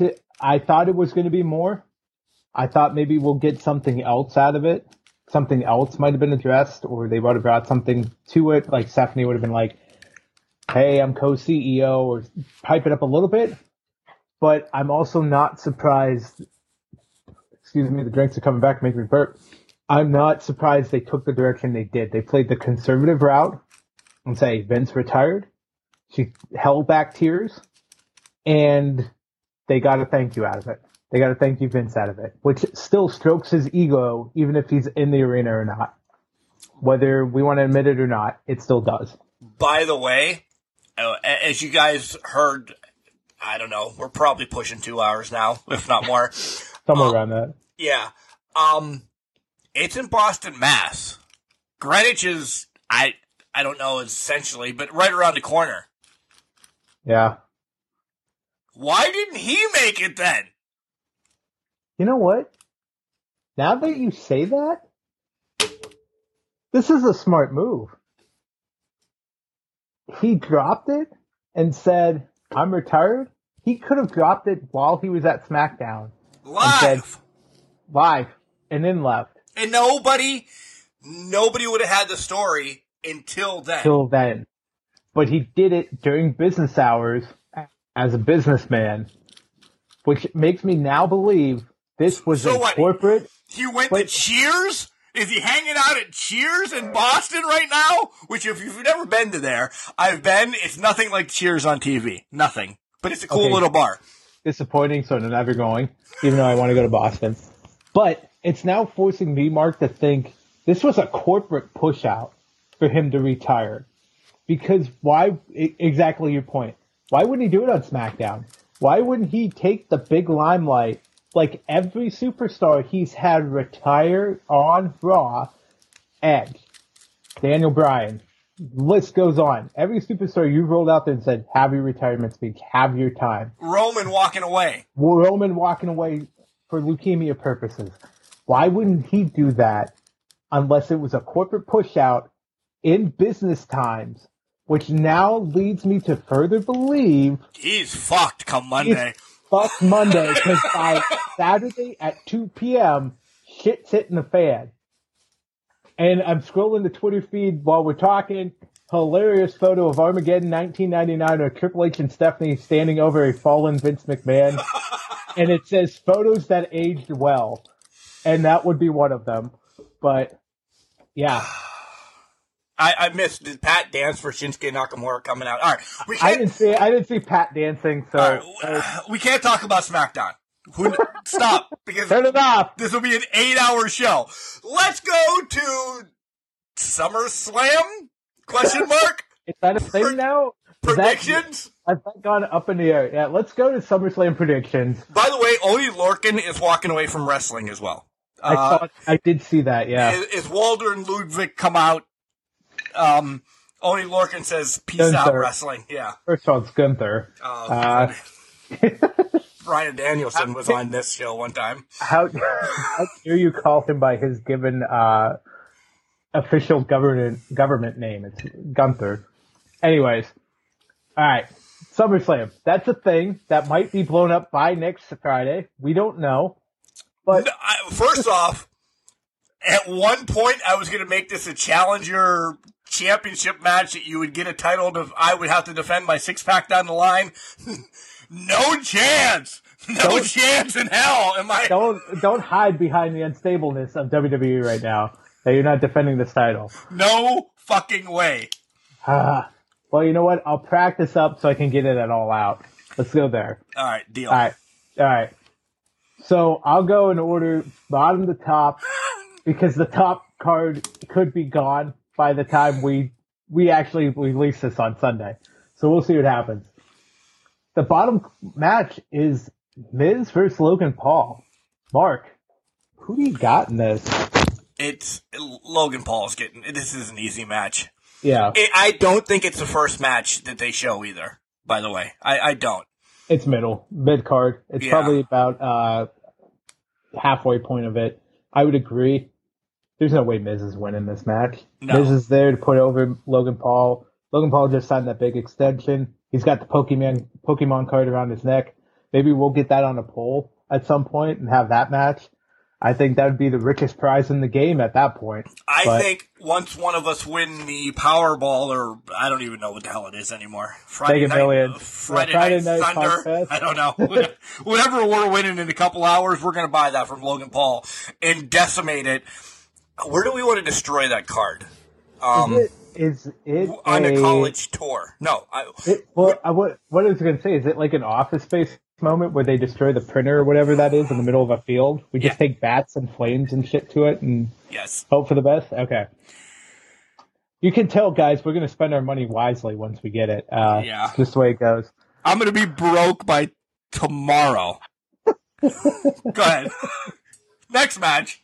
To, I thought it was going to be more. I thought maybe we'll get something else out of it. Something else might have been addressed, or they would have brought something to it. Like Stephanie would have been like, "Hey, I'm co-CEO," or pipe it up a little bit. But I'm also not surprised. Excuse me, the drinks are coming back, making me burp. I'm not surprised they took the direction they did. They played the conservative route and say Vince retired. She held back tears, and they got a thank you out of it. They got a thank you Vince out of it, which still strokes his ego, even if he's in the arena or not. Whether we want to admit it or not, it still does. By the way, uh, as you guys heard, I don't know, we're probably pushing two hours now, if not more. Somewhere Oh. around that. Yeah. Um, it's in Boston, Mass. Greenwich is, I, I don't know essentially, but right around the corner. Yeah. Why didn't he make it then? You know what? Now that you say that, this is a smart move. He dropped it and said, I'm retired. He could have dropped it while he was at SmackDown Live. live and then left And nobody, nobody would have had the story until then. till then. But he did it during business hours as a businessman, which makes me now believe this was So a what? corporate. He went to Cheers? Is he hanging out at Cheers in Boston right now? Which, if you've never been to there, I've been. It's nothing like Cheers on TV. Nothing. But it's a cool Okay. little bar. disappointing, so I'm never going, even though I want to go to Boston. But it's now forcing me, Mark, to think this was a corporate push out for him to retire. Because why, exactly your point. Why wouldn't he do it on SmackDown? Why wouldn't he take the big limelight like every superstar he's had retire on Raw? Edge, Daniel Bryan, list goes on. Every superstar you rolled out there and said, have your retirement speech, have your time. Roman walking away. Roman walking away for leukemia purposes. Why wouldn't he do that unless it was a corporate push out in business times which now leads me to further believe He's fucked come Monday. fuck Monday because by Saturday at 2 p.m., shit's hitting the fan. And I'm scrolling the Twitter feed while we're talking. Hilarious photo of Armageddon 1999 of Triple H and Stephanie standing over a fallen Vince McMahon. and it says photos that aged well. And that would be one of them. But yeah, I, I missed did Pat dance for Shinsuke Nakamura coming out. All right, we I can't. didn't see I didn't see Pat dancing, so right, we can't talk about SmackDown. Who, stop because turn it off. this will be an eight-hour show. Let's go to SummerSlam? Question mark. Is that a thing now? Is Predictions. That gone up in the air? Yeah, let's go to SummerSlam predictions. By the way, Oney Lorcan is walking away from wrestling as well. I Uh, thought I did see that. Yeah, Is, is Walter and Ludwig come out? Um, Oney Lorcan says, "Peace out, wrestling." Yeah. first of all, it's Gunther. Uh, Uh, Bryan Danielson was on this show one time. how how dare you call him by his given uh, official government government name? It's Gunther. Anyways, all right, SummerSlam. That's a thing that might be blown up by next Friday. We don't know, but No, I, first off, at one point I was going to make this a challenger championship match that you would get a title to. I would have to defend my six pack down the line. no chance. No Don't- chance in hell. Am I? don't don't hide behind the unstableness of WWE right now. That you're not defending this title. No fucking way. Ah, well, you know what? I'll practice up so I can get it at all out. Let's go there. All right, deal. All right, all right. So I'll go in order bottom to top because the top card could be gone by the time we we actually release this on Sunday. So we'll see what happens. The bottom match is Miz versus Logan Paul. Mark, who do you got in this? It's Logan Paul's getting. This is an easy match. Yeah, I I don't think it's the first match that they show either. By the way, I, I don't. it's middle mid card. It's Yeah. probably about uh halfway point of it. I would agree. There's no way Miz is winning this match. No. Miz is there to put over Logan Paul. Logan Paul just signed that big extension. He's got the Pokemon Pokemon card around his neck. Maybe we'll get that on a poll at some point and have that match. I think that would be the richest prize in the game at that point. I But- think once one of us win the Powerball, or I don't even know what the hell it is anymore. Friday night, Millions. uh, Friday, Friday night, Night Thunder. I don't know. Whatever we're winning in a couple hours, we're going to buy that from Logan Paul and decimate it. Where do we want to destroy that card? Um, is it, is it on a, a college tour? No, I, It, well, I, what, what I was going to say is it like an office space moment where they destroy the printer or whatever that is in the middle of a field? We just Yeah. take bats and flames and shit to it and yes. hope for the best. Okay. You can tell, guys, we're going to spend our money wisely once we get it. Uh, Yeah. just the way it goes. I'm going to be broke by tomorrow. Go ahead. Next match.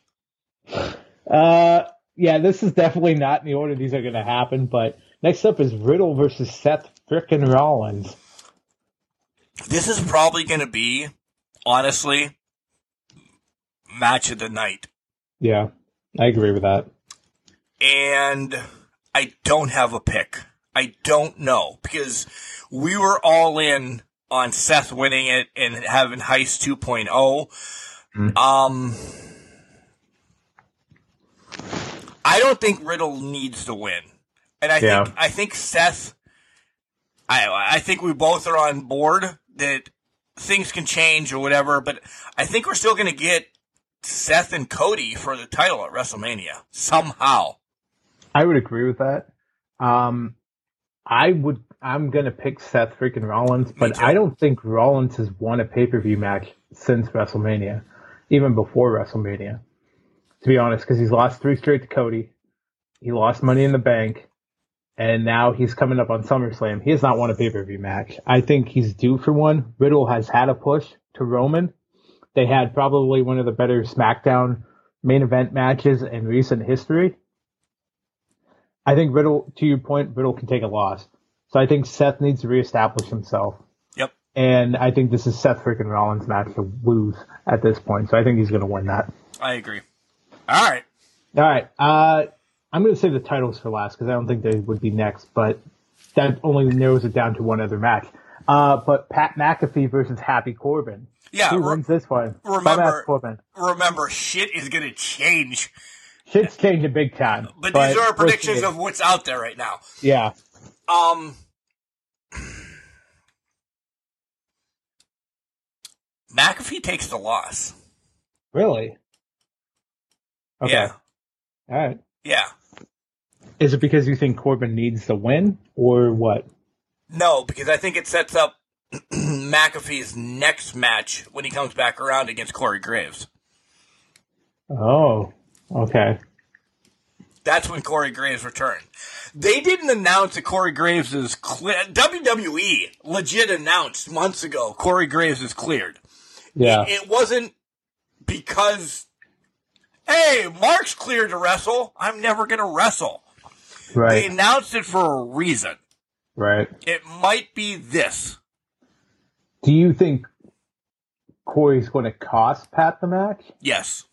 Uh, yeah, this is definitely not in the order these are going to happen. But next up is Riddle versus Seth frickin' Rollins. This is probably going to be, honestly, match of the night. Yeah, I agree with that. and I don't have a pick. I don't know because we were all in on Seth winning it and having Heist 2.0. Um, I don't think Riddle needs to win, and I Yeah. think I think Seth. I I think we both are on board that things can change or whatever, but I think we're still going to get Seth and Cody for the title at WrestleMania somehow. I would agree with that. Um, I would. I'm gonna pick Seth freaking Rollins, but. I don't think Rollins has won a pay per view match since WrestleMania, even before WrestleMania. To be honest, because he's lost three straight to Cody, he lost Money in the Bank, and now he's coming up on SummerSlam. He has not won a pay per view match. I think he's due for one. Riddle has had a push to Roman. They had probably one of the better SmackDown main event matches in recent history. I think Riddle, to your point, Riddle can take a loss. So I think Seth needs to reestablish himself. Yep. And I think this is Seth freaking Rollins' match to lose at this point. So I think he's going to win that. I agree. All right. All right. Uh, I'm going to save the titles for last because I don't think they would be next. But that only narrows it down to one other match. Uh, but Pat McAfee versus Happy Corbin. Yeah, Who re- wins this one? remember- Corbin. remember, shit is going to change. Shit's changing big time. But, these are our predictions of what's out there right now. yeah. Um, McAfee takes the loss. Really? Okay. Yeah, All right. Yeah. Is it because you think Corbin needs the win, or what? No, because I think it sets up McAfee's next match when he comes back around against Corey Graves. Oh, okay. That's when Corey Graves returned. They didn't announce that Corey Graves is clear. WWE legit announced months ago Corey Graves is cleared. Yeah. It, it wasn't because, hey, Mark's cleared to wrestle. I'm never going to wrestle. They announced it for a reason. Right. It might be this. Do you think Corey's going to cost Pat the match? Yes.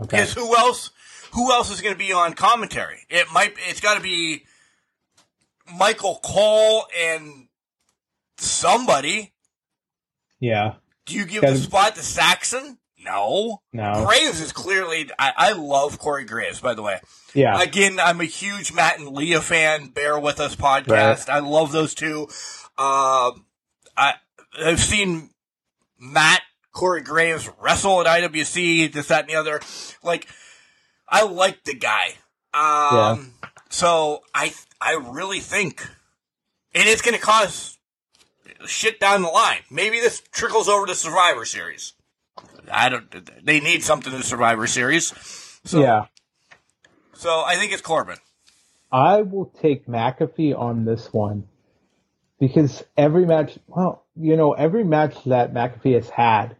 Okay. Because who else? Who else is going to be on commentary? It might. It's got to be Michael Cole and somebody. Yeah. Do you give Gotta- the spot to Saxon? No. No. Graves is clearly. I, I love Corey Graves, by the way. Yeah. Again, I'm a huge Matt and Leah fan. Bear with us podcast. I love those two. Um, I I've seen Matt Corey Graves wrestle at IWC, this, that, and the other. Like, I like the guy. Um, so I I really think, and it's going to cause shit down the line. Maybe this trickles over to Survivor Series. I don't. They need something in the Survivor Series. So, yeah. So I think it's Corbin. I will take McAfee on this one because every match, well, you know, every match that McAfee has had,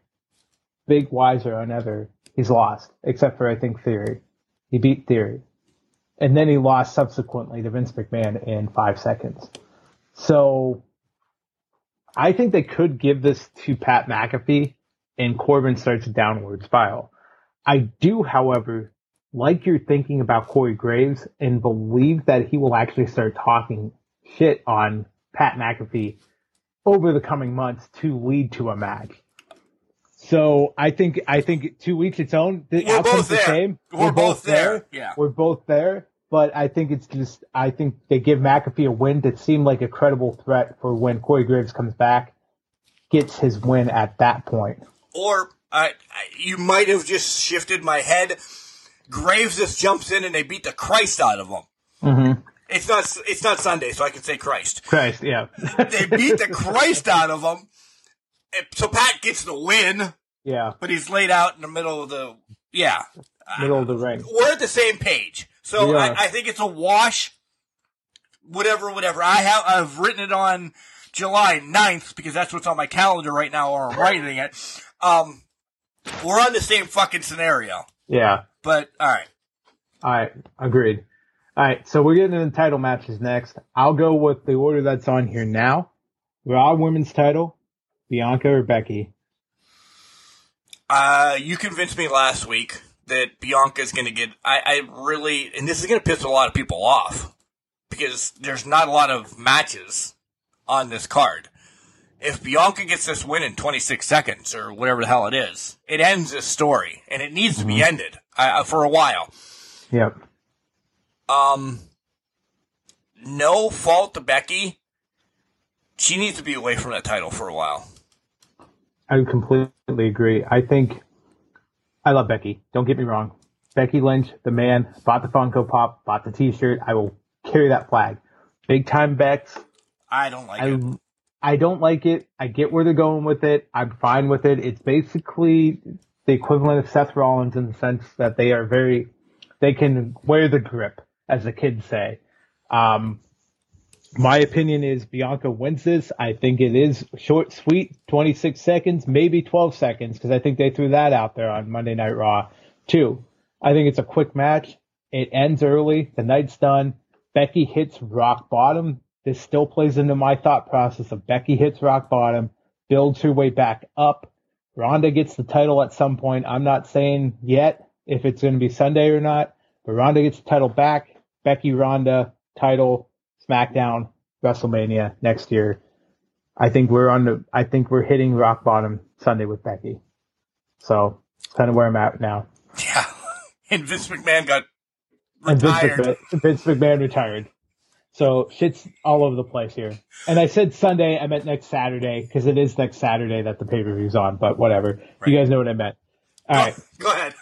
big, wiser, or never, he's lost, except for I think Theory. He beat Theory. And then he lost subsequently to Vince McMahon in five seconds. So I think they could give this to Pat McAfee and Corbin starts a downward spiral. I do, however, like you're thinking about Corey Graves and believe that he will actually start talking shit on Pat McAfee over the coming months to lead to a match. So I think I think to each its own. The We're outcome's both the there. same. We're both there. Yeah. We're both there. But I think it's just I think they give McAfee a win that seemed like a credible threat for when Corey Graves comes back, gets his win at that point. Or I, I, you might have just shifted my head. Graves just jumps in and they beat the Christ out of him. Mm-hmm. It's not. It's not Sunday, so I can say Christ. Christ, yeah. They beat the Christ out of him. So Pat gets the win, yeah. but he's laid out in the middle of the. Yeah, Middle of the ring. we're at the same page. So I. I think it's a wash. Whatever, whatever. I have. I've written it on July 9th because that's what's on my calendar right now, or I'm writing it. Um, we're on the same fucking scenario. Yeah. But all right. All right, agreed. All right, so we're getting into title matches next. I'll go with the order that's on here now. Raw Women's title, Bianca or Becky. Uh, you convinced me last week that Bianca's going to get. I, I really, and this is going to piss a lot of people off because there's not a lot of matches on this card. If Bianca gets this win in 26 seconds or whatever the hell it is, it ends this story, and it needs to be ended uh, for a while. Yep. Um, no fault to Becky. She needs to be away from that title for a while. I completely agree. I think I love Becky. Don't get me wrong. Becky Lynch, the man, bought the Funko Pop, bought the T-shirt. I will carry that flag. Big time Bex. I don't like it. I don't like it. I get where they're going with it. I'm fine with it. It's basically the equivalent of Seth Rollins in the sense that they are very they can wear the grip, as the kids say. Um, my opinion is Bianca wins this. I think it is short, sweet, 26 seconds, maybe 12 seconds, because I think they threw that out there on Monday Night Raw too. I think it's a quick match. It ends early. The night's done. Becky hits rock bottom. This still plays into my thought process of Becky hits rock bottom, builds her way back up. Ronda gets the title at some point. I'm not saying yet if it's going to be Sunday or not, but Ronda gets the title back. Becky Ronda title SmackDown WrestleMania next year. I think we're on the. I think we're hitting rock bottom Sunday with Becky. So it's kind of where I'm at now. Yeah, and Vince McMahon got And Vince retired. McMahon, Vince McMahon retired. So shit's all over the place here. And I said Sunday, I meant next Saturday because it is next Saturday that the pay per view's on. But whatever, Right. you guys know what I meant. All right. Go, go ahead.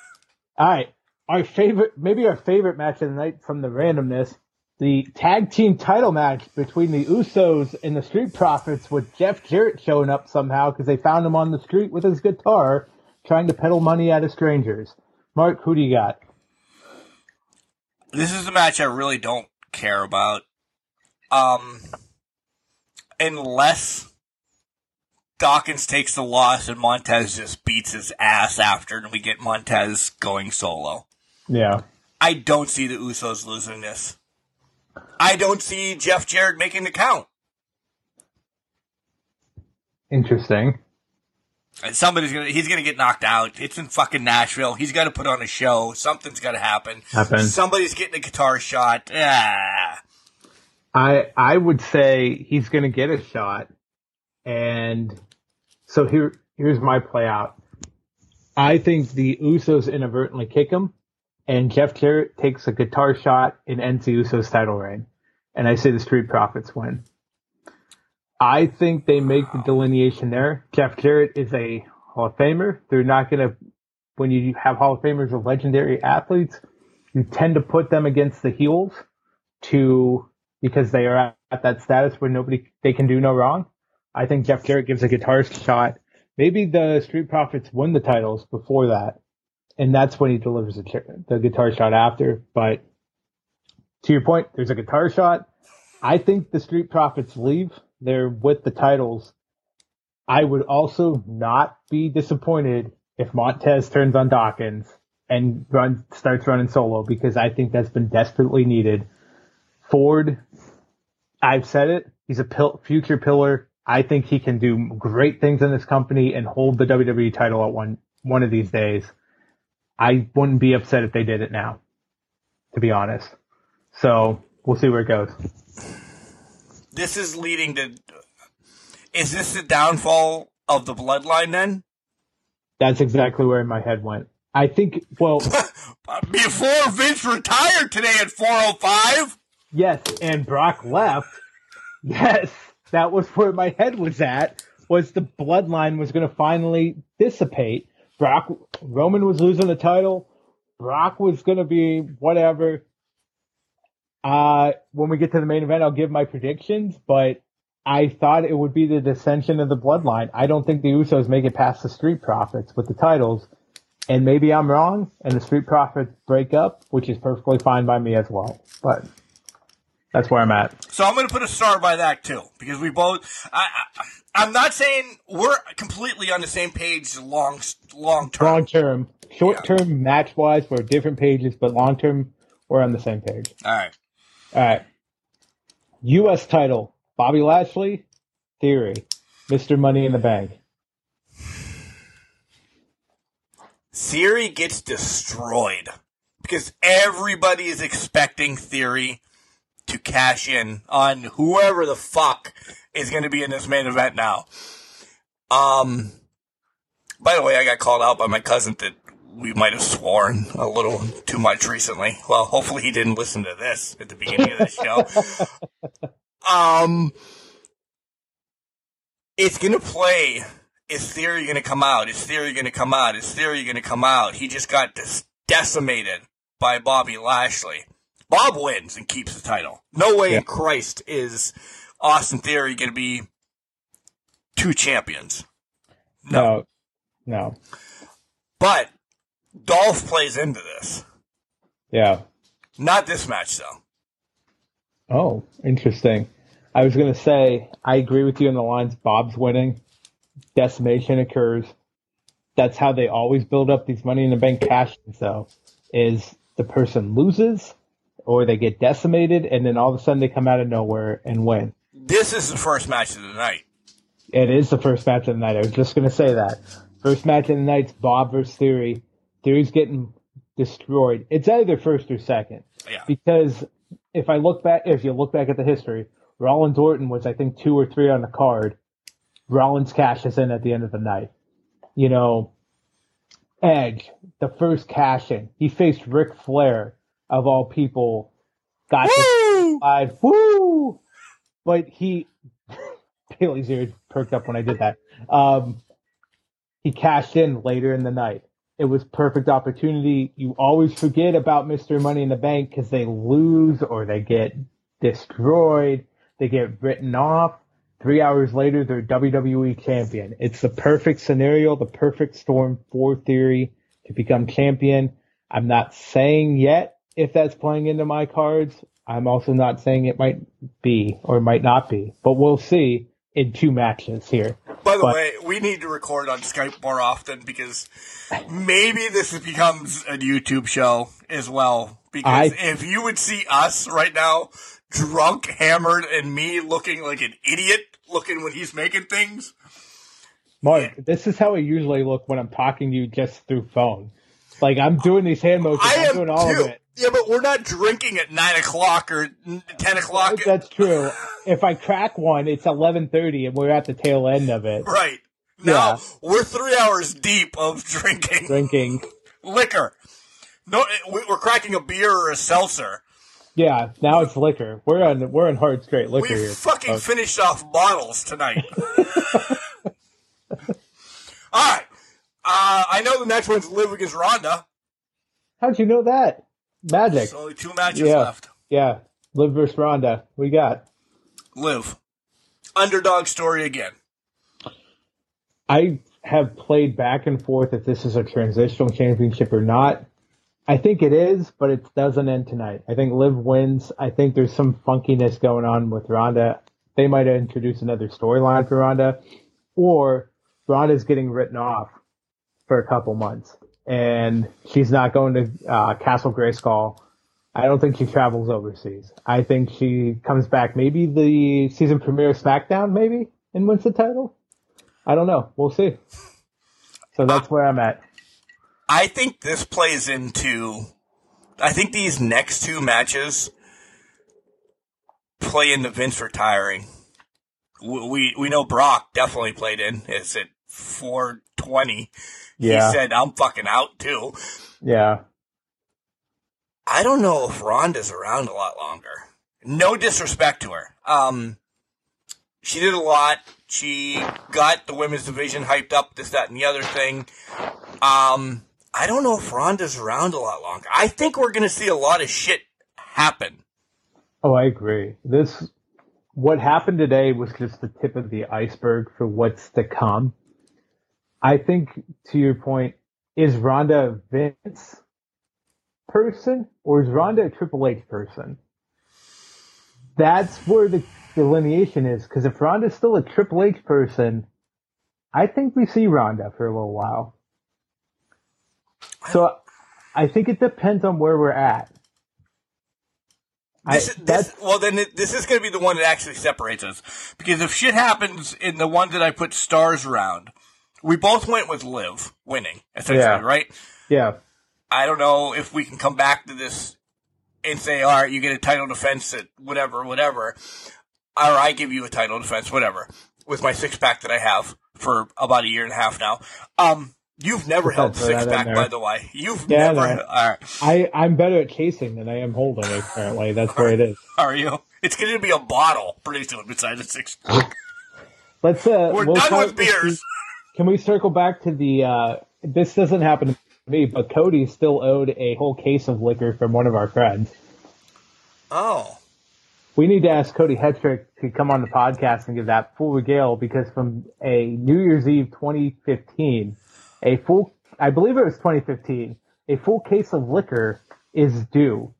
All right. Our favorite, maybe our favorite match of the night from the randomness, the tag team title match between the Usos and the Street Profits with Jeff Jarrett showing up somehow because they found him on the street with his guitar trying to peddle money out of strangers. Mark, who do you got? This is a match I really don't care about. Um, unless Dawkins takes the loss and Montez just beats his ass after, and we get Montez going solo. Yeah. I don't see the Usos losing this. I don't see Jeff Jarrett making the count. Interesting. And somebody's gonna, he's gonna get knocked out. It's in fucking Nashville. He's got to put on a show. Something's got to happen. Happen. Somebody's getting a guitar shot. Ah. I I would say he's going to get a shot, and so here here's my play out. I think the Usos inadvertently kick him, and Jeff Jarrett takes a guitar shot and the Usos title reign, and I say the Street Profits win. I think they make the delineation there. Jeff Jarrett is a Hall of Famer. They're not going to when you have Hall of Famers or legendary athletes, you tend to put them against the heels to because they are at, at that status where nobody they can do no wrong. I think Jeff Jarrett gives a guitar shot. Maybe the Street Profits win the titles before that, and that's when he delivers the, the guitar shot after. But to your point, there's a guitar shot. I think the Street Profits leave. They're with the titles. I would also not be disappointed if Montez turns on Dawkins and run starts running solo because I think that's been desperately needed. Ford, I've said it. He's a pil- future pillar. I think he can do great things in this company and hold the WWE title at one one of these days. I wouldn't be upset if they did it now, to be honest. So we'll see where it goes. This is leading to. Is this the downfall of the bloodline then? That's exactly where my head went. I think, well, Before Vince retired today at 405? Yes, and Brock left. Yes, that was where my head was at. Was the bloodline was going to finally dissipate? Brock Roman was losing the title. Brock was going to be whatever. Uh, when we get to the main event, I'll give my predictions, but I thought it would be the dissension of the bloodline. I don't think the Usos make it past the Street Profits with the titles. And maybe I'm wrong, and the Street Profits break up, which is perfectly fine by me as well. But that's where I'm at. So I'm going to put a star by that too, because we both. I, I, I'm not saying we're completely on the same page long, long term. Long term, short term, match wise, we're different pages, but long term, we're on the same page. All right. All right. U.S. title: Bobby Lashley, Theory, Mr. Money in the Bank. Theory gets destroyed because everybody is expecting Theory to cash in on whoever the fuck is going to be in this main event now. Um, by the way, I got called out by my cousin that we might have sworn a little too much recently. Well, hopefully he didn't listen to this at the beginning of the show. um, it's going to play is Theory going to come out? Is Theory going to come out? Is Theory going to come out? He just got dis- decimated by Bobby Lashley. Bob wins and keeps the title. No way in Christ is Austin Theory going to be two champions. No, no, But Dolph plays into this. yeah. Not this match, though. Oh, interesting. I was going to say, I agree with you in the lines. Bob's winning. Decimation occurs. That's how they always build up these money in the bank cash though, is the person loses or they get decimated and then all of a sudden they come out of nowhere and win. This is the first match of the night. It is the first match of the night. I was just going to say that. First match of the night's Bob versus Theory. Theory's getting destroyed. It's either first or second. Yeah. Because if I look back, if you look back at the history, Rollins Orton was, I think, two or three on the card. Rollins cashes in at the end of the night. You know, Edge, the first cash in, he faced Ric Flair, of all people, got Woo! live. Woo! But he, Bailey's ears perked up when I did that. Um, he cashed in later in the night. It was perfect opportunity. You always forget about Mr. Money in the Bank because they lose or they get destroyed. They get written off. Three hours later, they're WWE champion. It's the perfect scenario, the perfect storm for Theory to become champion. I'm not saying yet if that's playing into my cards. I'm also not saying it might be or might not be, but we'll see in two matches here. By the But- way, we need to record on Skype more often because maybe this becomes a YouTube show as well. Because I- if you would see us right now, drunk, hammered, and me looking like an idiot, looking when he's making things, Mark, this is how I usually look when I'm talking to you just through phone. Like I'm doing these hand motions, I I'm am doing all too. of it. Yeah, but we're not drinking at nine o'clock or ten o'clock. That's true. If I crack one, it's 11:30, and we're at the tail end of it. Right now, Yeah. we're three hours deep of drinking Drinking. liquor. No, we- we're cracking a beer or a seltzer. Yeah, now it's liquor. We're on we're on hard straight liquor We here. fucking finished off bottles tonight. All right. Uh, I know the next one's Liv against Ronda. How'd you know that? Magic. There's only two matches Yeah. left. Yeah. Liv versus Ronda. We got. Liv. Underdog story again. I have played back and forth if this is a transitional championship or not. I think it is, but it doesn't end tonight. I think Liv wins. I think there's some funkiness going on with Ronda. They might introduce another storyline for Ronda, or Ronda's getting written off for a couple months, and she's not going to uh, Castle Grayskull. I don't think she travels overseas. I think she comes back maybe the season premiere SmackDown, maybe, and wins the title. I don't know. We'll see. So that's where I'm at. I think this plays into. I think these next two matches play into Vince retiring. We we, know Brock definitely played in. It's at four twenty. Yeah. He said, "I'm fucking out too." Yeah. I don't know if Ronda's around a lot longer. No disrespect to her. Um, she did a lot. She got the women's division hyped up, this, that, and the other thing. Um, I don't know if Ronda's around a lot longer. I think we're going to see a lot of shit happen. Oh, I agree. This, what happened today was just the tip of the iceberg for what's to come. I think, to your point, is Ronda a Vince person or is Ronda a Triple H person? That's where the delineation is. Because if Ronda's still a Triple H person, I think we see Ronda for a little while. So I think it depends on where we're at. This, this, well, then it, this is going to be the one that actually separates us. Because if shit happens in the one that I put stars around, we both went with Liv winning, essentially, Yeah. right? yeah. I don't know if we can come back to this and say, all right, you get a title defense at whatever, whatever, or I give you a title defense, whatever, with my six pack that I have for about a year and a half now. Um, you've never held six pack, by the way. You've Yeah, never. All right, I, I'm better at chasing than I am holding Apparently. That's where it is. are you? It's going to be a bottle pretty soon beside a six pack. Let's uh We're we'll done with beers. Can we circle back to the uh this doesn't happen to me, but Cody still owed a whole case of liquor from one of our friends. Oh, We need to ask Cody Hetrick to come on the podcast and give that full regale because from a New Year's Eve 2015, a full, I believe it was 2015, a full case of liquor is due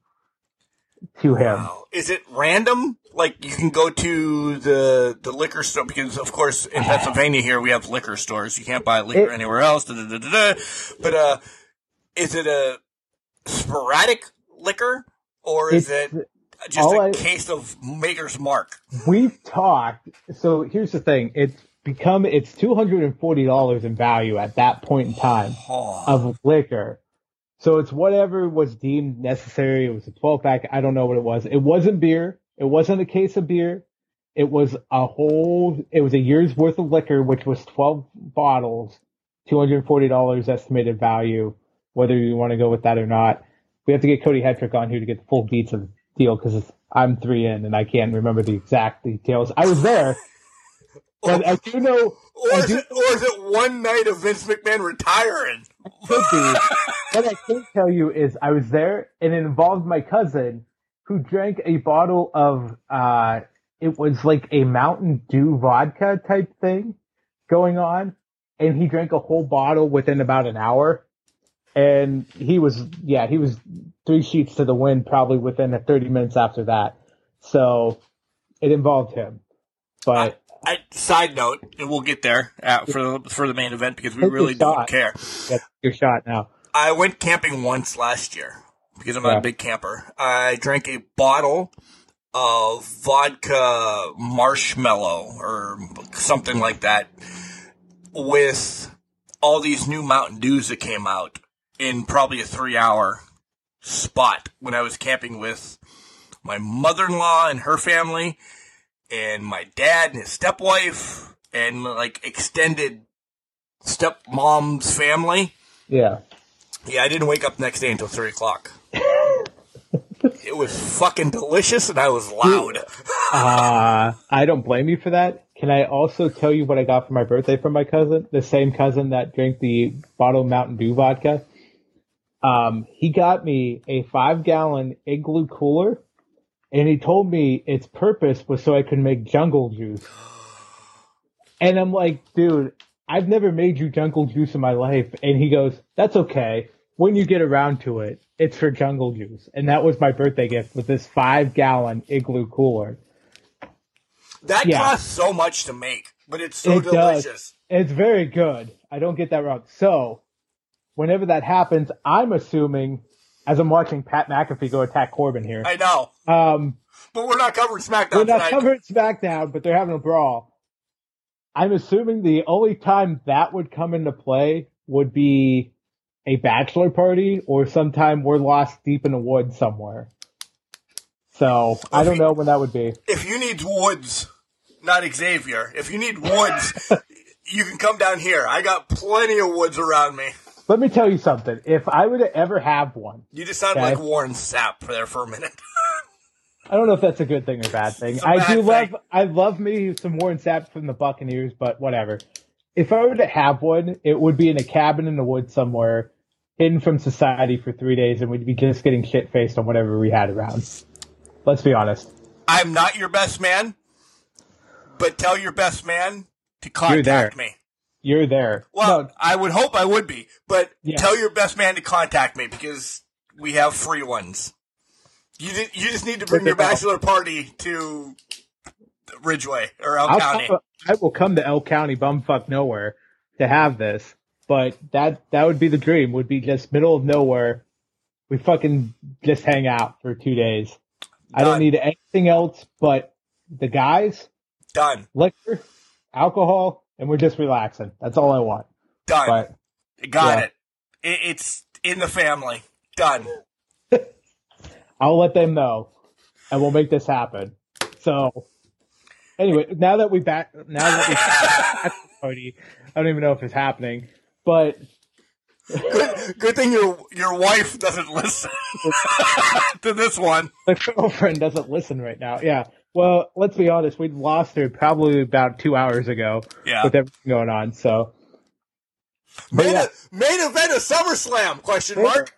to him. wow. Is it random? Like you can go to the the liquor store because, of course, in Pennsylvania here we have liquor stores. You can't buy liquor It- anywhere else. Da, da, da. But uh, is it a sporadic liquor or is it just a I- case of Maker's Mark? We've talked. So here's the thing. It's become, it's $240 in value at that point in time Oh, of liquor. So it's whatever was deemed necessary. It was a 12 pack. I don't know what it was. It wasn't beer. It wasn't a case of beer. it was a whole, it was a year's worth of liquor, which was 12 bottles, $240 estimated value, whether you want to go with that or not. We have to get Cody Hetrick on here to get the full beats of the deal because I'm three in and I can't remember the exact details. I was there, but I do know. Or I is, do, it, or is it one night of Vince McMahon retiring? could be. what I can tell you is I was there and it involved my cousin who drank a bottle of uh it was like a Mountain Dew vodka type thing going on and he drank a whole bottle within about an hour and he was yeah, he was three sheets to the wind probably within 30 minutes after that. So it involved him. But I, side note, and we'll get there uh, for the, for the main event because we really don't shot. care. that's your shot now. I went camping once last year because I'm not Yeah. a big camper. I drank a bottle of vodka marshmallow or something like that with all these new Mountain Dews that came out in probably a three hour spot when I was camping with my mother-in-law and her family and my dad and his stepwife and like extended stepmom's family. Yeah. Yeah, I didn't wake up next day until three o'clock. it was fucking delicious, and I was loud. Uh, I don't blame you for that. Can I also tell you what I got for my birthday from my cousin? The same cousin that drank the bottle of Mountain Dew vodka. Um, he got me a five gallon igloo cooler and he told me its purpose was so I could make jungle juice. And I'm like, dude, I've never made you jungle juice in my life. And he goes, that's okay. When you get around to it, it's for jungle juice. And that was my birthday gift with this five gallon igloo cooler. That Yeah. costs so much to make, but it's so It does. delicious. It's very good. I don't get that wrong. So, whenever that happens, I'm assuming, as I'm watching Pat McAfee go attack Corbin here, I know, um, but we're not covering SmackDown we're not tonight. covering SmackDown, but they're having a brawl. I'm assuming the only time that would come into play would be a bachelor party or sometime we're lost deep in the woods somewhere. So I don't know when that would be. if you need woods, not Xavier, if you need woods, you can come down here. I got plenty of woods around me. Let me tell you something. If I were to ever have one, You just sound Okay. like Warren Sapp for there for a minute. I don't know if that's a good thing or bad thing. I bad do love. I love me some Warren Sapp from the Buccaneers, but whatever. If I were to have one, it would be in a cabin in the woods somewhere, hidden from society for three days, and we'd be just getting shit faced on whatever we had around. Let's be honest. I'm not your best man, but tell your best man to You're contact me. You're there. Well, no, I would hope I would be, but Yeah. tell your best man to contact me because we have free ones. You ju- you just need to bring your bachelor party to Ridgway or El I'll County. come, I will come to Elk County, bumfuck nowhere, to have this. But that that would be the dream. Would be just middle of nowhere. We fucking just hang out for two days. I don't need anything else but the guys, Done. liquor, alcohol, and we're just relaxing. That's all I want. Done. But Got yeah. it. it. It's in the family. Done. I'll let them know, and we'll make this happen. So, anyway, now that we back, now that we back the party, I don't even know if it's happening, but Good, good thing your your wife doesn't listen to this one. the girlfriend doesn't listen right now. Yeah. Well, let's be honest. We lost her probably about two hours ago Yeah. with everything going on. So, but Main, yeah. main event of SummerSlam? Question mark.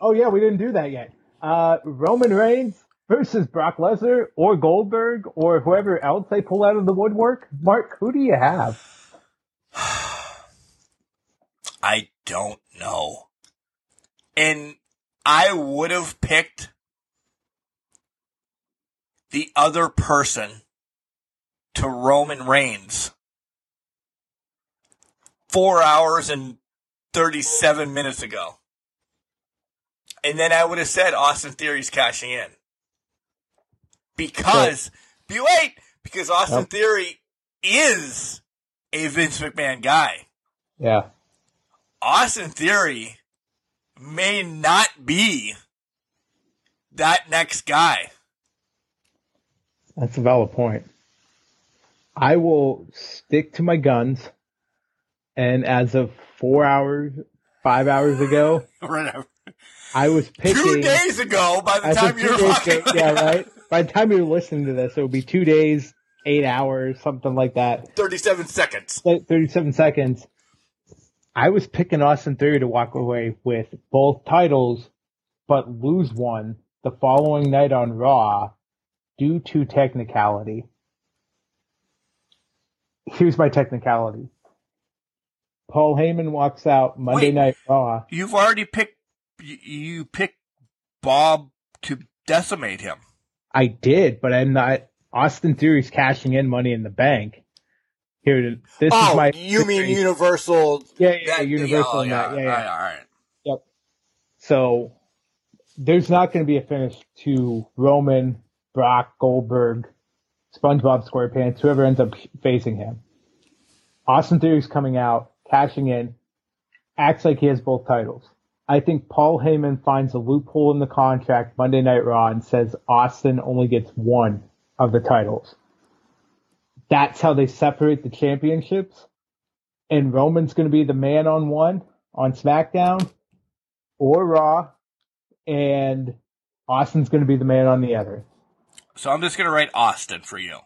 oh yeah, we didn't do that yet. Uh, Roman Reigns versus Brock Lesnar or Goldberg or whoever else they pull out of the woodwork. Mark, who do you have? I don't know. And I would have picked the other person to Roman Reigns four hours and 37 minutes ago. And then I would have said Austin Theory's cashing in. Because, be wait, because Austin Yep. Theory is a Vince McMahon guy. Yeah. Austin Theory may not be that next guy. That's a valid point. I will stick to my guns, and as of four hours, five hours ago, Whatever. I was picking Two days ago, by the time you're ago- yeah, right. By the time you're listening to this, it will be two days, eight hours, something like that. 37 seconds. 37 seconds. I was picking Austin Theory to walk away with both titles, but lose one the following night on Raw due to technicality. Here's my technicality. Paul Heyman walks out Monday Wait. Night Raw. You've already picked. You, you picked Bob to decimate him. I did, but I'm not. Austin Theory's cashing in Money in the Bank. Here, this oh, is my. you mean Universal? Yeah, yeah, that- Universal oh, and that, yeah, yeah. All right, all right. Yep. So there's not going to be a finish to Roman, Brock, Goldberg, SpongeBob SquarePants, whoever ends up facing him. Austin Theory's coming out, cashing in, acts like he has both titles. I think Paul Heyman finds a loophole in the contract Monday Night Raw and says Austin only gets one of the titles. That's how they separate the championships. And Roman's going to be the man on one on SmackDown or Raw, and Austin's going to be the man on the other. So I'm just gonna write Austin for you.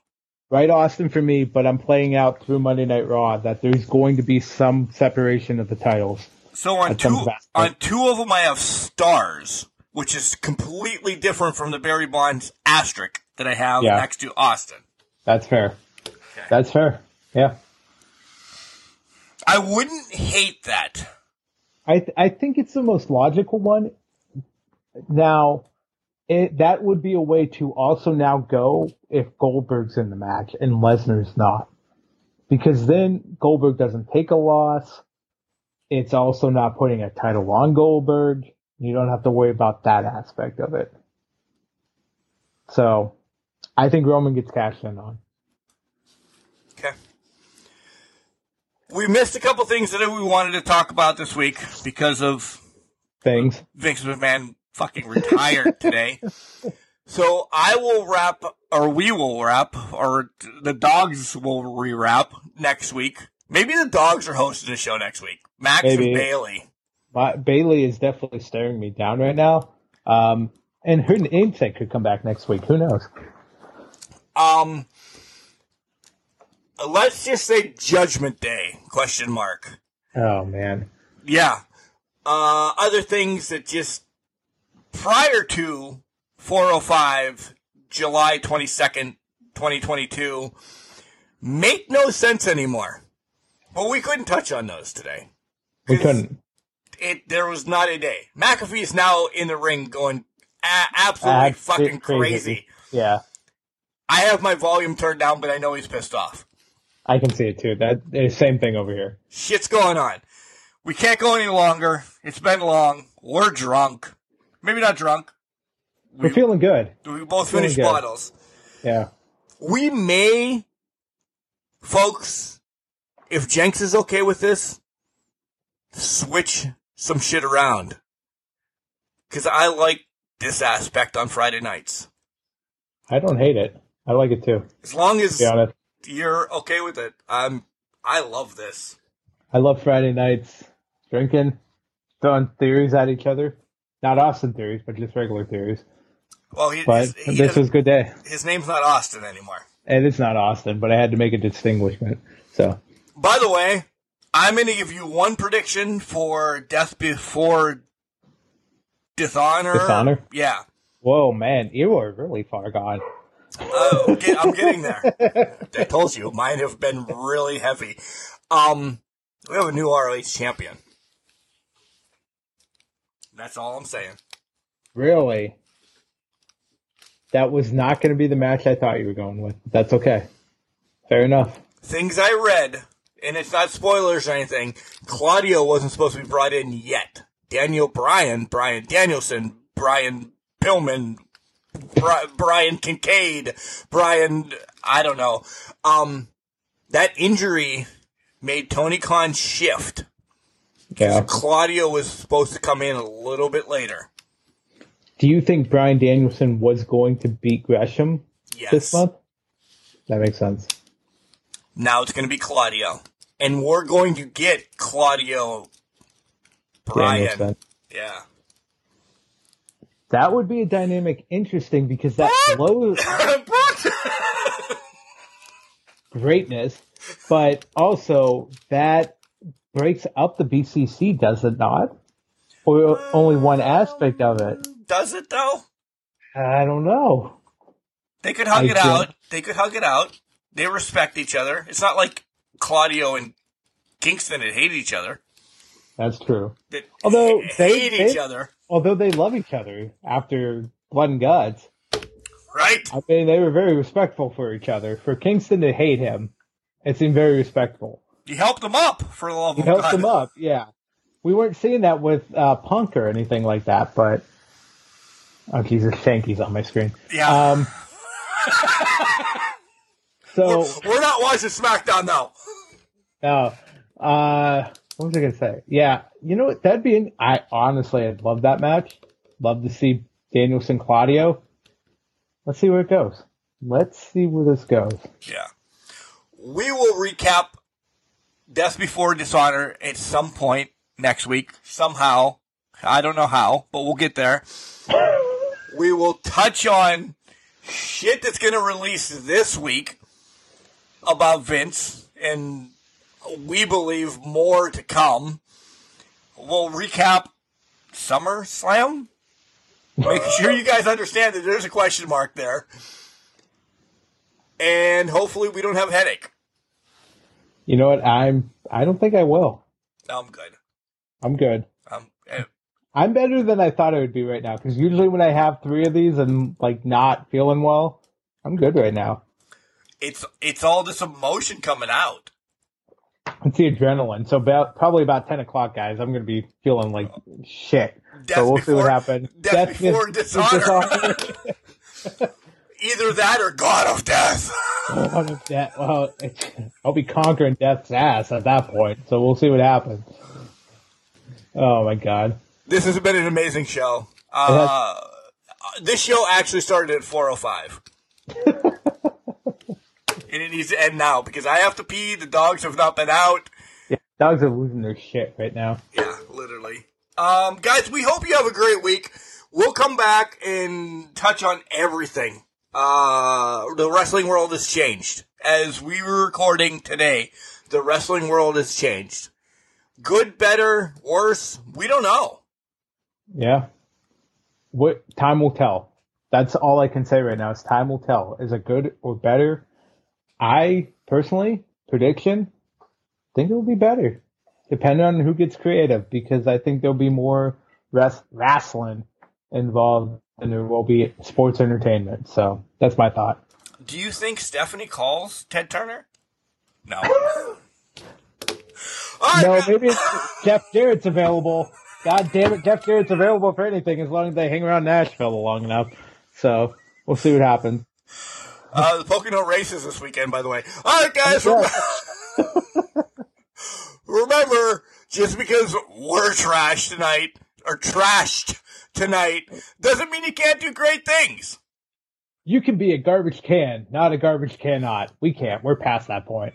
Write Austin for me, but I'm playing out through Monday Night Raw that there's going to be some separation of the titles. So on two on two of them, I have stars, which is completely different from the Barry Bonds asterisk that I have Yeah. next to Austin. That's fair. That's fair. Yeah. I wouldn't hate that. I th- I think it's the most logical one. Now, it, that would be a way to also now go if Goldberg's in the match and Lesnar's not, because then Goldberg doesn't take a loss. It's also not putting a title on Goldberg. You don't have to worry about that aspect of it. So, I think Roman gets cashed in on. Okay. We missed a couple things that we wanted to talk about this week because of Things. Vince McMahon fucking retired today. So I will wrap, or we will wrap, or the dogs will rewrap next week. Maybe the dogs are hosting the show next week. Max Maybe. and Bailey. Bailey is definitely staring me down right now. Um, and her namesake could come back next week. Who knows? Um, let's just say Judgment Day? Question mark. Oh man. Yeah. Uh, other things that just prior to 405 July 22nd, 2022 make no sense anymore. But we couldn't touch on those today. We couldn't. It there was not a day. McAfee is now in the ring going a- absolutely fucking crazy. crazy. Yeah, I have my volume turned down, but I know he's pissed off. I can see it too. That same thing over here. Shit's going on. We can't go any longer. It's been long. We're drunk. Maybe not drunk. We're feeling good. We both finished bottles. Yeah. We may, folks, if Jenks is okay with this, switch some shit around. Cause I like this aspect on Friday nights. I don't hate it. I like it too. As long as To you're okay with it, I'm, I love this. I love Friday nights drinking, throwing theories at each other. Not Austin theories, but just regular theories. Well, he, But his, he this was a good day. his name's not Austin anymore. And it's not Austin, but I had to make a distinguishment. So By the way, I'm going to give you one prediction for Death Before Dishonor. Dishonor? Yeah. Whoa, man, you are really far gone. Uh, get- I'm getting there. I told you, mine have been really heavy. Um, we have a new ROH champion. That's all I'm saying. Really? That was not going to be the match I thought you were going with. That's okay. Fair enough. Things I read, and it's not spoilers or anything, Claudio wasn't supposed to be brought in yet. Daniel Bryan, Brian Danielson, Brian Pillman, Bri- Brian Kincaid, Brian, I don't know. Um, that injury made Tony Khan shift. Yeah. Claudio was supposed to come in a little bit later. Do you think Bryan Danielson was going to beat Gresham? Yes. this month. That makes sense. Now it's going to be Claudio. And we're going to get Claudio Bryan. Yeah. That would be a dynamic interesting because that blows greatness, but also that breaks up the BCC, does it not? Or only one aspect of it? Uh, does it though? I don't know. They could hug I it don't- out. They could hug it out. They respect each other. It's not like Claudio and Kingston had hated each other. That's true. That Although they- hate they- each other, Although they love each other after blood and guts. right? I mean, they were very respectful for each other. For Kingston to hate him, it seemed very respectful. You helped them up for the love He of helped God. him up, yeah. We weren't seeing that with uh, Punk or anything like that, but oh Jesus, Shanky's on my screen. Yeah. Um, so we're, we're not watching SmackDown now. No, uh, what was I gonna say? Yeah, you know what? That'd be. An, I honestly, I'd love that match. Love to see Danielson Claudio. Let's see where it goes. Let's see where this goes. Yeah. We will recap Death Before Dishonor at some point next week. Somehow. I don't know how, but we'll get there. we will touch on shit that's going to release this week about Vince, and we believe more to come. We'll recap SummerSlam. Make sure you guys understand that there's a question mark there. And hopefully we don't have a headache. You know what? I'm. I don't think I will. I'm good. I'm good. Um, eh, I'm better than I thought I would be right now. Because usually when I have three of these and like not feeling well, I'm good right now. it's it's all this emotion coming out. It's the adrenaline. So about probably about ten o'clock, guys. I'm gonna be feeling like shit. Death so we'll see what happens. death before dishonor. dishonor. Either that or God of Death. What if that- well, I'll be conquering death's ass at that point. So we'll see what happens. Oh my god. This has been an amazing show. Uh, this show actually started at 4:05. and it needs to end now because I have to pee. The dogs have not been out. Yeah, dogs are losing their shit right now. Yeah, literally. Um, guys, we hope you have a great week. We'll come back and touch on everything. Uh, the wrestling world has changed. As we were recording today, the wrestling world has changed. Good, better, worse, we don't know. Yeah. What time will tell. That's all I can say right now. Is time will tell. Is it good or better? I personally prediction think it will be better, depending on who gets creative. Because I think there'll be more res- wrestling involved than there will be sports entertainment. So that's my thought. Do you think Stephanie calls Ted Turner? No. No, maybe it's Jeff Jarrett's available. God damn it, Jeff Jarrett's available for anything as long as they hang around Nashville long enough. So we'll see what happens. Uh, the Pocono races this weekend, by the way. All right, guys. Remember, just because we're trash tonight or trashed tonight doesn't mean you can't do great things. You can be a garbage can, not a garbage cannot. We can't. We're past that point.